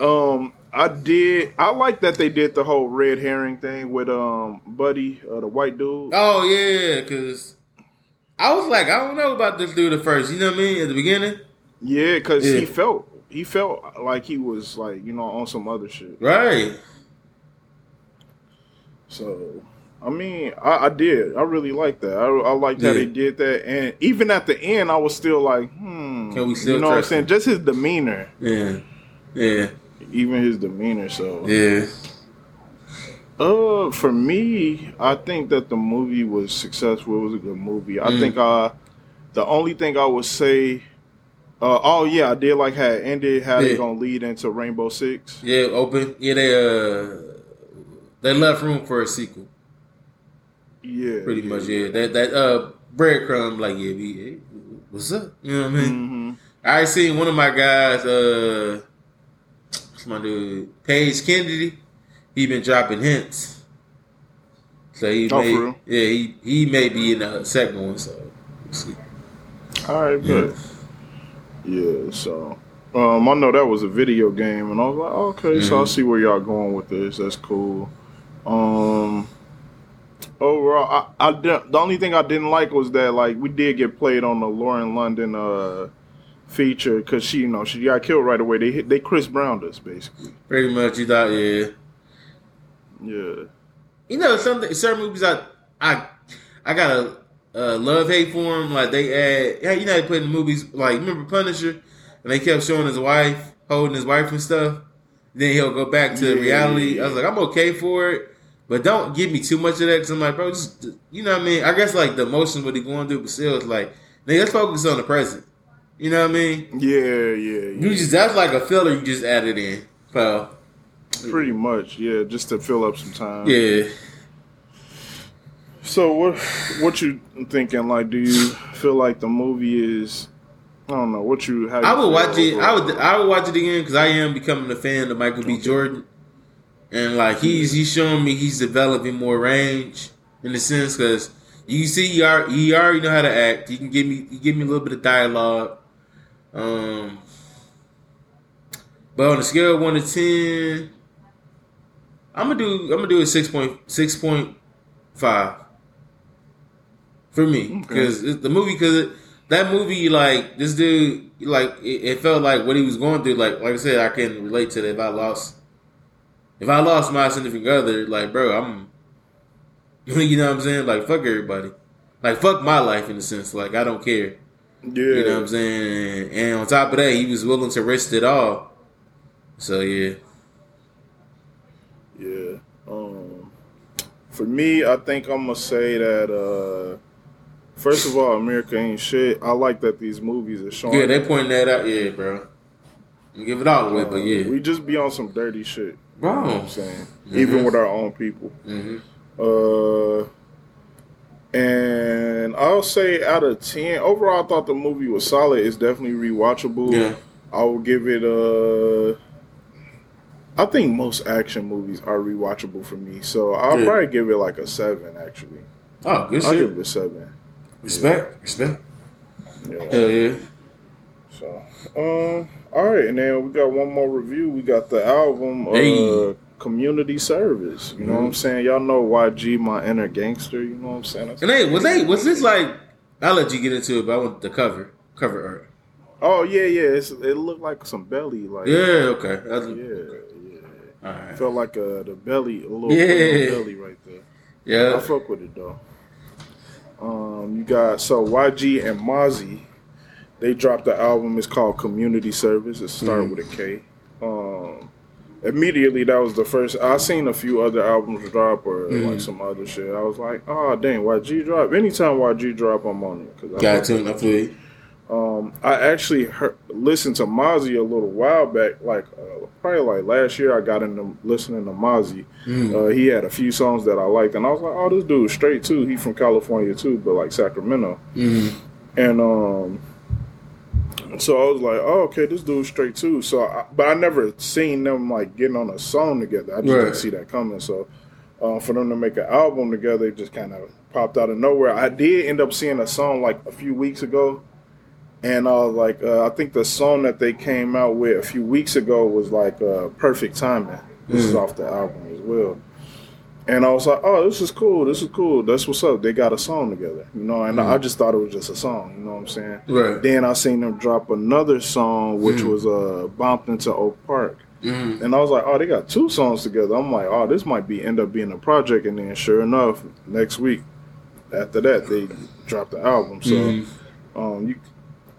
um, I did. I like that they did the whole red herring thing with um Buddy, uh, the white dude. Oh yeah, cause I was like, I don't know about this dude at first. You know what I mean? At the beginning, Yeah, because Yeah. he felt he felt like he was like you know on some other shit. right? So, I mean, I, I did. I really like that. I, I liked how they did that, and even at the end, I was still like, hmm. Can we still you know what I'm saying? him? Just his demeanor, Yeah, yeah, even his demeanor. So, yeah. Uh, for me, I think that the movie was successful. It was a good movie. I Mm. think uh, the only thing I would say, uh, oh yeah, I did like how it ended. How Yeah. they gonna lead into Rainbow Six? Yeah, open. Yeah, they uh, they left room for a sequel. Yeah, Pretty yeah. much. Yeah, that that uh, breadcrumb, like yeah, be hey, what's up? You know what I mean? hmm I seen one of my guys, uh, what's my dude, Paige Kennedy. He been dropping hints. So he Oh, may, yeah, he he may be in the second one. So we'll see. All right, Yeah. good. Yeah, so um, I know that was a video game, and I was like, okay, so I Mhm. see where y'all going with this. That's cool. Um, overall, I, I the only thing I didn't like was that like we did get played on the Lauren London uh feature because she, you know, she got killed right away. They hit, they Chris Browned us basically. Pretty much, you thought, yeah. Yeah, You know, some certain movies I I I got a uh, love hate for them. Like they add, yeah, you know, they put in movies like remember Punisher, and they kept showing his wife holding his wife and stuff. Then he'll go back to Yeah. reality. I was like, I'm okay for it, but don't give me too much of that. Cause I'm like, bro, just you know what I mean. I guess like the emotions what he going through, but still, it's like, nigga, let's focus on the present. You know what I mean? yeah, yeah, yeah. You just that's like a filler you just added in, pal. Pretty much, yeah, just to fill up some time. Yeah. So what what you thinking? Like, do you feel like the movie is? I don't know what you. How you I would watch it. I would. I would watch it again because I am becoming a fan of Michael B. Jordan, and like he's he's showing me he's developing more range in the sense because you see he already, he already know how to act. He can give me he give me a little bit of dialogue. Um, but on a scale of one to ten, I'm gonna do I'm gonna do a six point six point five for me Okay. because the movie because that movie like this dude like it, it felt like what he was going through like like I said I can relate to that if I lost if I lost my significant other like bro I'm [laughs] you know what I'm saying? Like fuck everybody. Like fuck my life in a sense. Like I don't care. Yeah, you know what I'm saying? And on top of that he was willing to risk it all. So yeah. Yeah. Um, for me, I think I'm gonna say that. uh First of all, America ain't shit. I like that these movies are showing. yeah they pointing that out. Yeah bro. Give it all away but yeah. we just be on some dirty shit. You know I'm saying, Mhm. even with our own people. hmm Uh, and I'll say out of ten, overall, I thought the movie was solid. It's definitely rewatchable. yeah I will give it a. I think most action movies are rewatchable for me, so I'll Yeah. probably give it like a seven. Actually, oh good I'll shit give it a seven. respect respect Yeah. hell yeah So, um, all right, and then we got one more review. We got the album, uh, Kommunity Service. You know what I'm saying? Y'all know YG, my inner gangster. You know what I'm saying? That's- And hey, was they was this like? I'll let you get into it, but I want the cover cover art. Oh yeah, yeah. It's, it looked like some belly, like Yeah, okay. That's, yeah, yeah. All right. Felt like uh, the belly, a little Yeah. belly right there. Yeah, I fuck with it though. Um, you got so YG and Mozzy. They dropped the album. It's called Kommunity Service. It started Mhm. with a K. Um, immediately that was the first. I seen a few other albums drop or Mhm. like some other shit. I was like, oh dang, YG drop. Anytime YG drop, I'm on it. 'cause I Got fuck to. I feel um, I actually heard, listened to Mozzy a little while back, like uh, probably like last year. I got into listening to Mozzy. Mm. Uh, he had a few songs that I liked, and I was like, "Oh, this dude's straight too. He from California too, but like Sacramento." Mm. And um, so I was like, "Oh, okay, this dude's straight too." So, I, but I never seen them like getting on a song together. I just Right. didn't see that coming. So, uh, for them to make an album together, it just kind of popped out of nowhere. I did end up seeing a song like a few weeks ago, and I was like, uh, I think the song that they came out with a few weeks ago was like uh, "Perfect Timing." This is Mhm. off the album as well. And I was like, oh, this is cool. This is cool. That's what's up. They got a song together, you know. And I just thought it was just a song, you know what I'm saying? Right. Then I seen them drop another song, which Mm. was uh, "Bompton to Oak Park," Mm. and I was like, oh, they got two songs together. I'm like, oh, this might be end up being a project. And then, sure enough, next week, after that, they dropped the album. So, Mm. um, you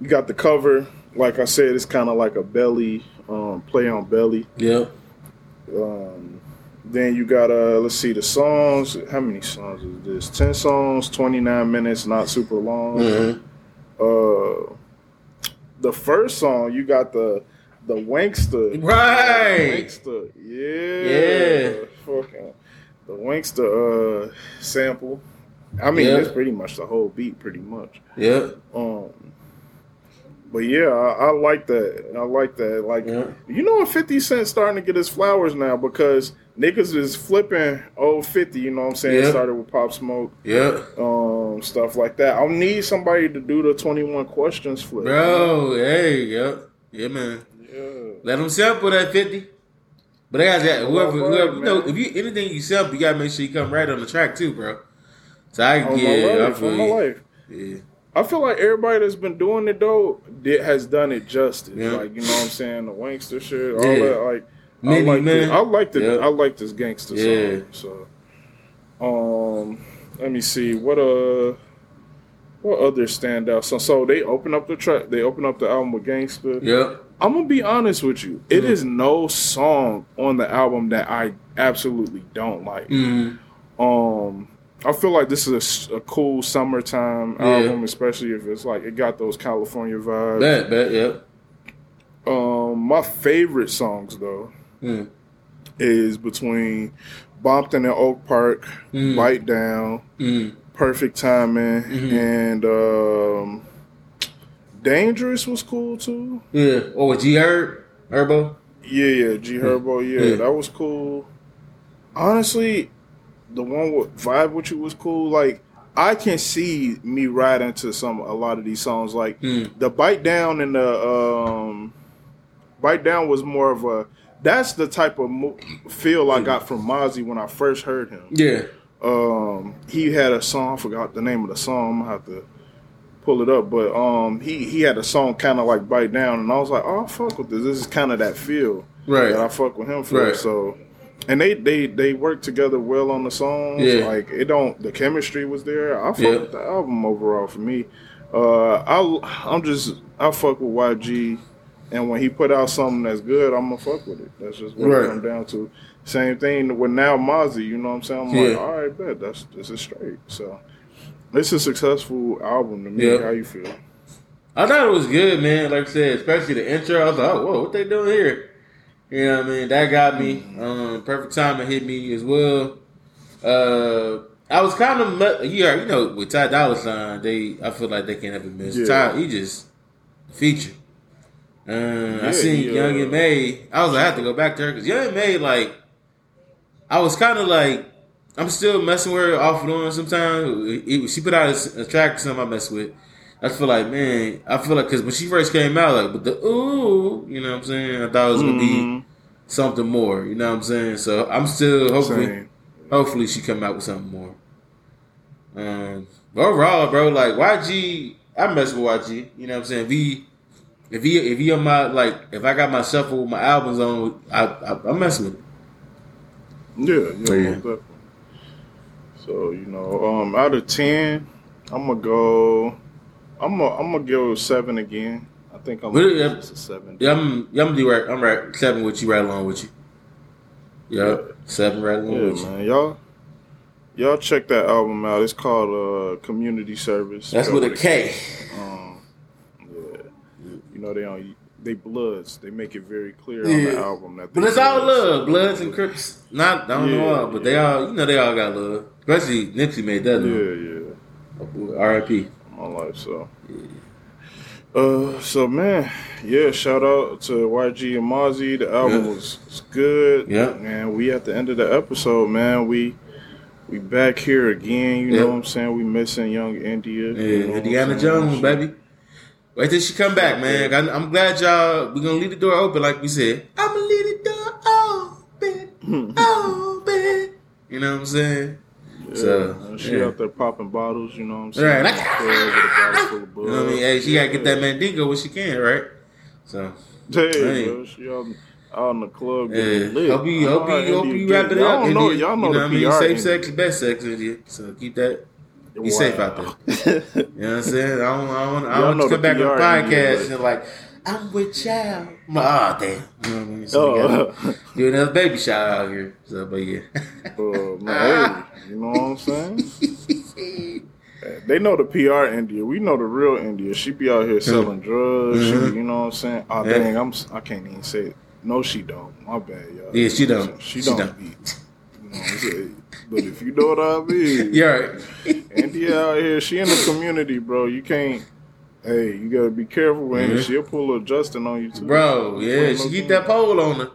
you got the cover. Like I said, it's kind of like a belly um, play on belly. Yep. Um, then you got uh let's see the songs. How many songs is this? Ten songs, twenty nine minutes, not super long. Mhm. Uh, the first song you got the the Wanksta. Right. Wanksta. Yeah. Yeah. Fucking the Wanksta uh sample. I mean, Yeah. it's pretty much the whole beat, pretty much. Yeah. Um, but yeah, I, I like that. I like that. Like, Yeah. you know, what, Fifty Cent starting to get his flowers now because niggas is flipping old Fifty. You know what I'm saying? Yeah. Started with Pop Smoke, Yeah. um, stuff like that. I'll need somebody to do the Twenty One Questions flip, Bro, hey, yeah. Yeah, man. Yeah. Let them sample that 50. But they got that. Whoever, whoever, you know, if you anything you sample, you gotta make sure you come right on the track too, bro. So I On yeah, my I feel on my life. Yeah. I feel like everybody that's been doing it though did, has done it justice. Yeah. Like you know what I'm saying, the Wanksta shit, all that. Like Many, I like man. this. I like the Yeah. I like this gangster Yeah. song. So, um, let me see what uh what other standout song. So they open up the track. They open up the album with Gangster. Yeah. I'm gonna be honest with you. It Mhm. is no song on the album that I absolutely don't like. Mm. Um, I feel like this is a cool summertime Yeah. album, especially if it's like it got those California vibes. Bet, bet, yep. Um, my favorite songs though Mm. is between Bompton and Oak Park, Mm. Bite Down, Mm. Perfect Timing, Mhm. and um, Dangerous was cool too. Yeah. Oh, with G Herb? Herbo? Yeah, yeah, G Herbo, yeah, Yeah. that was cool. Honestly, the one with Vibe with You was cool. Like I can see me riding to some a lot of these songs. Like Mm. the Bite Down and the um, Bite Down was more of a. That's the type of mo- feel I got from Mozzy when I first heard him. Yeah. Um, he had a song. I forgot the name of the song. I'm gonna have to pull it up. But um, he he had a song kind of like Bite Down, and I was like, oh, I fuck with this. This is kind of that feel Right. that I fuck with him for. Right. So, and they they they work together well on the songs. Yeah. Like it don't the chemistry was there. I fuck Yeah. with the album overall for me. Uh, I I'm just I fuck with YG, and when he put out something that's good, I'm gonna fuck with it. That's just what Right. it comes down to. Same thing with now Mozzy. You know what I'm saying? I'm Yeah. like, all right, bet that's this is straight. So. It's a successful album to me. Yeah. How you feel? I thought it was good, man. Like I said, especially the intro. I was like, oh, whoa, what they doing here? You know what I mean? That got me. Um, perfect timing hit me as well. Uh, I was kind of, know, you know, with Ty Dolla Sign, they, I feel like they can't ever miss. Yeah. Ty, he just feature. Uh, I Yeah, seen he, Young uh, and May. I was like, I have to go back to her because Young M.A, like, I was kind of like, I'm still messing with her off and on sometimes. She put out a, a track, some I mess with. I feel like, man, I feel like because when she first came out, like, with the ooh, you know what I'm saying? I thought it was gonna be Mhm. something more, you know what I'm saying? So I'm still hopefully, Same. hopefully she come out with something more. Um, but overall, bro, like YG, I mess with YG. You know what I'm saying? He, if he, if he on my like, if I got my shuffle with my albums on, I, I, I mess with it. Yeah, yeah, yeah. So you know, um, out of ten, I'm gonna go. I'm gonna I'm gonna go seven again. I think I'm gonna Yeah. give this a seven. Yeah, I'm, yeah, I'm gonna do right. I'm right. Seven with you, right along with you. Yeah, Yeah. seven right along Yeah, with you. man, y'all. Y'all check that album out. It's called uh, Kommunity Service. That's with a K. Yeah, you know they don't. They bloods. They make it very clear on the album that. But it's all love, Bloods and Crips. Not, I don't know Yeah, all, but they all, you know, they all got love. Especially Nipsey made that. Yeah, Yeah. yeah. R.I.P. my life. So, uh, so man, yeah. Shout out to YG and Mozzy. The album Yeah. was, was good. Yeah. man. We at the end of the episode, man. We we back here again. You Yeah. know what I'm saying? We missing Young India. Yeah, you know Indiana? Jones, baby. Wait till she come back, man. I- I'm glad y'all. We're gonna leave the door open, like we said. I'm gonna leave the door open, [laughs] open. You know what I'm saying? Yeah, So, she yeah. out there popping bottles. You know what I'm saying? Right. In the club with a bottle full of You know what I mean? Hey, she gotta get that Mandingo when she can, right? So, Hey, Hey. bro, she out, out in the club yeah. lit. Hope you, hope I you, hope you wrap it y'all. Don't know, y'all know you know the what I mean? PR Safe India. sex is best sex, India. So keep that. Be safe out there. You know what I'm saying? I don't, I don't, I don't want to come back on the podcast and like, I'm with child. Oh, damn. You know what I mean? So Oh, gotta do another baby shower out here. So, but yeah. uh, man, hey, [laughs] you know what I'm saying? [laughs] They know the PR India. We know the real India. She be out here selling drugs. She, Mhm. you know what I'm saying? Oh Yeah. dang, I'm s- I can't even say it. No, she don't. My bad, y'all. Yeah, she don't. She, She don't. don't. Be, you know what I'm saying? But if you know what I [laughs] mean, You're right. India out here, she in the community, bro. You can't. Hey, you gotta be careful with. Mhm. She'll pull a Justin on you too, Bro, yeah, she get that pole on her.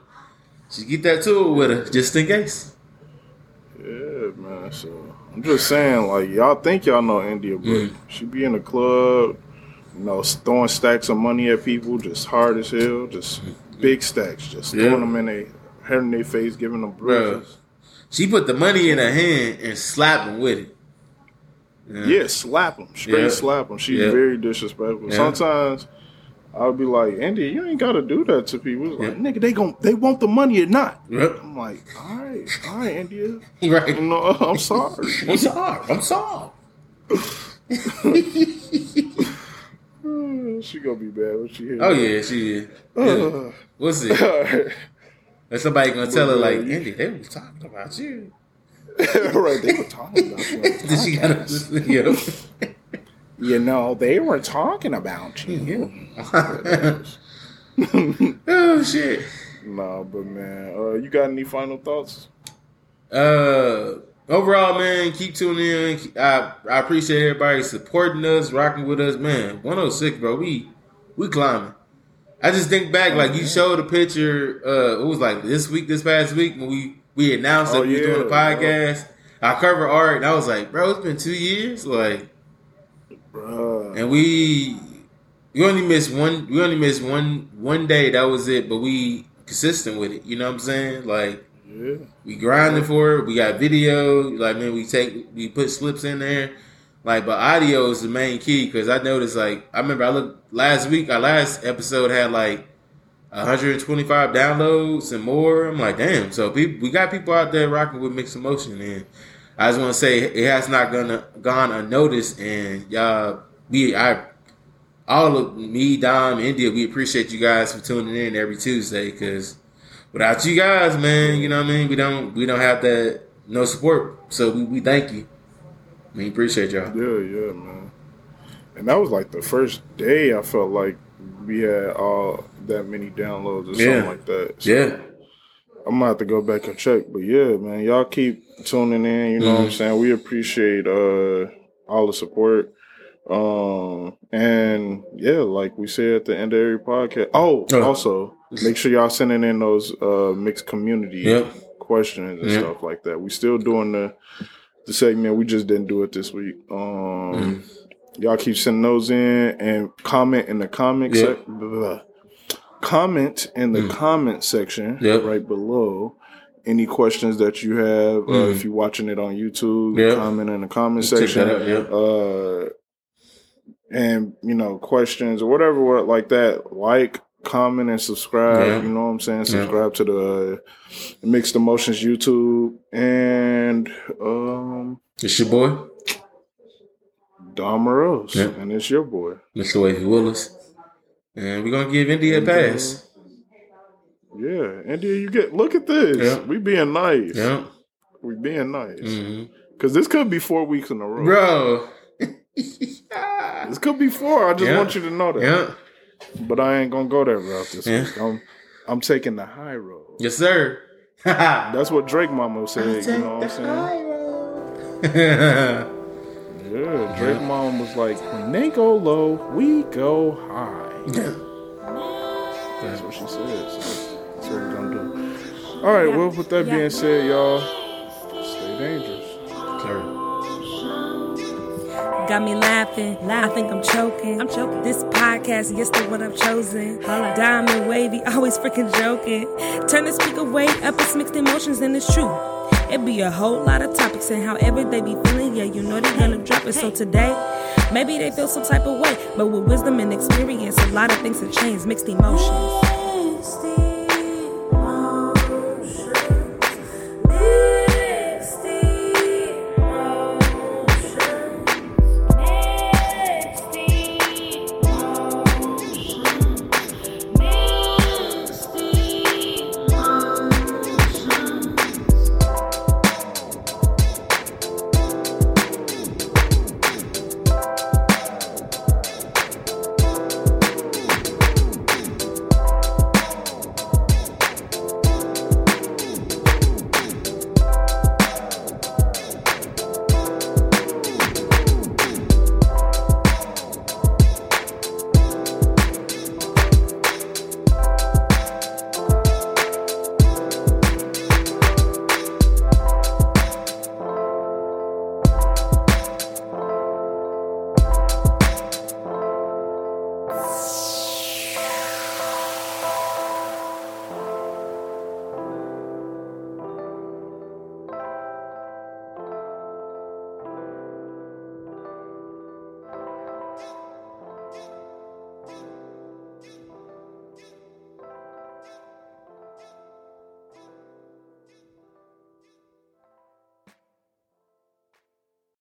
She get that tool with her, just in case. Yeah, man. So I'm just saying, like y'all think y'all know India, but Mm. she be in the club, you know, throwing stacks of money at people, just hard as hell, just big stacks, just Yeah. throwing them in their head in their face, giving them bruises. She put the money in her hand and slapped him with it. Yeah, slap them, straight Yeah. slap them. She's Yeah. very disrespectful. Yeah. Sometimes. I'll be like, India, you ain't gotta do that to people. It's like, nigga, they gon' they want the money or not. I'm like, all [laughs] right, all right, India. Right. Know, I'm sorry. I'm sorry. I'm [laughs] sorry. she gonna be bad when she hears Oh that. yeah, she is. Uh. Yeah. What's it? [laughs] right, And somebody gonna tell her like, Andy, they was talking about you. [laughs] they were talking about you. [laughs] Then she gotta, yeah. You know, they were talking about you. [laughs] oh shit. Nah, but man, uh, you got any final thoughts? Uh, overall, man, keep tuning in. I I appreciate everybody supporting us, rocking with us, man. 106, bro. We we climbing. I just think back, like you showed a picture. Uh, it was like this week, this past week when we we announced Oh, that we was doing a yeah, podcast. I cover art, and I was like, bro, it's been two years, like, bro. and we we only missed one. We only missed one one day. That was it. But we consistent with it. You know what I'm saying? Like Yeah. we grinding for it. We got video. Like man, we take we put slips in there. Like, but audio is the main key because I noticed. Like, I remember I looked last week. Our last episode had like 125 downloads and more. I'm like, damn. So we got people out there rocking with mixed emotion, and I just want to say it has not gonna gone unnoticed. And y'all, we I all of me, Dom, India, we appreciate you guys for tuning in every Tuesday because without you guys, man, you know what I mean. We don't we don't have that no support. So we, we thank you. We appreciate y'all. Yeah, yeah, man. And that was like the first day I felt like we had all that many downloads or Yeah. something like that. So Yeah, I'm gonna have to go back and check. But yeah, man, y'all keep tuning in, you know what I'm Mhm. saying? We appreciate uh all the support. Um and yeah, like we say at the end of every podcast. Oh, Oh. also make sure y'all sending in those uh mixed community Yep. questions and Yep. stuff like that. We still doing the the segment. We just didn't do it this week. Um Mm. Y'all keep sending those in and comment in the comment Yep. sec- blah, blah. comment in the Mm. comment section Yep. right below any questions that you have uh, Mm. if you're watching it on youtube Yep. comment in the comment Check section out, yep. uh, and you know questions or whatever what- like that like comment and subscribe Yeah. you know what i'm saying subscribe to the uh, mixed emotions youtube and um It's your boy, Dom Rose, Yeah. and it's your boy. Mr. Wavy Willis, and we're gonna give India a pass. Yeah, India, you get look at this. Yeah. We being nice. Yeah, We being nice. hmm Cause this could be four weeks in a row. bro. This could be four. I just Yeah. want you to know that. yeah, But I ain't gonna go that route this Yeah. week. I'm I'm taking the high road. yes, sir. That's what Drake Mama said. You know what I'm saying? [laughs] [laughs] Yeah, Drake Mama was like, when they go low, we go high. That's what she said. So that's what we're gonna do. All right. Well, with that being said, y'all, stay dangerous. Sir. Got me laughing. I think I'm choking. I'm choking. This podcast, yes, the one I've chosen. Diamond wavy, [laughs] always freaking joking. Turn the speaker way up, it's mixed emotions, and it's true. It be a whole lot of topics, and however they be feeling, yeah, you know they gonna drop it. So today, maybe they feel some type of way, but with wisdom and experience, a lot of things have changed. Mixed emotions.